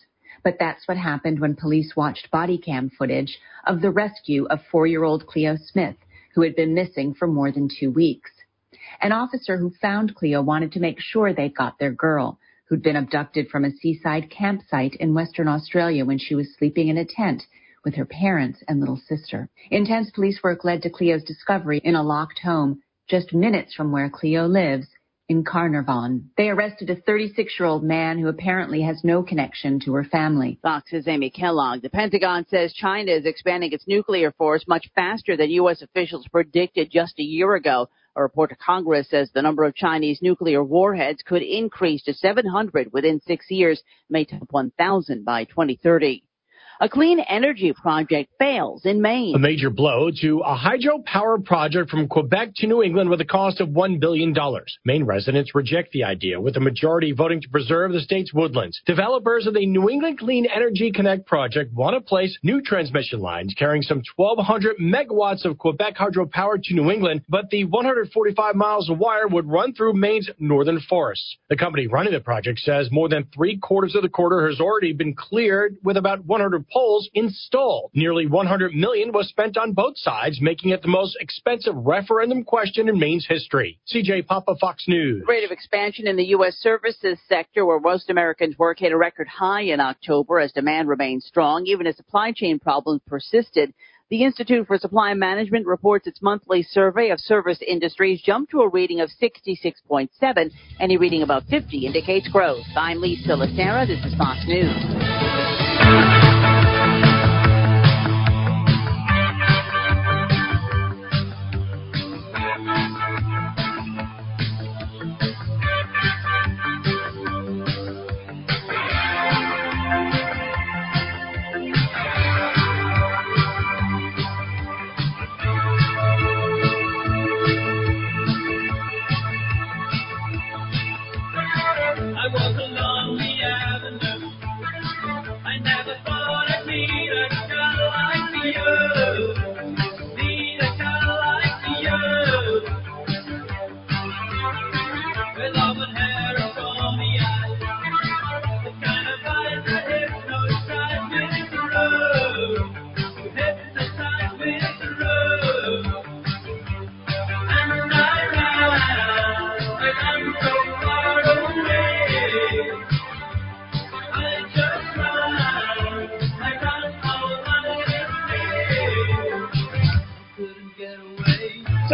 But that's what happened when police watched body cam footage of the rescue of four year old Cleo Smith, who had been missing for more than two weeks. An officer who found Cleo wanted to make sure they got their girl, who'd been abducted from a seaside campsite in Western Australia when she was sleeping in a tent with her parents and little sister. Intense police work led to Cleo's discovery in a locked home just minutes from where Cleo lives in Carnarvon. They arrested a 36-year-old man who apparently has no connection to her family. Fox's Amy Kellogg. The Pentagon says China is expanding its nuclear force much faster than U.S. officials predicted just a year ago. A report to Congress says the number of Chinese nuclear warheads could increase to 700 within six years, may top 1,000 by 2030. A clean energy project fails in Maine. A major blow to a hydropower project from Quebec to New England with a cost of $1 billion. Maine residents reject the idea, with a majority voting to preserve the state's woodlands. Developers of the New England Clean Energy Connect project want to place new transmission lines carrying some 1,200 megawatts of Quebec hydropower to New England, but the 145 miles of wire would run through Maine's northern forests. The company running the project says more than three quarters of the corridor has already been cleared, with about 100 poles installed. Nearly 100 million was spent on both sides, making it the most expensive referendum question in Maine's history. CJ Papa, Fox News. The rate of expansion in the U.S. services sector, where most Americans work, hit a record high in October as demand remained strong, even as supply chain problems persisted. The Institute for Supply Management reports its monthly survey of service industries jumped to a reading of 66.7. Any reading above 50 indicates growth. I'm Lisa Lacera. This is Fox News.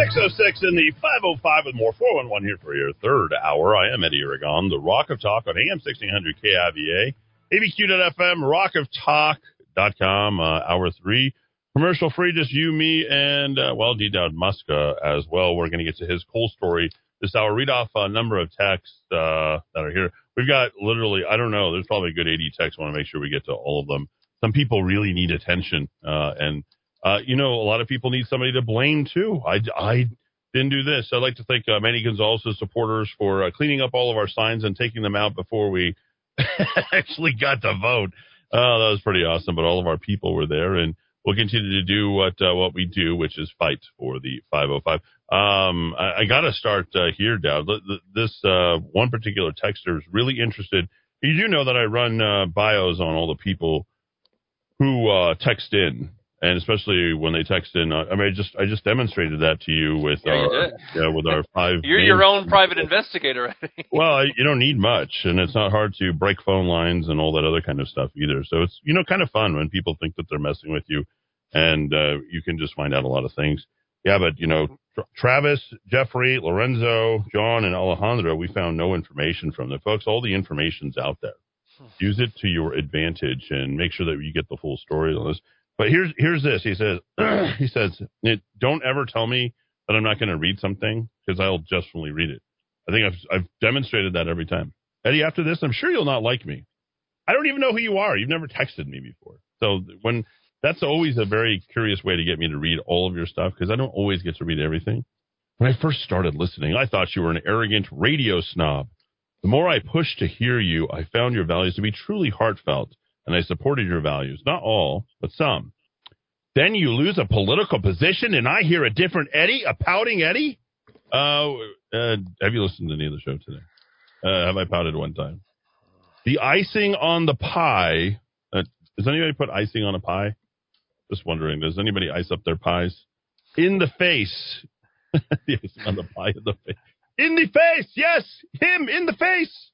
606 in the 505 with more 411 here for your third hour. I am Eddy Aragon, the Rock of Talk on AM 1600 KIVA, ABQ.FM, rockoftalk.com, uh, hour three. Commercial free, just you, me, and, uh, well, D. Dowd Muska as well. We're going to get to his cool story this hour. Read off a number of texts uh, that are here. We've got literally, I don't know, there's probably a good 80 texts. Want to make sure we get to all of them. Some people really need attention. Uh, and, uh, you know, a lot of people need somebody to blame too. I, I didn't do this. I'd like to thank uh, Manny Gonzalez's supporters for uh, cleaning up all of our signs and taking them out before we actually got to vote. Oh, that was pretty awesome. But all of our people were there, and we'll continue to do what uh, what we do, which is fight for the 505. Um, I, I got to start uh, here, th- This uh, one particular texter is really interested. You do know that I run uh, bios on all the people who uh, text in, and especially when they text in. Uh, I mean, I just I just demonstrated that to you with Yeah, our did. yeah, with our five. You're your own private investigator. Well, I- you don't need much, and it's not hard to break phone lines and all that other kind of stuff either. So it's you know kind of fun when people think that they're messing with you, and uh, you can just find out a lot of things. Yeah, but you know, Tra- Travis, Jeffrey, Lorenzo, John, and Alejandro, we found no information from them, folks. All the information's out there. Use it to your advantage and make sure that you get the full story on this. But here's here's this. He says he says don't ever tell me that I'm not going to read something because I'll justly read it. I think I've I've demonstrated that every time. Eddy, after this, I'm sure you'll not like me. I don't even know who you are. You've never texted me before. So when that's always a very curious way to get me to read all of your stuff because I don't always get to read everything. When I first started listening, I thought you were an arrogant radio snob. The more I pushed to hear you, I found your values to be truly heartfelt, and I supported your values. Not all, but some. Then you lose a political position, and I hear a different Eddy, a pouting Eddy. Uh, uh, have you listened to any of the show today? Uh, have I pouted one time? The icing on the pie. Uh, does anybody put icing on a pie? Just wondering. Does anybody ice up their pies? In the face. the icing on the pie in the face. In the face, yes, him in the face.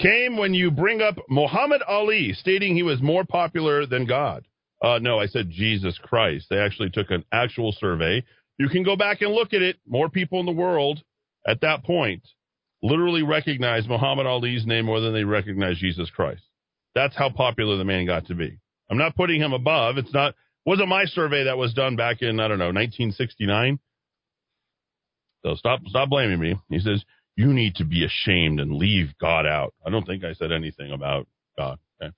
Came when you bring up Muhammad Ali, stating he was more popular than God. Uh, no, I said Jesus Christ. They actually took an actual survey. You can go back and look at it. More people in the world at that point literally recognize Muhammad Ali's name more than they recognize Jesus Christ. That's how popular the man got to be. I'm not putting him above. It's not wasn't my survey that was done back in I don't know 1969. So stop stop blaming me. He says you need to be ashamed and leave God out. I don't think I said anything about God. Okay.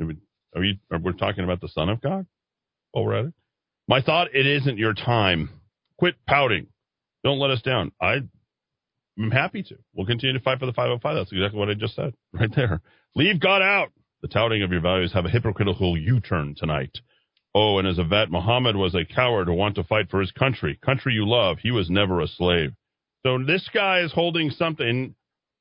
Are we are we talking about the Son of God? At it. My thought: it isn't your time. Quit pouting. Don't let us down. I I'm happy to. We'll continue to fight for the 505. That's exactly what I just said right there. Leave God out. The touting of your values have a hypocritical U-turn tonight. Oh, and as a vet, Muhammad was a coward who wanted to fight for his country. Country you love. He was never a slave. So this guy is holding something.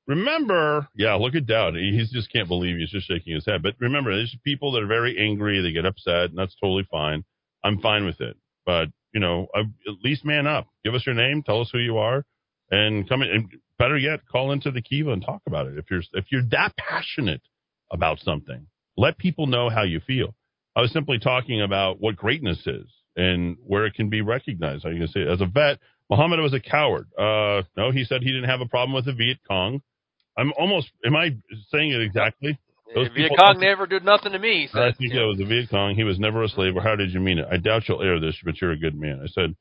Remember, yeah, look at Dowd. He just can't believe he's just shaking his head. But remember, there's people that are very angry. They get upset, and that's totally fine. I'm fine with it. But, you know, at least man up. Give us your name. Tell us who you are. And come in. And better yet, call into the Kiva and talk about it. If you're, if you're that passionate about something, let people know how you feel. I was simply talking about what greatness is and where it can be recognized. I can say, as a vet, Muhammad was a coward. Uh, no, he said he didn't have a problem with the Viet Cong. I'm almost, am I saying it exactly? Those Viet Cong never did nothing to me. He I said, think that was the Viet Cong. He was never a slave. Or how did you mean it? I doubt you'll air this, but you're a good man. I said,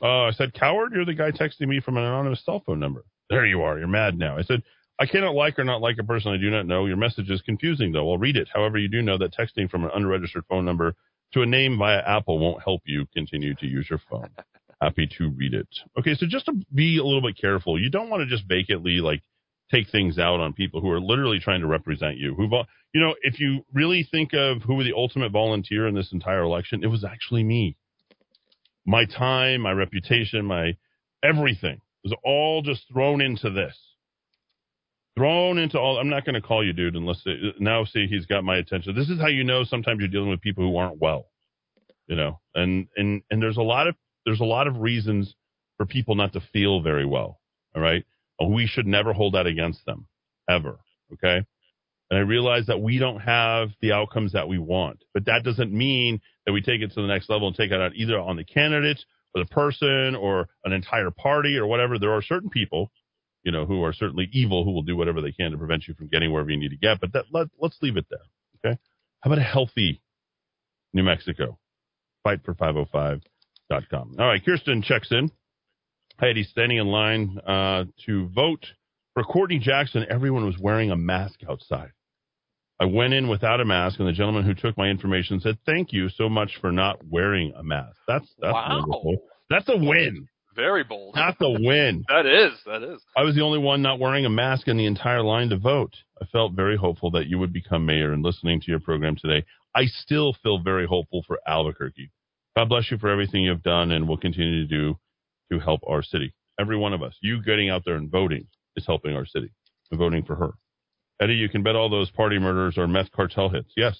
uh, I said, coward, you're the guy texting me from an anonymous cell phone number. There you are. You're mad now. I said, I cannot like or not like a person I do not know. Your message is confusing, though. I'll read it. However, you do know that texting from an unregistered phone number to a name via Apple won't help you continue to use your phone. Happy to read it. Okay, so just to be a little bit careful, you don't want to just vacantly like take things out on people who are literally trying to represent you. Who, you know, if you really think of who were the ultimate volunteer in this entire election, it was actually me. My time, my reputation, my everything was all just thrown into this. Thrown into all. I'm not going to call you dude unless it, now see he's got my attention. This is how you know sometimes you're dealing with people who aren't well. You know, and and and there's a lot of there's a lot of reasons for people not to feel very well. All right, we should never hold that against them ever. Okay. And I realize that we don't have the outcomes that we want, but that doesn't mean that we take it to the next level and take it out either on the candidate or the person or an entire party or whatever. There are certain people, you know, who are certainly evil who will do whatever they can to prevent you from getting wherever you need to get. But that let, let's leave it there. Okay. How about a healthy New Mexico? Fight for oh 505.com. All right. Kirsten checks in. Heidi standing in line uh, to vote for Courtney Jackson. Everyone was wearing a mask outside. I went in without a mask, and the gentleman who took my information said, "Thank you so much for not wearing a mask." That's that's Wow. wonderful. That's a win. Very bold. That's a win. That is. That is. I was the only one not wearing a mask in the entire line to vote. I felt very hopeful that you would become mayor and listening to your program today. I still feel very hopeful for Albuquerque. God bless you for everything you've done and will continue to do to help our city. Every one of us. You getting out there and voting is helping our city and voting for her. Eddy, you can bet all those party murders are meth cartel hits. Yes.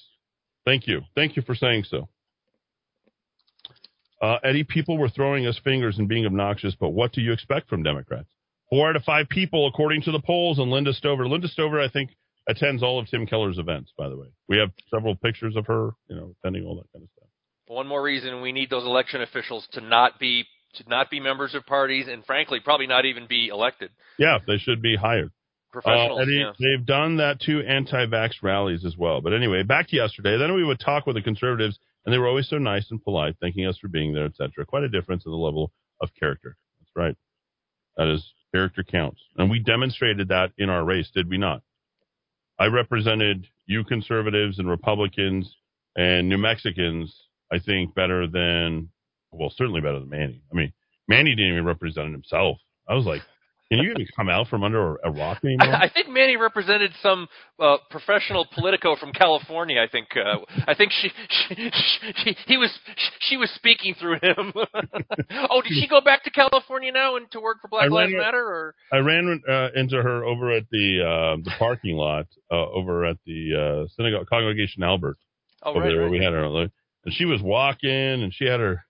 Thank you. Thank you for saying so. Uh, Eddy, people were throwing us fingers and being obnoxious, but what do you expect from Democrats? Four out of five people, according to the polls, and Linda Stover. Linda Stover, I think, attends all of Tim Keller's events, by the way. We have several pictures of her, you know, attending all that kind of stuff. One more reason we need those election officials to not be to not be members of parties, and frankly, probably not even be elected. Yeah, they should be hired. Professionals. Uh, Eddy, yeah. They've done that to anti-vax rallies as well. But anyway, back to yesterday. Then we would talk with the conservatives, and they were always so nice and polite, thanking us for being there, etc. Quite a difference in the level of character. That's right. That is character counts, and we demonstrated that in our race, did we not? I represented you conservatives and Republicans and New Mexicans. I think better than, well, certainly better than Manny. I mean, Manny didn't even represent himself. I was like, can you even come out from under a rock anymore? I, I think Manny represented some uh, professional politico from California. I think. Uh, I think she, she, she he was she was speaking through him. oh, did she go back to California now and to work for Black Lives Matter? Or I ran uh, into her over at the uh, the parking lot uh, over at the uh, synagogue congregation Albert Oh, over right, there where we had her, and she was walking, and she had her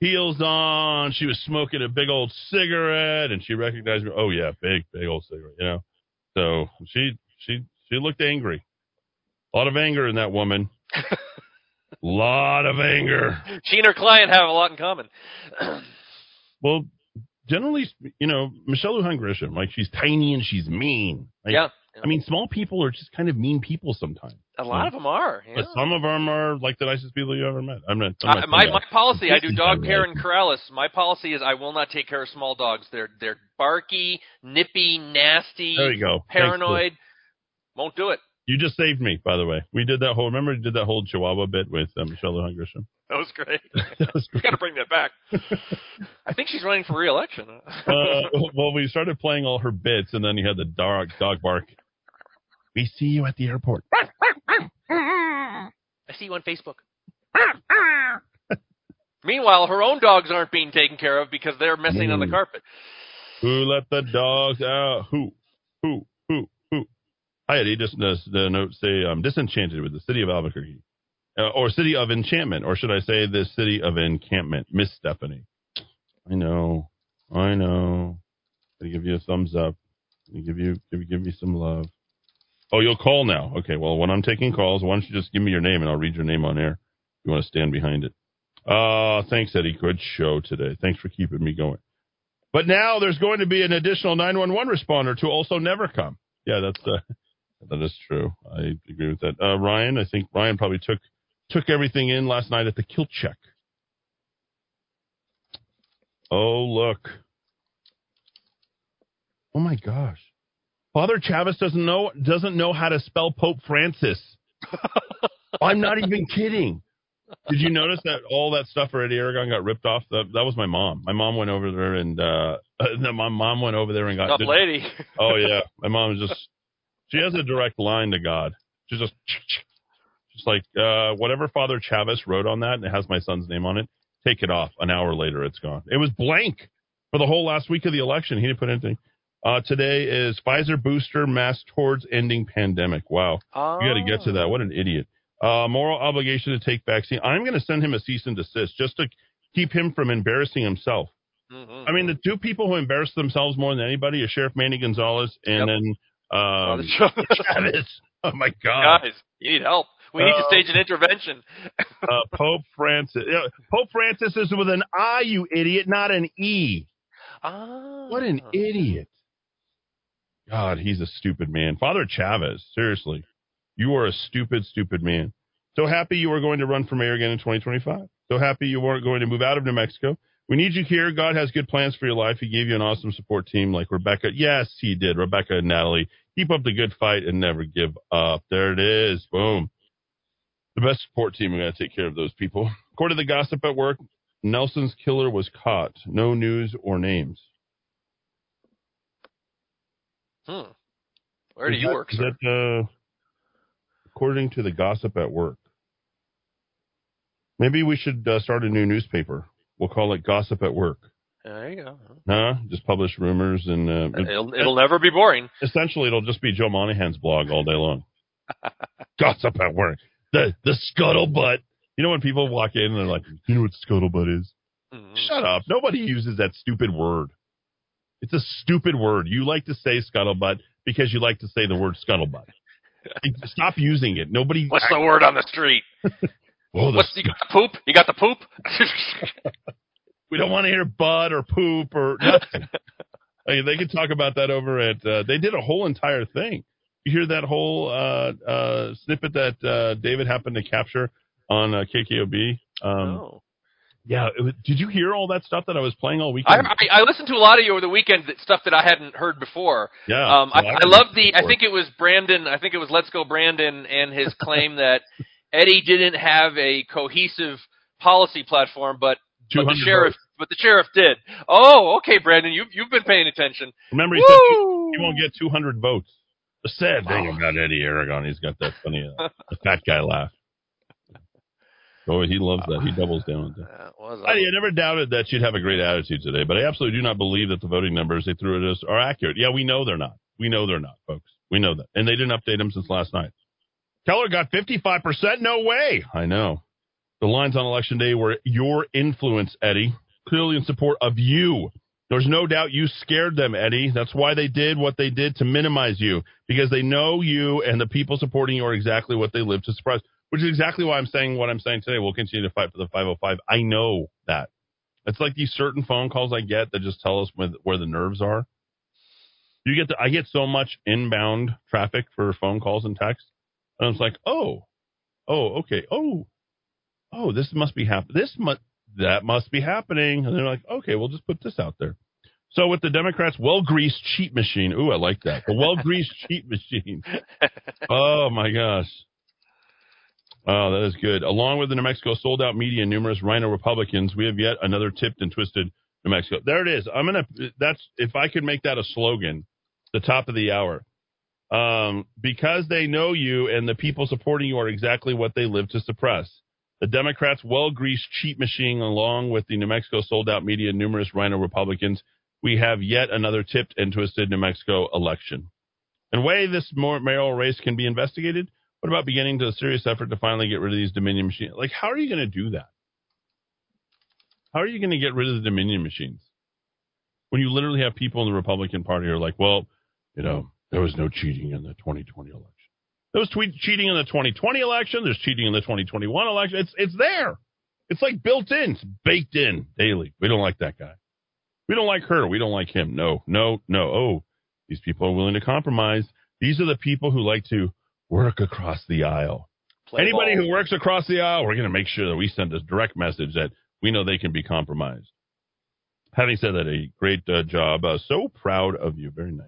heels on. She was smoking a big old cigarette, and she recognized me. Oh yeah, big, big old cigarette. You know, so she she she looked angry. A lot of anger in that woman. a lot of anger. She and her client have a lot in common. Well, generally, you know, Michelle Lujan Grisham, like she's tiny and she's mean. Like, Yeah. I mean, small people are just kind of mean people sometimes. a lot of them are. yeah. But some of them are like the nicest people you ever met. I'm not. I'm Uh, my my policy, I do dog care and Corrales. My policy is I will not take care of small dogs. They're they're barky, nippy, nasty, There you go. Paranoid. Won't do it. You just saved me, by the way. We did that whole. Remember, we did that whole Chihuahua bit with uh, Michelle Lujan Grisham. That was great. we got to bring that back. I think she's running for re-election. uh, well, we started playing all her bits, and then you had the dog dog bark. We see you at the airport. I see you on Facebook. Meanwhile, her own dogs aren't being taken care of because they're messing on the Mm. carpet. Who let the dogs out? Who? Who? Who? Who? Hi, Eddy. Just uh, the note say I'm disenchanted with the city of Albuquerque, uh, or city of enchantment, or should I say the city of encampment? Miss Stephanie. I know. I know. I give you a thumbs up. I give you give, give me some love. Oh, you'll call now. Okay. Well, when I'm taking calls, why don't you just give me your name and I'll read your name on air. If you want to stand behind it. Uh, thanks, Eddy. Good show today. Thanks for keeping me going. But now there's going to be an additional 911 responder to also never come. Yeah, that's uh, that is true. I agree with that. Uh, Ryan, I think Ryan probably took took everything in last night at the Kilt Check. Oh look! Oh my gosh! Father Chavez doesn't know doesn't know how to spell Pope Francis. I'm not even kidding. Did you notice that all that stuff Eddy Aragon got ripped off? That, that was my mom. My mom went over there and uh, my mom went over there and got. Tough lady. Oh yeah, my mom is just. She has a direct line to God. She's just, just like uh, whatever Father Chavez wrote on that, and it has my son's name on it. Take it off. An hour later, it's gone. It was blank for the whole last week of the election. He didn't put anything. Uh, today is Pfizer booster mass towards ending pandemic. Wow, you got to get to that. What an idiot. Uh, moral obligation to take vaccine. I'm going to send him a cease and desist just to keep him from embarrassing himself. Mm-hmm. I mean, the two people who embarrass themselves more than anybody are Sheriff Manny Gonzalez and then um, Father Chavez. Oh my God, Guys, you need help. We need to Uh, stage an intervention. uh, Pope Francis. Yeah, Pope Francis is with an I, you idiot, not an E. Ah. What an idiot! God, he's a stupid man. Father Chavez, seriously, you are a stupid, stupid man. So happy you are going to run for mayor again in 2025. So happy you weren't going to move out of New Mexico. We need you here. God has good plans for your life. He gave you an awesome support team like Rebecca. Yes, he did. Rebecca and Natalie. Keep up the good fight and never give up. There it is. Boom. The best support team. We got to take care of those people. According to the gossip at work, Nelson's killer was caught. No news or names. Hmm. Where do Is you that- work, sir? that, uh, according to the gossip at work. Maybe we should uh, start a new newspaper. We'll call it Gossip at Work. There you go. Huh? Just publish rumors and uh, It'll, it'll never be boring. essentially it'll just be Joe Monahan's blog all day long. Gossip at Work. The the scuttlebutt. You know when people walk in and they're like, "You know what scuttlebutt is?" Mm-hmm. Shut up. Nobody uses that stupid word. It's a stupid word. You like to say scuttlebutt because you like to say the word scuttlebutt. Stop using it. Nobody. What's the word on the street? Oh, the What's you got the poop? You got the poop? We don't want to hear bud or poop or nothing. I mean, they could talk about that over at. Uh, they did a whole entire thing. You hear that whole uh, uh, snippet that uh, David happened to capture on uh, KKOB? Um, Oh. Yeah. Was, did you hear all that stuff that I was playing all weekend? I, I listened to a lot of you over the weekend, that stuff that I hadn't heard before. Yeah, Um, I, I I love the. I think it was Brandon. I think it was Let's Go Brandon and his claim that Eddy didn't have a cohesive policy platform, but but the sheriff, votes. but the sheriff did. Oh, okay, Brandon, you've you've been paying attention. Remember, he said you, you won't get 200 votes. The sad thing about Eddy Aragon, he's got that funny uh, the fat guy laugh. Oh, he loves that. He uh, doubles down with that. That was I, I never doubted that you'd have a great attitude today, but I absolutely do not believe that the voting numbers they threw at us are accurate. Yeah, we know they're not. We know they're not, folks. We know that. And they didn't update them since last night. Keller got 55%? No way. I know. The lines on election day were your influence, Eddy, clearly in support of you. There's no doubt you scared them, Eddy. That's why they did what they did to minimize you, because they know you and the people supporting you are exactly what they live to suppress, which is exactly why I'm saying what I'm saying today. We'll continue to fight for the 505. I know that. It's like these certain phone calls I get that just tell us where, the nerves are. You get the, I get so much inbound traffic for phone calls and texts, and it's like, oh, oh, okay, oh, oh, this must be happening. This must that must be happening. And they're like, okay, we'll just put this out there. So with the Democrats' well-greased cheat machine, ooh, I like that. The well-greased cheat machine. Oh my gosh. Oh, that is good. Along with the New Mexico sold-out media and numerous RINO Republicans, we have yet another tipped and twisted New Mexico. There it is. I'm gonna. That's if I could make that a slogan, the top of the hour. Um, because they know you and the people supporting you are exactly what they live to suppress. The Democrats' well greased cheat machine, along with the New Mexico sold out media and numerous RINO Republicans, we have yet another tipped and twisted New Mexico election. And way, this mayoral race can be investigated. What about beginning to a serious effort to finally get rid of these Dominion machines? Like, how are you going to do that? How are you going to get rid of the Dominion machines? When you literally have people in the Republican Party who are like, well, you know, there was no cheating in the 2020 election. There was tweet, cheating in the 2020 election. There's cheating in the 2021 election. It's it's there. It's like built in. It's baked in daily. We don't like that guy. We don't like her. We don't like him. No, no, no. Oh, these people are willing to compromise. These are the people who like to work across the aisle. Play Anybody ball. who works across the aisle, we're going to make sure that we send a direct message that we know they can be compromised. Having said that, a great uh, job. Uh, so proud of you. Very nice.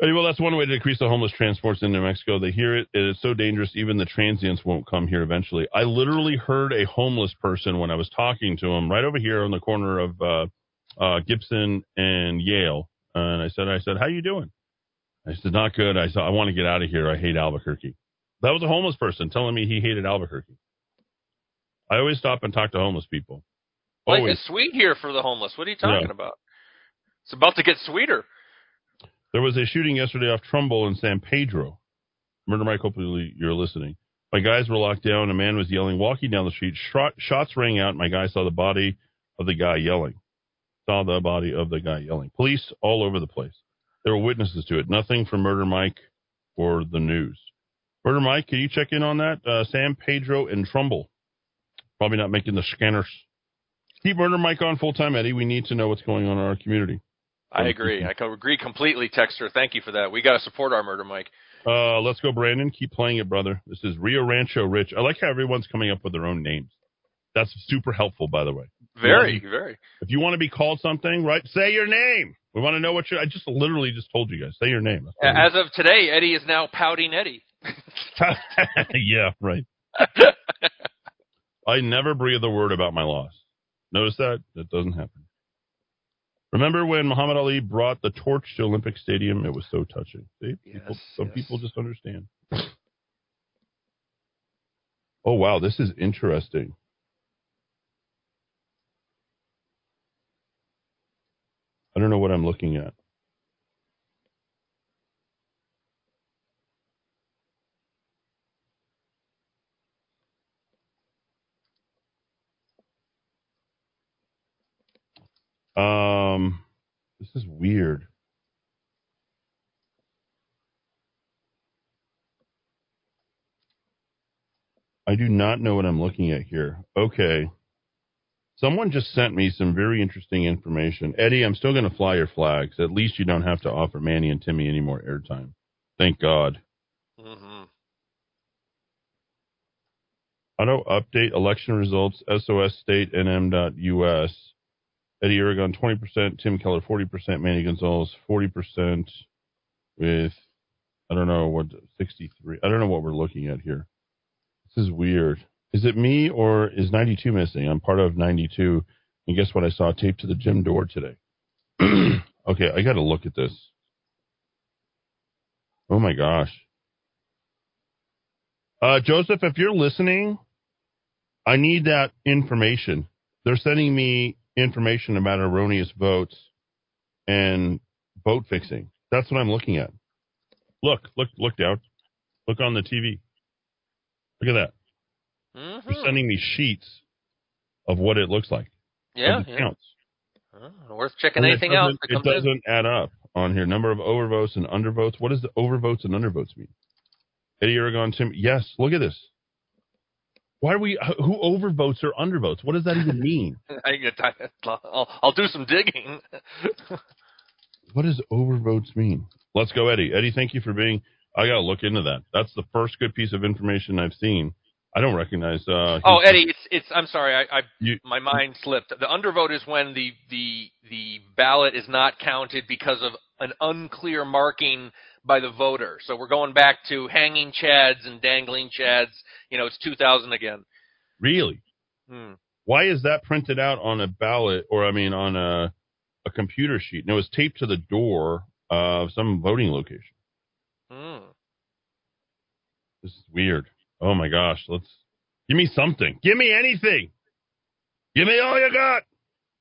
Well, that's one way to decrease the homeless transports in New Mexico. They hear it. It is so dangerous. Even the transients won't come here eventually. I literally heard a homeless person when I was talking to him right over here on the corner of uh, uh, Gibson and Yale. And I said, I said, how you doing? I said, not good. I said, I want to get out of here. I hate Albuquerque. That was a homeless person telling me he hated Albuquerque. I always stop and talk to homeless people. Life Always. is sweet here for the homeless. What are you talking Yeah. about? It's about to get sweeter. There was a shooting yesterday off Trumbull in San Pedro. Murder Mike, hopefully you're listening. My guys were locked down. A man was yelling, walking down the street. Shot, shots rang out. My guy saw the body of the guy yelling. Saw the body of the guy yelling. Police all over the place. There were witnesses to it. Nothing from Murder Mike or the news. Murder Mike, can you check in on that? Uh, San Pedro and Trumbull. Probably not making the scanners. Keep Murder Mike on full time, Eddy. We need to know what's going on in our community. I agree. I agree completely, Texter. Thank you for that. We got to support our murder, Mike. Uh, let's go, Brandon. Keep playing it, brother. This is Rio Rancho Rich. I like how everyone's coming up with their own names. That's super helpful, by the way. Very, Yeah. very. If you want to be called something, right? Say your name. We want to know what you. I just literally just told you guys. Say your name. As of today, Eddy is now pouting Eddy. yeah, right. I never breathe a word about my loss. Notice that? That doesn't happen. Remember when Muhammad Ali brought the torch to Olympic Stadium? It was so touching. See? People, some people just understand. Oh, wow. This is interesting. I don't know what I'm looking at. Um, this is weird. I do not know what I'm looking at here. Okay. Someone just sent me some very interesting information. Eddy, I'm still going to fly your flags. At least you don't have to offer Manny and Timmy any more airtime. Thank God. hmm Auto update election results, SOS state nm.us. Eddy Aragon 20%, Tim Keller 40%, Manny Gonzalez 40% with, I don't know what, 63. I don't know what we're looking at here. This is weird. Is it me or is 92 missing? I'm part of 92. And guess what? I saw taped to the gym door today. okay, I got to look at this. Oh my gosh. Uh, Joseph, if you're listening, I need that information. They're sending me information about erroneous votes and vote fixing. That's what I'm looking at. Look, look, look down. Look on the TV. Look at that. Mhm. They're sending me sheets of what it looks like. Yeah, yeah. counts. Uh, worth checking And anything else. doesn't- It in. doesn't add up on here. Number of overvotes and undervotes. What does the overvotes and undervotes mean? Eddy Aragon, Tim. Yes, look at this. Why are we? Who overvotes or undervotes? What does that even mean? I'll, I'll do some digging. what does overvotes mean? Let's go, Eddy. Eddy, thank you for being. I got to look into that. That's the first good piece of information I've seen. I don't recognize. Uh, oh, Eddy, it's it's. I'm sorry, I, I You- my mind slipped. The undervote is when the the the ballot is not counted because of an unclear marking by the voter. So we're going back to hanging chads and dangling chads. You know, it's 2000 again. Really? Hmm. Why is that printed out on a ballot, or I mean, on a a computer sheet? No, it's taped to the door of some voting location. Hmm. This is weird. Oh my gosh, let's give me something. Give me anything. Give me all you got.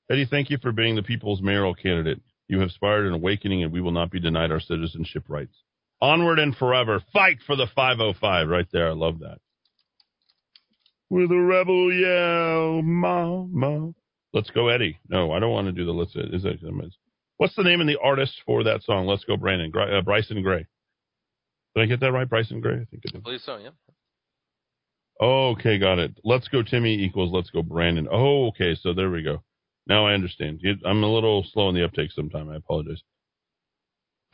Eddy, thank you for being the people's mayoral candidate. You have inspired an awakening, and we will not be denied our citizenship rights. Onward and forever. Fight for the 505 right there. I love that. With a rebel yell, mama. Let's go, Eddy. No, I don't want to do the let's. Is that, what's the name of the artist for that song? Let's go, Brandon. Uh, Bryson Gray. Did I get that right, Bryson Gray? I think I. I believe so. Yeah. Okay, got it. Let's go Timmy equals let's go Brandon. Oh, okay, so there we go. Now I understand. I'm a little slow in the uptake sometime. I apologize.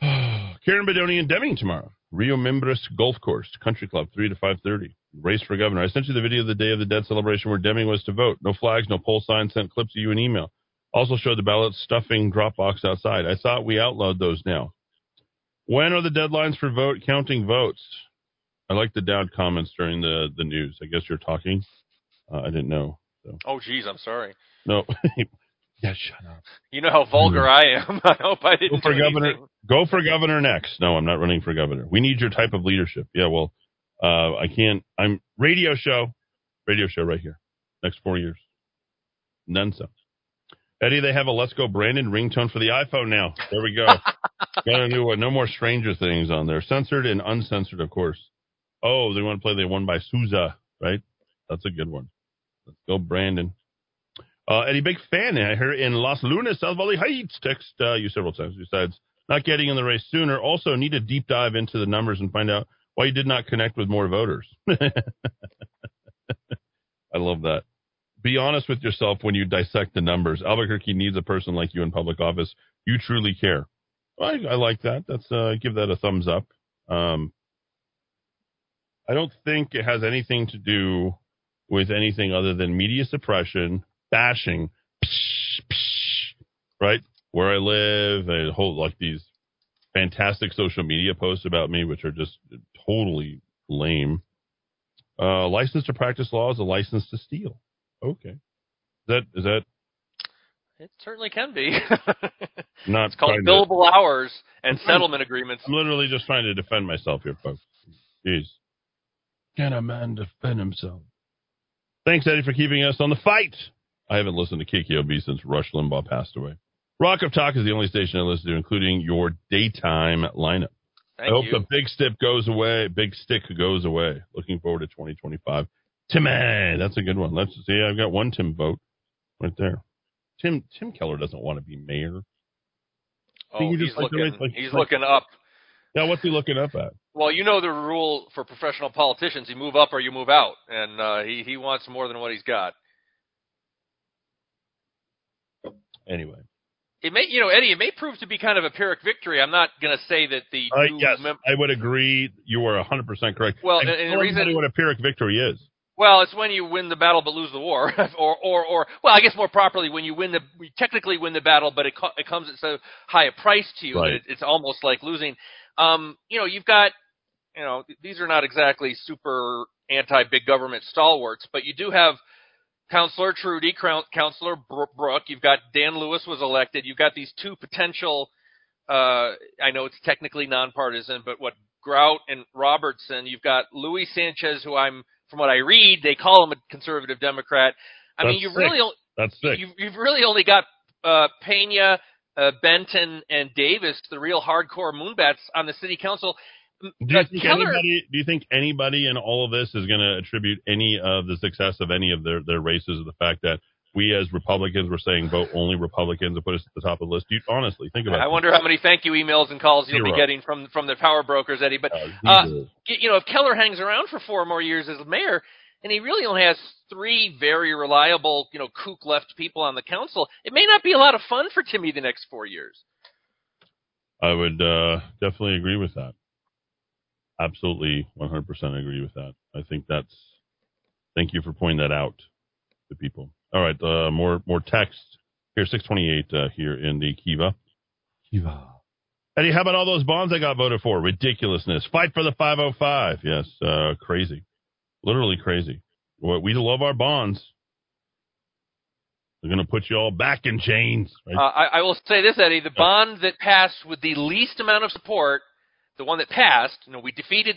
Karen Bedonie and Deming tomorrow. Rio Mimbres Golf Course, Country Club, 3 to 5.30. Race for governor. I sent you the video of the Day of the Dead celebration where Deming was to vote. No flags, no poll signs, sent clips to you in email. Also showed the ballot stuffing drop box outside. I thought we outlawed those now. When are the deadlines for vote counting votes? I like the down comments during the, the news. I guess you're talking. Uh, I didn't know. So Oh, geez, I'm sorry. no. yeah, shut up. You know how vulgar I am. I hope I didn't Go for governor. anything. Go for governor next. No, I'm not running for governor. We need your type of leadership. Yeah, well, uh, I can't. I'm radio show, radio show right here. Next four years. None so. Eddy, they have a "Let's Go Brandon" ringtone for the iPhone now. There we go. Got a new one. No more Stranger Things on there. Censored and uncensored, of course. Oh, they want to play the one by Souza, right? That's a good one. Let's go, Brandon. Uh, Eddy, big fan. here in Las Lunas, South Valley Heights. Text uh, you several times. Besides not getting in the race sooner, also need a deep dive into the numbers and find out why you did not connect with more voters. I love that. Be honest with yourself when you dissect the numbers. Albuquerque needs a person like you in public office. You truly care. I, I like that. That's uh, give that a thumbs up. Um, I don't think it has anything to do with anything other than media suppression, bashing, psh, psh, right? Where I live, and whole like these fantastic social media posts about me, which are just totally lame. Uh, license to practice law is a license to steal. Okay, is that is that It certainly can be. not it's called trying to- billable hours and I'm settlement agreements. I'm literally just trying to defend myself here, folks. Jeez. Can a man defend himself? Thanks, Eddy, for keeping us on the fight. I haven't listened to KKOB since Rush Limbaugh passed away. Rock of Talk is the only station I listen to, including your daytime lineup. Thank I hope you. the big stick goes away. Big stick goes away. Looking forward to 2025. Timmy, eh, that's a good one. Let's see. I've got one Tim vote right there. Tim Tim Keller doesn't want to be mayor. Oh, he's just like looking. way- like- he's like- looking up. Yeah, what's he looking up at? Well, you know the rule for professional politicians: you move up or you move out, and uh, he he wants more than what he's got. Anyway. It may, you know, Eddy, it may prove to be kind of a Pyrrhic victory. I'm not going to say that the Uh, yes, mem- I would agree. You are 100% correct. Well, and- and the reason- what a Pyrrhic victory is. Well, it's when you win the battle but lose the war, or or or well, I guess more properly, when you win the you technically win the battle, but it co- it comes at so high a price to you Right. that it, it's almost like losing. Um, you know, you've got, you know, these are not exactly super anti big government stalwarts, but you do have Councillor Trudy, Councillor Brooke. You've got Dan Lewis was elected. You've got these two potential. Uh, I know it's technically nonpartisan, but what Grout and Robertson. You've got Louis Sanchez, who I'm from what I read, they call him a conservative Democrat. I mean, That's you sick. really That's sick. you've, you've really only got uh, Pena, uh, Benton, and Davis, the real hardcore moonbats on the city council. Do you, Uh, think Keller- anybody, do you think anybody in all of this is going to attribute any of the success of any of their, their races to the fact that we as Republicans were saying vote only Republicans and put us at the top of the list? Do you, honestly, think about it. I it. wonder how many thank you emails and calls you'll Zero. be getting from from the power brokers, Eddy. But uh, Zero. you know, if Keller hangs around for four more years as mayor, and he really only has three very reliable, you know, kook left people on the council, it may not be a lot of fun for Timmy the next four years. I would uh, definitely agree with that. Absolutely, 100% agree with that. I think that's. Thank you for pointing that out to people. All right, uh, more more text here. 628 uh, here in the Kiva. Kiva. Eddy, how about all those bonds I got voted for? Ridiculousness. Fight for the 505. Yes, uh, crazy, literally crazy. Well, we love our bonds. They're going to put you all back in chains. Right? Uh, I, I will say this, Eddy: the bond that passed with the least amount of support, the one that passed, you know, we defeated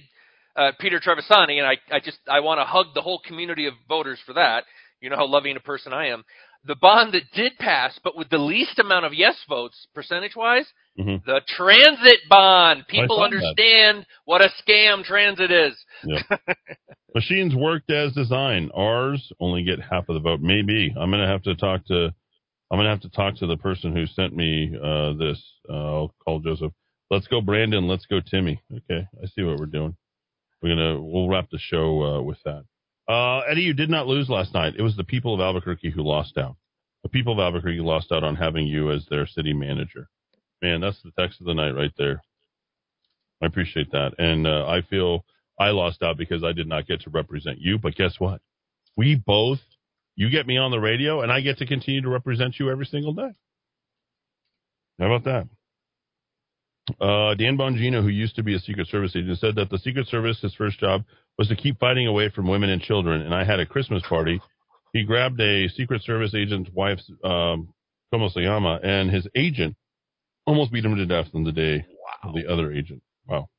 uh, Peter Trevisani, and I, I just I want to hug the whole community of voters for that. You know how loving a person I am. The bond that did pass, but with the least amount of yes votes, percentage-wise, Mhm. the transit bond. People saw that. understand what a scam transit is. Machines worked as designed. Ours only get half of the vote. Maybe I'm going to have to talk to. I'm going to have to talk to the person who sent me uh, this. Uh, I'll call Joseph. Let's go, Brandon. Let's go, Timmy. Okay, I see what we're doing. We're gonna. We'll wrap the show uh, with that. Uh, Eddy, you did not lose last night. It was the people of Albuquerque who lost out. The people of Albuquerque lost out on having you as their city manager. Man, that's the text of the night right there. I appreciate that. And uh, I feel I lost out because I did not get to represent you. But guess what? We both, you get me on the radio and I get to continue to represent you every single day. How about that? Uh, Dan Bongino, who used to be a Secret Service agent, said that the Secret Service, his first job, was to keep fighting away from women and children. And I had a Christmas party. He grabbed a Secret Service agent's wife's, um, llama, and his agent almost beat him to death on the day of the other agent. Wow.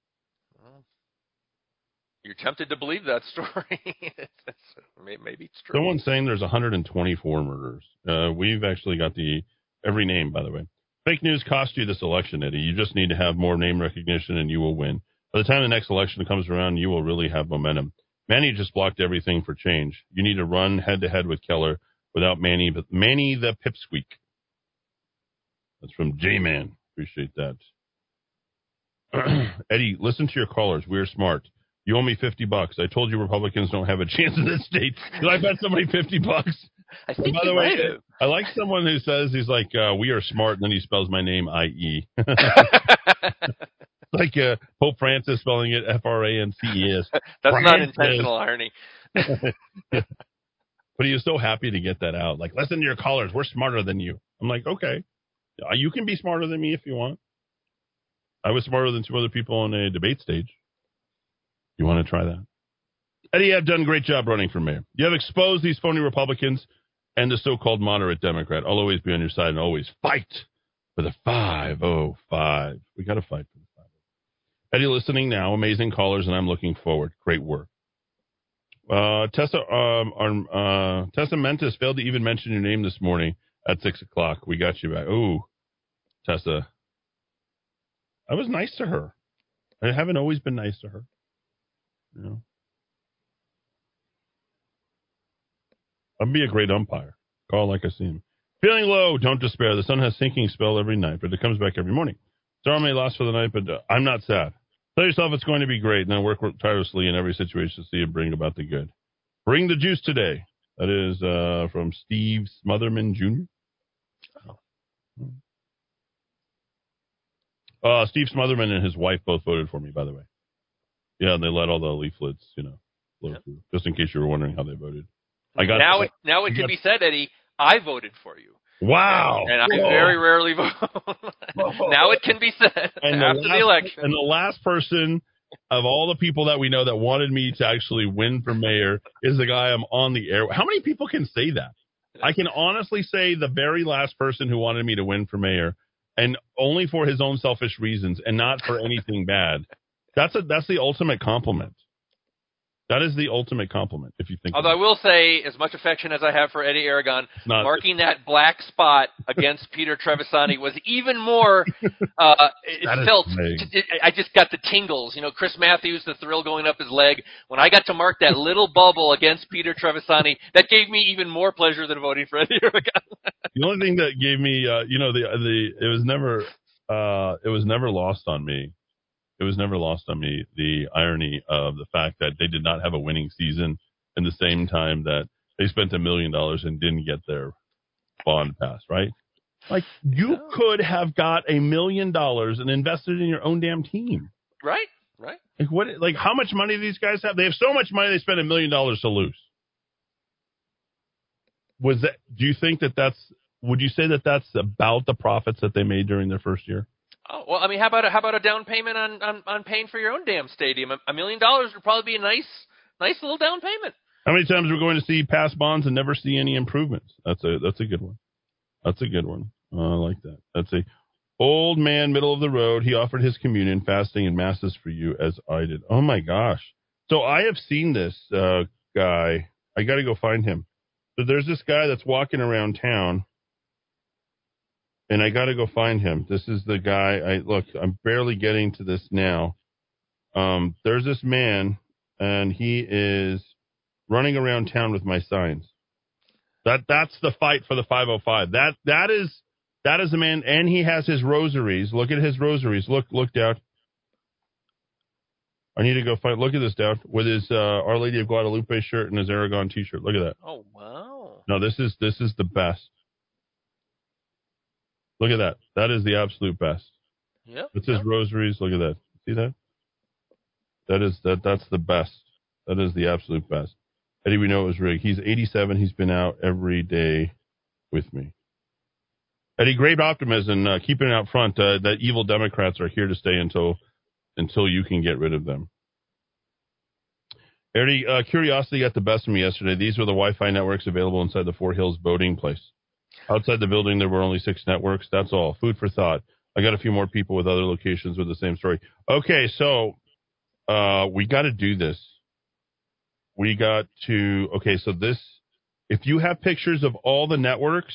You're tempted to believe that story. Maybe it's true. Someone's saying there's 124 murders. Uh, we've actually got the every name, by the way. Fake news cost you this election, Eddy. You just need to have more name recognition, and you will win. By the time the next election comes around, you will really have momentum. Manny just blocked everything for change. You need to run head to head with Keller without Manny, but Manny the pipsqueak. That's from J Man. Appreciate that. Eddy, listen to your callers. We're smart. You owe me 50 bucks. I told you Republicans don't have a chance in this state. Did I bet somebody 50 bucks? I And think by the way, have. I like someone who says he's like, uh, we are smart, and then he spells my name I-E. like uh, Pope Francis spelling it F-R-A-N-C-E-S. That's not Francis. intentional irony. But he was so happy to get that out. Like, listen to your callers. We're smarter than you. I'm like, okay. Uh, You can be smarter than me if you want. I was smarter than two other people on a debate stage. You want to try that? Eddy, you have done a great job running for mayor. You have exposed these phony Republicans and the so-called moderate Democrat. I'll always be on your side and always fight for the 505. We got to fight for the 505. Eddy, listening now. Amazing callers, and I'm looking forward. Great work. Uh, Tessa, um, our, uh, Tessa Mentis failed to even mention your name this morning at six o'clock. We got you back. Ooh, Tessa. I was nice to her. I haven't always been nice to her. You know? I'd be a great umpire. Call like I see him. Feeling low, don't despair. The sun has sinking spell every night, but it comes back every morning. Storm may last for the night, but uh, I'm not sad. Tell yourself it's going to be great, and then work tirelessly in every situation to see it bring about the good. Bring the juice today. That is uh, from Steve Smotherman Jr. Uh, Steve Smotherman and his wife both voted for me, by the way. Yeah, and they let all the leaflets, you know, flow through, just in case you were wondering how they voted. I got now it now it can got- be said, Eddy. I voted for you, Wow. and I very rarely vote. now it can be said and after the, the last, election. And the last person of all the people that we know that wanted me to actually win for mayor is the guy I'm on the air. How many people can say that? I can honestly say the very last person who wanted me to win for mayor, and only for his own selfish reasons, and not for anything bad. That's a that's the ultimate compliment. That is the ultimate compliment, if you think. Although I will say, as much affection as I have for Eddy Aragon, marking that black spot against Peter Trevisani was even more. Uh, it felt. It, I just got the tingles. You know, Chris Matthews, the thrill going up his leg. When I got to mark that little bubble against Peter Trevisani, that gave me even more pleasure than voting for Eddy Aragon. the only thing that gave me, uh, you know, the the it was never, uh, it was never lost on me. It was never lost on me the irony of the fact that they did not have a winning season, in the same time that they spent a million dollars and didn't get their bond passed. Right? Like you could have got a million dollars and invested in your own damn team. right? Right. Like what? Like how much money do these guys have? They have so much money they spend a million dollars to lose. Was that? Do you think that that's? Would you say that that's about the profits that they made during their first year? Oh, well, I mean, how about a, how about a down payment on, on, on paying for your own damn stadium? A, million dollars would probably be a nice nice little down payment. How many times are we're going to see pass bonds and never see any improvements? That's a that's a good one. That's a good one. Uh, I like that. That's a old man, middle of the road. He offered his communion, fasting, and masses for you as I did. Oh my gosh! So I have seen this uh, guy. I got to go find him. So there's this guy that's walking around town, and I got to go find him. This is the guy. I look. I'm barely getting to this now. Um, there's this man, and he is running around town with my signs. That that's the fight for the 505. That that is that is the man, and he has his rosaries. Look at his rosaries. Look look down. I need to go find. Look at this down with his uh, Our Lady of Guadalupe shirt and his Aragon T-shirt. Look at that. Oh wow! No, this is this is the best. Look at that. That is the absolute best. Yep. It's his rosaries. Look at that. See that? That is that. That's the best. That is the absolute best. Eddy, we know it was rigged. He's 87. He's been out every day with me. Eddy, great optimism. Uh, keeping it out front. Uh, that evil Democrats are here to stay until until you can get rid of them. Eddy, uh, curiosity got the best of me yesterday. These were the Wi-Fi networks available inside the Four Hills boating place. Outside the building, there were only six networks. That's all. Food for thought. I got a few more people with other locations with the same story. Okay, so uh, we got to do this. We got to. Okay, so this. If you have pictures of all the networks,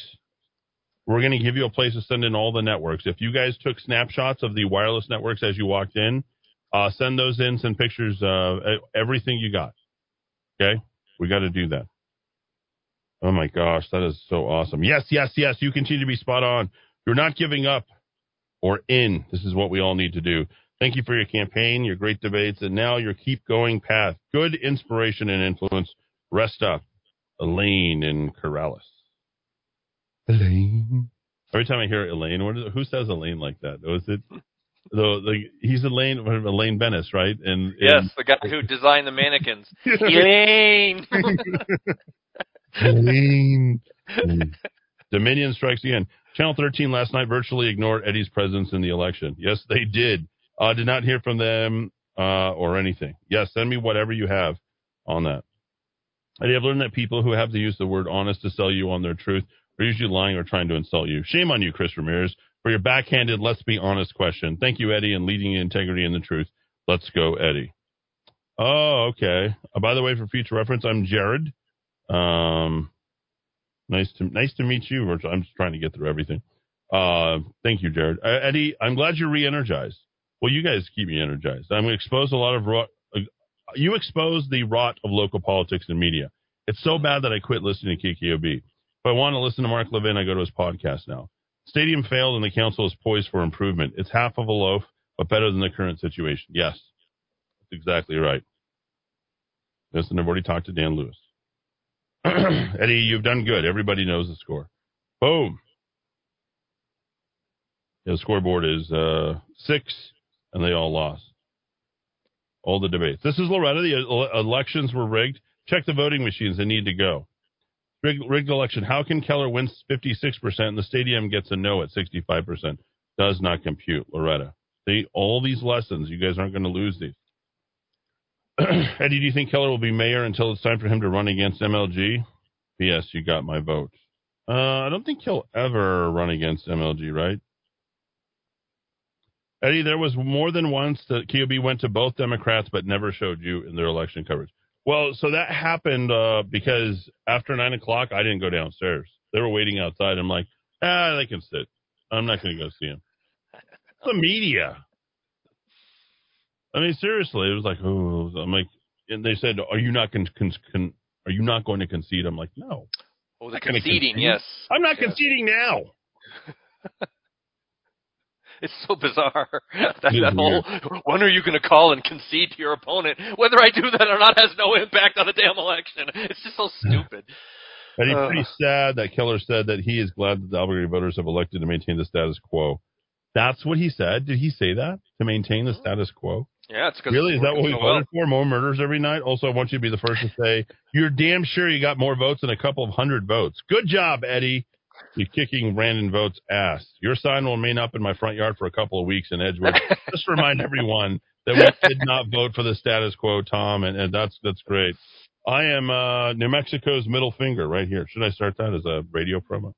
we're going to give you a place to send in all the networks. If you guys took snapshots of the wireless networks as you walked in, uh, send those in. Send pictures of everything you got. Okay, we got to do that. Oh my gosh, that is so awesome. Yes, yes, yes. You continue to be spot on. You're not giving up or in. This is what we all need to do. Thank you for your campaign, your great debates, and now your keep going path. Good inspiration and influence. Rest up. Elaine in Corrales. Elaine. Every time I hear Elaine, what is it, who says Elaine like that? Was it the, the he's Elaine Elaine Benes, right? And, Yes, and the guy who designed the mannequins. Elaine. Dominion strikes again. Channel 13 last night virtually ignored Eddy's presence in the election. Yes, they did. Uh, did not hear from them uh, or anything. Yes, send me whatever you have on that. Eddy, I've learned that people who have to use the word honest to sell you on their truth are usually lying or trying to insult you. Shame on you, Chris Ramirez, for your backhanded, let's be honest question. Thank you, Eddy, and leading integrity and the truth. Let's go, Eddy. Oh, okay. Uh, by the way, for future reference, I'm Jared. Um, nice to nice to meet you. I'm just trying to get through everything. Uh, thank you, Jared. Uh, Eddy, I'm glad you're re-energized. Well, you guys keep me energized. I'm going to expose a lot of rot. Uh, you expose the rot of local politics and media. It's so bad that I quit listening to KKOB. If I want to listen to Mark Levin, I go to his podcast now. Stadium failed and the council is poised for improvement. It's half of a loaf, but better than the current situation. Yes, that's exactly right. Listen, I've already talked to Dan Lewis. Eddy, you've done good. Everybody knows the score. Boom. The scoreboard is uh, six, and they all lost. All the debates. This is Loretta. The elections were rigged. Check the voting machines. They need to go. Rigged, rigged election. How can Keller win 56% and the stadium gets a no at 65%? Does not compute, Loretta. See, all these lessons, you guys aren't going to lose these. Eddy, do you think Keller will be mayor until it's time for him to run against MLG? Yes, you got my vote. Uh, I don't think he'll ever run against MLG, right? Eddy, there was more than once that KOB went to both Democrats but never showed you in their election coverage. Well, so that happened uh, because after nine o'clock, I didn't go downstairs. They were waiting outside. I'm like, ah, they can sit. I'm not going to go see them. The media. I mean, seriously, it was like, oh, I'm like, and they said, are you not con- con- con- are you not going to concede? I'm like, no. Oh, the conceding, yes. I'm not conceding now. It's so bizarre. that, that whole, when are you going to call and concede to your opponent? Whether I do that or not has no impact on the damn election. It's just so stupid. And he's Uh. pretty sad that Keller said that he is glad that the Albuquerque voters have elected to maintain the status quo. That's what he said. Did he say that? To maintain the status quo? Yeah, it's because Really? Is that what we so well. voted for? More murders every night? Also, I want you to be the first to say, you're damn sure you got more votes than a couple of hundred votes. Good job, Eddy. You're kicking Brandon Votes' ass. Your sign will remain up in my front yard for a couple of weeks in Edgewood. Just remind everyone that we did not vote for the status quo, Tom, and, and that's that's great. I am uh, New Mexico's middle finger right here. Should I start that as a radio promo?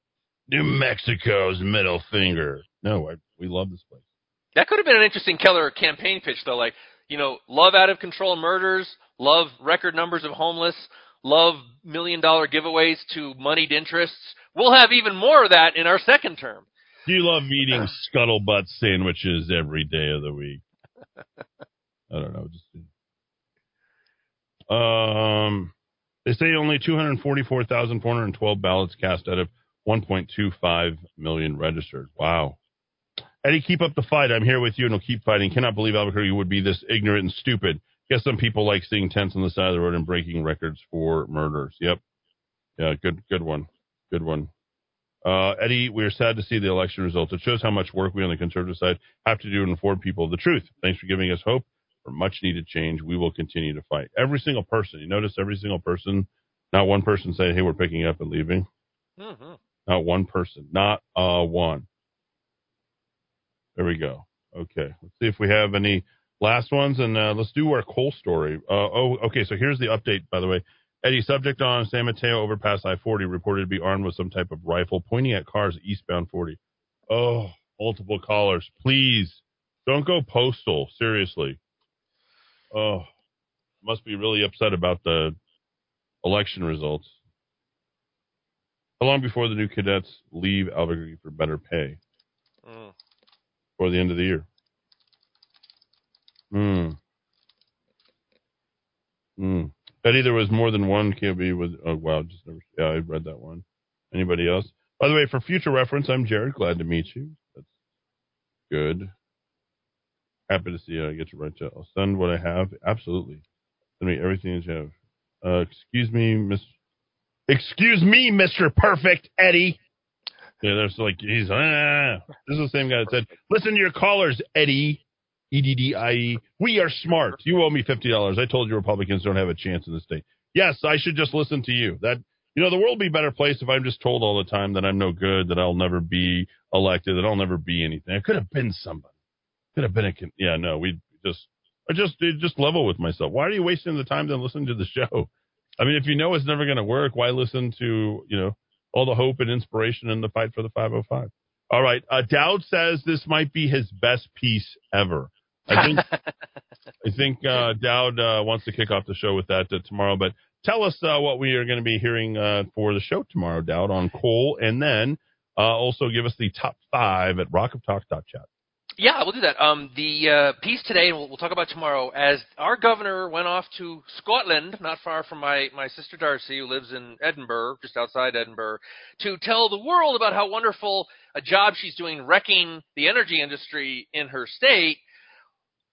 New Mexico's middle finger. No, I, we love this place. That could have been an interesting Keller campaign pitch, though. Like, you know, love out of control murders, love record numbers of homeless, love million dollar giveaways to moneyed interests. We'll have even more of that in our second term. Do you love eating scuttlebutt sandwiches every day of the week? I don't know. Just um, they say only 244,412 ballots cast out of 1.25 million registered. Wow. Eddy, keep up the fight. I'm here with you and we'll keep fighting. Cannot believe Albuquerque would be this ignorant and stupid. Guess some people like seeing tents on the side of the road and breaking records for murders. Yep. Yeah, good good one. Good one. Uh, Eddy, we are sad to see the election results. It shows how much work we on the conservative side have to do to inform people of the truth. Thanks for giving us hope for much needed change. We will continue to fight. Every single person, you notice every single person, not one person saying, hey, we're picking up and leaving. Mm-hmm. Not one person. Not uh one. There we go. Okay. Let's see if we have any last ones and uh, let's do our coal story. Uh, oh, okay. So here's the update, by the way. Eddy, subject on San Mateo overpass I 40 reported to be armed with some type of rifle pointing at cars eastbound 40. Oh, multiple callers. Please don't go postal. Seriously. Oh, must be really upset about the election results. How long before the new cadets leave Albuquerque for better pay? Mm. For the end of the year. Hmm. Hmm. Betty, there was more than one QB with. Oh wow, just never. Yeah, I read that one. Anybody else? By the way, for future reference, I'm Jared. Glad to meet you. That's good. Happy to see you. I get to write you. I'll send what I have. Absolutely. Send me everything that you have. Uh, excuse me, Miss. Excuse me, Mister Perfect Eddy. Yeah, there's like he's. Ah. This is the same guy that said, "Listen to your callers, Eddie." E D D I E. We are smart. You owe me fifty dollars. I told you Republicans don't have a chance in the state. Yes, I should just listen to you. That you know, the world be a better place if I'm just told all the time that I'm no good, that I'll never be elected, that I'll never be anything. I could have been somebody. Could have been a. con- Yeah, no, we just. I just just level with myself. Why are you wasting the time to listen to the show? I mean, if you know it's never going to work, why listen to you know all the hope and inspiration in the fight for the 505? All right, uh, Dowd says this might be his best piece ever. I think I think uh, Dowd uh, wants to kick off the show with that uh, tomorrow. But tell us uh, what we are going to be hearing uh, for the show tomorrow, Dowd, on coal, and then uh, also give us the top five at rockoftalk.chat. Yeah, we'll do that. Um, the uh, piece today, and we'll, we'll talk about tomorrow, as our governor went off to Scotland, not far from my, my sister Darcy, who lives in Edinburgh, just outside Edinburgh, to tell the world about how wonderful a job she's doing wrecking the energy industry in her state.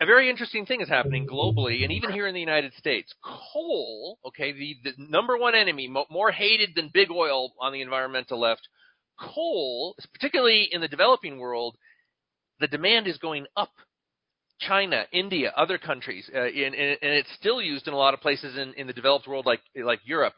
A very interesting thing is happening globally, and even here in the United States. Coal, okay, the, the number one enemy, mo- more hated than big oil on the environmental left. Coal, particularly in the developing world, the demand is going up. China, India, other countries, uh, in, and it's still used in a lot of places in, in the developed world, like like Europe.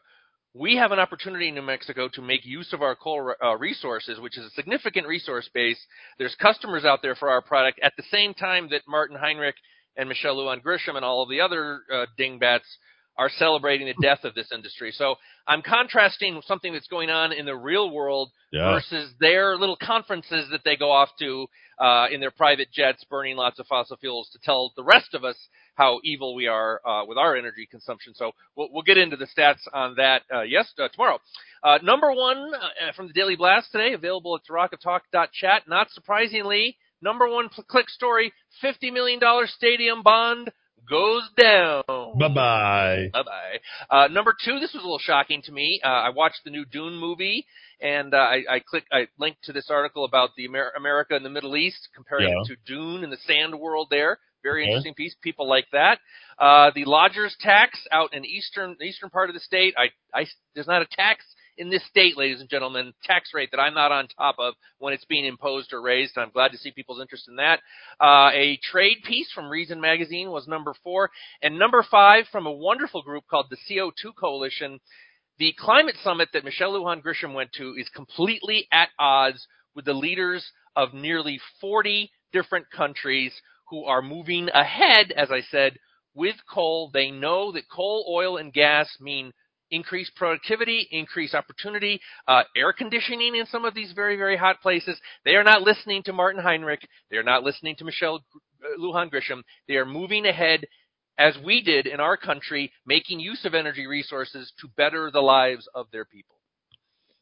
We have an opportunity in New Mexico to make use of our coal uh, resources, which is a significant resource base. There's customers out there for our product at the same time that Martin Heinrich and Michelle Lujan Grisham and all of the other uh, dingbats are celebrating the death of this industry. So I'm contrasting something that's going on in the real world Yeah. versus their little conferences that they go off to uh, in their private jets, burning lots of fossil fuels to tell the rest of us how evil we are uh, with our energy consumption. So we'll, we'll get into the stats on that uh, yes uh, tomorrow. Uh, number one uh, from the Daily Blast today, available at therockoftalk.chat. Not surprisingly, number one click story: fifty million dollar stadium bond goes down. Bye bye. Bye bye. Uh, number two, this was a little shocking to me. Uh, I watched the new Dune movie, and uh, I, I click, I linked to this article about the Amer- America and the Middle East, comparing Yeah. it to Dune and the sand world there. Very interesting piece. People like that. Uh, the lodgers tax out in eastern eastern part of the state. I, I, there's not a tax in this state, ladies and gentlemen, tax rate that I'm not on top of when it's being imposed or raised. I'm glad to see people's interest in that. Uh, a trade piece from Reason Magazine was number four. And number five from a wonderful group called the CO2 Coalition. The climate summit that Michelle Lujan Grisham went to is completely at odds with the leaders of nearly 40 different countries who are moving ahead, as I said, with coal. They know that coal, oil, and gas mean increased productivity, increased opportunity, uh, air conditioning in some of these very, very hot places. They are not listening to Martin Heinrich. They are not listening to Michelle uh, Lujan Grisham. They are moving ahead as we did in our country, making use of energy resources to better the lives of their people.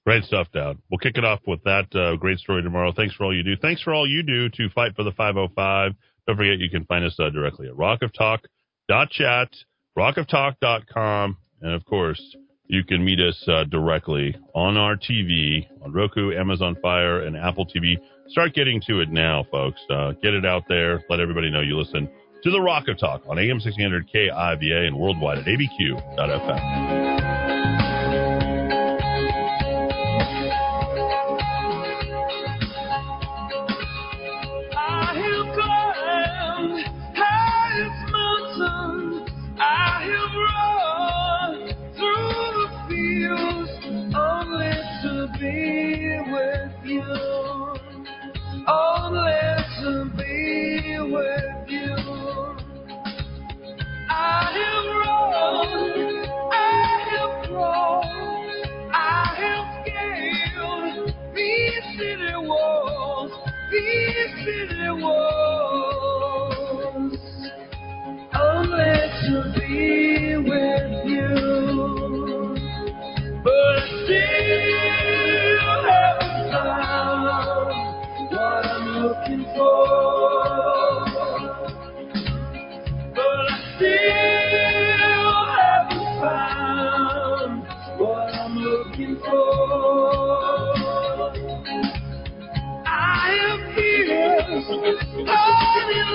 Great stuff, Dowd. We'll kick it off with that uh, great story tomorrow. Thanks for all you do. Thanks for all you do to fight for the 505. Don't forget you can find us uh, directly at rockoftalk.chat, rockoftalk.com, and of course, you can meet us uh, directly on our TV, on Roku, Amazon Fire, and Apple TV. Start getting to it now, folks. Uh, get it out there. Let everybody know you listen to the Rock of Talk on AM 1600 KIVA and worldwide at abq.fm. These city walls. Only to be with you. But I still haven't found what I'm looking for.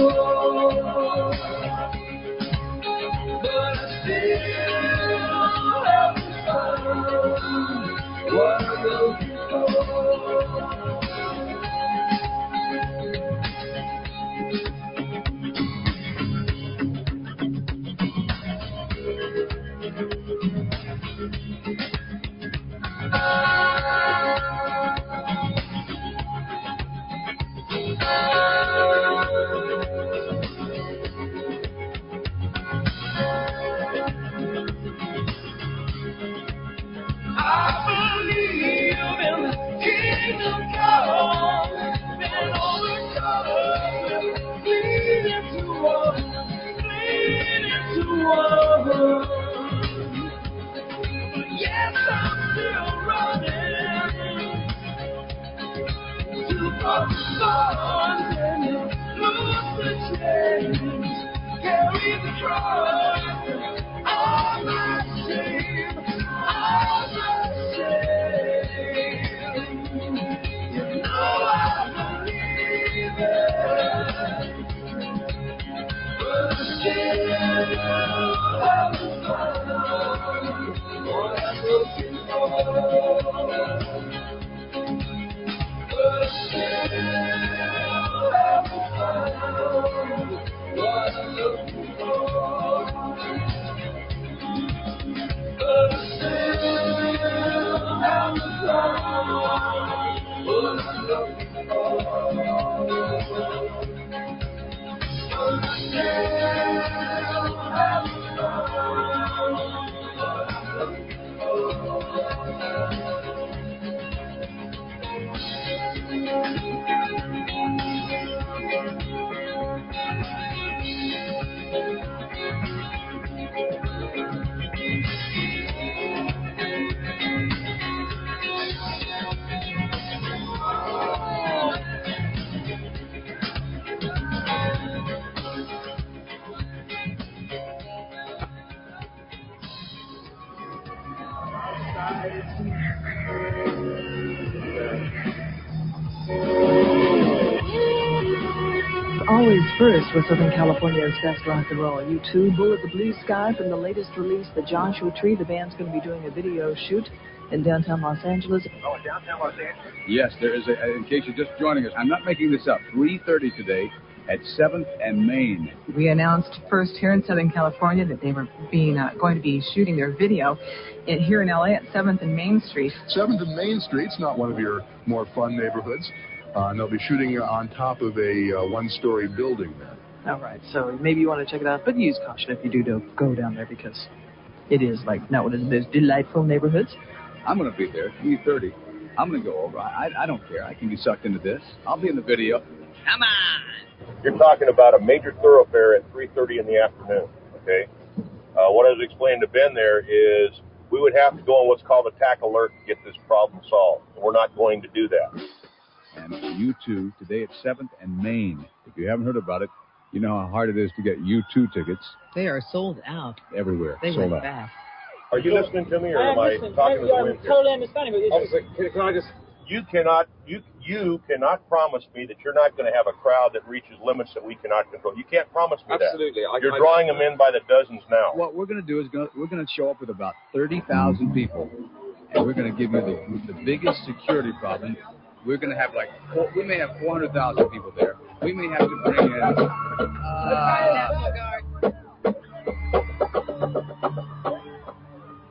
looking Always first with Southern California's best rock and roll. You 2 Bullet the Blue Sky from the latest release, The Joshua Tree. The band's going to be doing a video shoot in downtown Los Angeles. Oh, downtown Los Angeles? Yes, there is a, in case you're just joining us, I'm not making this up, 3.30 today at 7th and Main. We announced first here in Southern California that they were being uh, going to be shooting their video in, here in LA at 7th and Main Street. 7th and Main Street's not one of your more fun neighborhoods. Uh, and they'll be shooting on top of a uh, one-story building there. All right, so maybe you want to check it out, but use caution if you do do- go down there because it is like not one of the most delightful neighborhoods. I'm going to be there, 3.30. I'm going to go over. I, I don't care. I can be sucked into this. I'll be in the video. Come on. You're talking about a major thoroughfare at 3:30 in the afternoon. Okay. Uh, what I was explaining to Ben there is we would have to go on what's called a tac alert to get this problem solved. And we're not going to do that. And U2 today at 7th and Main. If you haven't heard about it, you know how hard it is to get U2 tickets They are sold out. everywhere. They Sold went out. fast. Are you listening to me, or I am am I listening. talking to the I'm wind? here? totally understanding, but it's just- but can, can I just? You cannot. You you cannot promise me that you're not going to have a crowd that reaches limits that we cannot control. You can't promise me Absolutely. that. I- You're I- drawing them in by the dozens now. What we're going to do is go, we're going to show up with about 30,000 people, and we're going to give you the, the biggest security problem. We're going to have like, four, we may have 400,000 people there. We may have to bring in. Uh,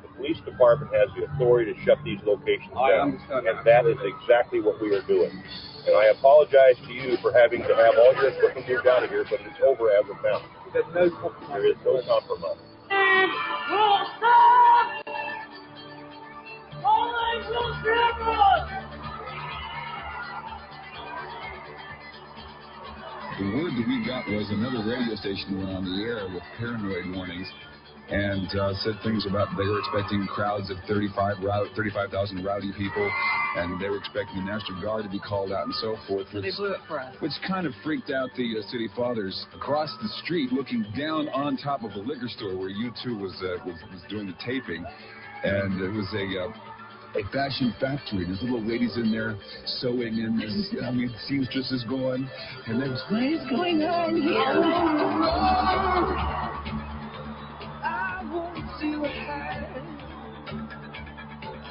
the police department has the authority to shut these locations I down, understand and that is exactly what we are doing. And I apologize to you for having to have all your equipment moved out of here, but it's over as of now. There's no compromise. There is no compromise. The word that we got was another radio station went on the air with paranoid warnings and uh, said things about they were expecting crowds of 35 rou- 35,000 rowdy people, and they were expecting the National Guard to be called out and so forth. So they which- blew it for us. which kind of freaked out the uh, city fathers across the street, looking down on top of a liquor store where U2 was uh, was, was doing the taping, and it was a. A fashion factory. There's little ladies in there sewing, and there's, I mean, seamstresses going, and there's what is going on here?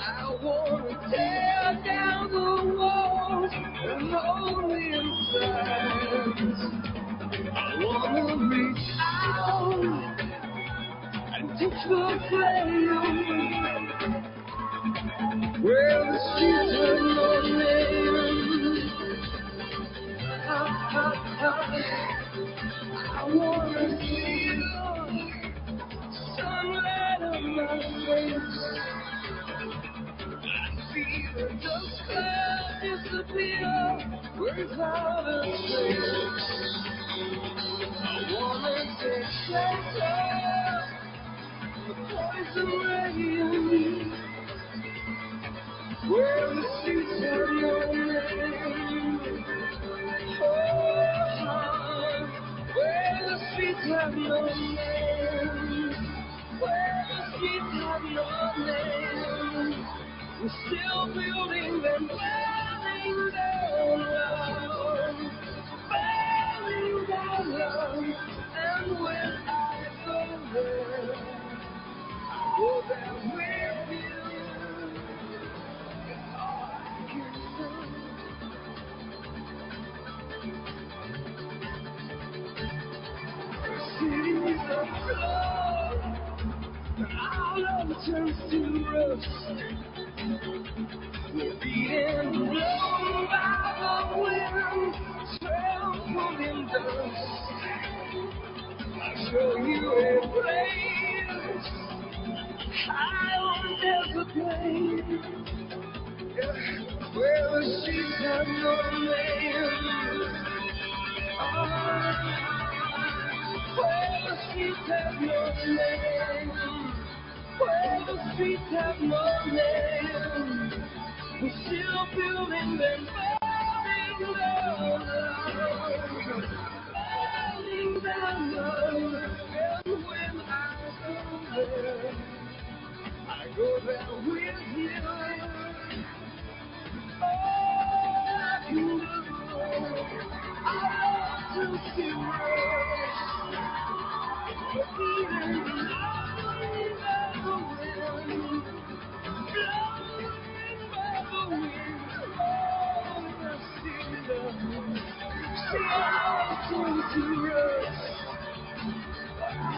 I the walls and the. Where the streets have no name. I, I, I, I wanna feel sunlight on my face. I see the dust cloud disappear without a trace. I wanna take shelter, the poison rain. We're still building them, burning down. Turns to rust. We're being blown by the wind, trampled in dust. I'll show you a place high on desert plain, where the sheep have no name. Ah, where the streets have no name. Where the streets have no name. We're still building and burning down. Burning down. And when I go there, I go there with you. Oh, beautiful. I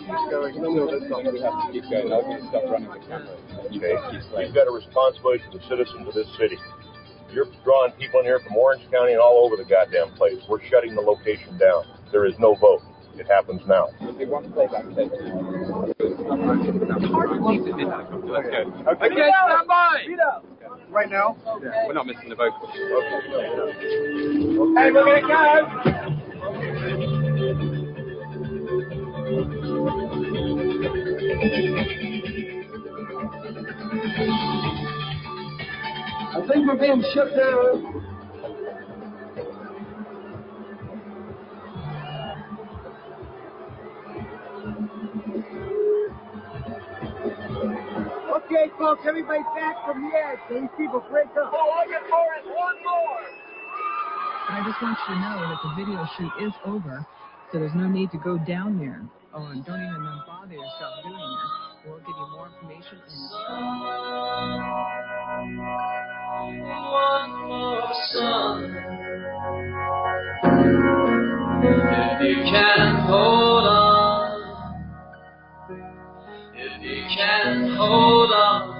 Let's keep going until this song. We have to keep going. I'll just stop running the camera. You Okay? guys keep playing. You've got a responsibility to the citizens of this city. You're drawing people in here from Orange County and all over the goddamn place. We're shutting the location down. There is no vote. It happens now. Okay, one playback tape. Okay, stand by! Right now? Yeah. We're not missing the vocals. Hey, we're gonna go. I think we're being shut down. Okay, folks, everybody back from the edge. These people break up. All I get for is one more. But I just want you to know that the video shoot is over, so there's no need to go down there. Oh, and don't even bother yourself doing this. We'll give you more information sun. If you can hold on, if you can hold on,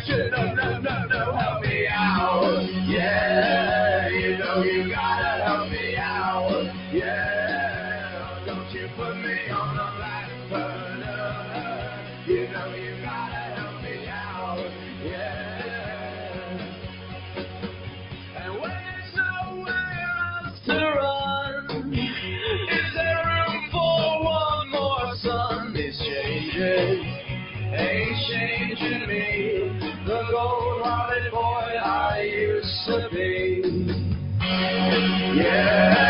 Yeah,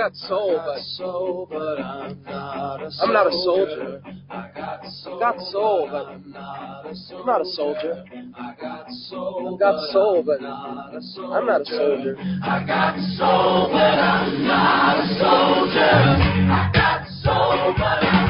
got soul, but soul, but I'm not a I'm not a soldier. soldier. I got soul, got soul, but I'm not a soldier. I'm not a soldier. I got soul, I've got soul, but not a soldier. I'm not a soldier. I got soul, but I'm not a soldier. I got soul, but I'm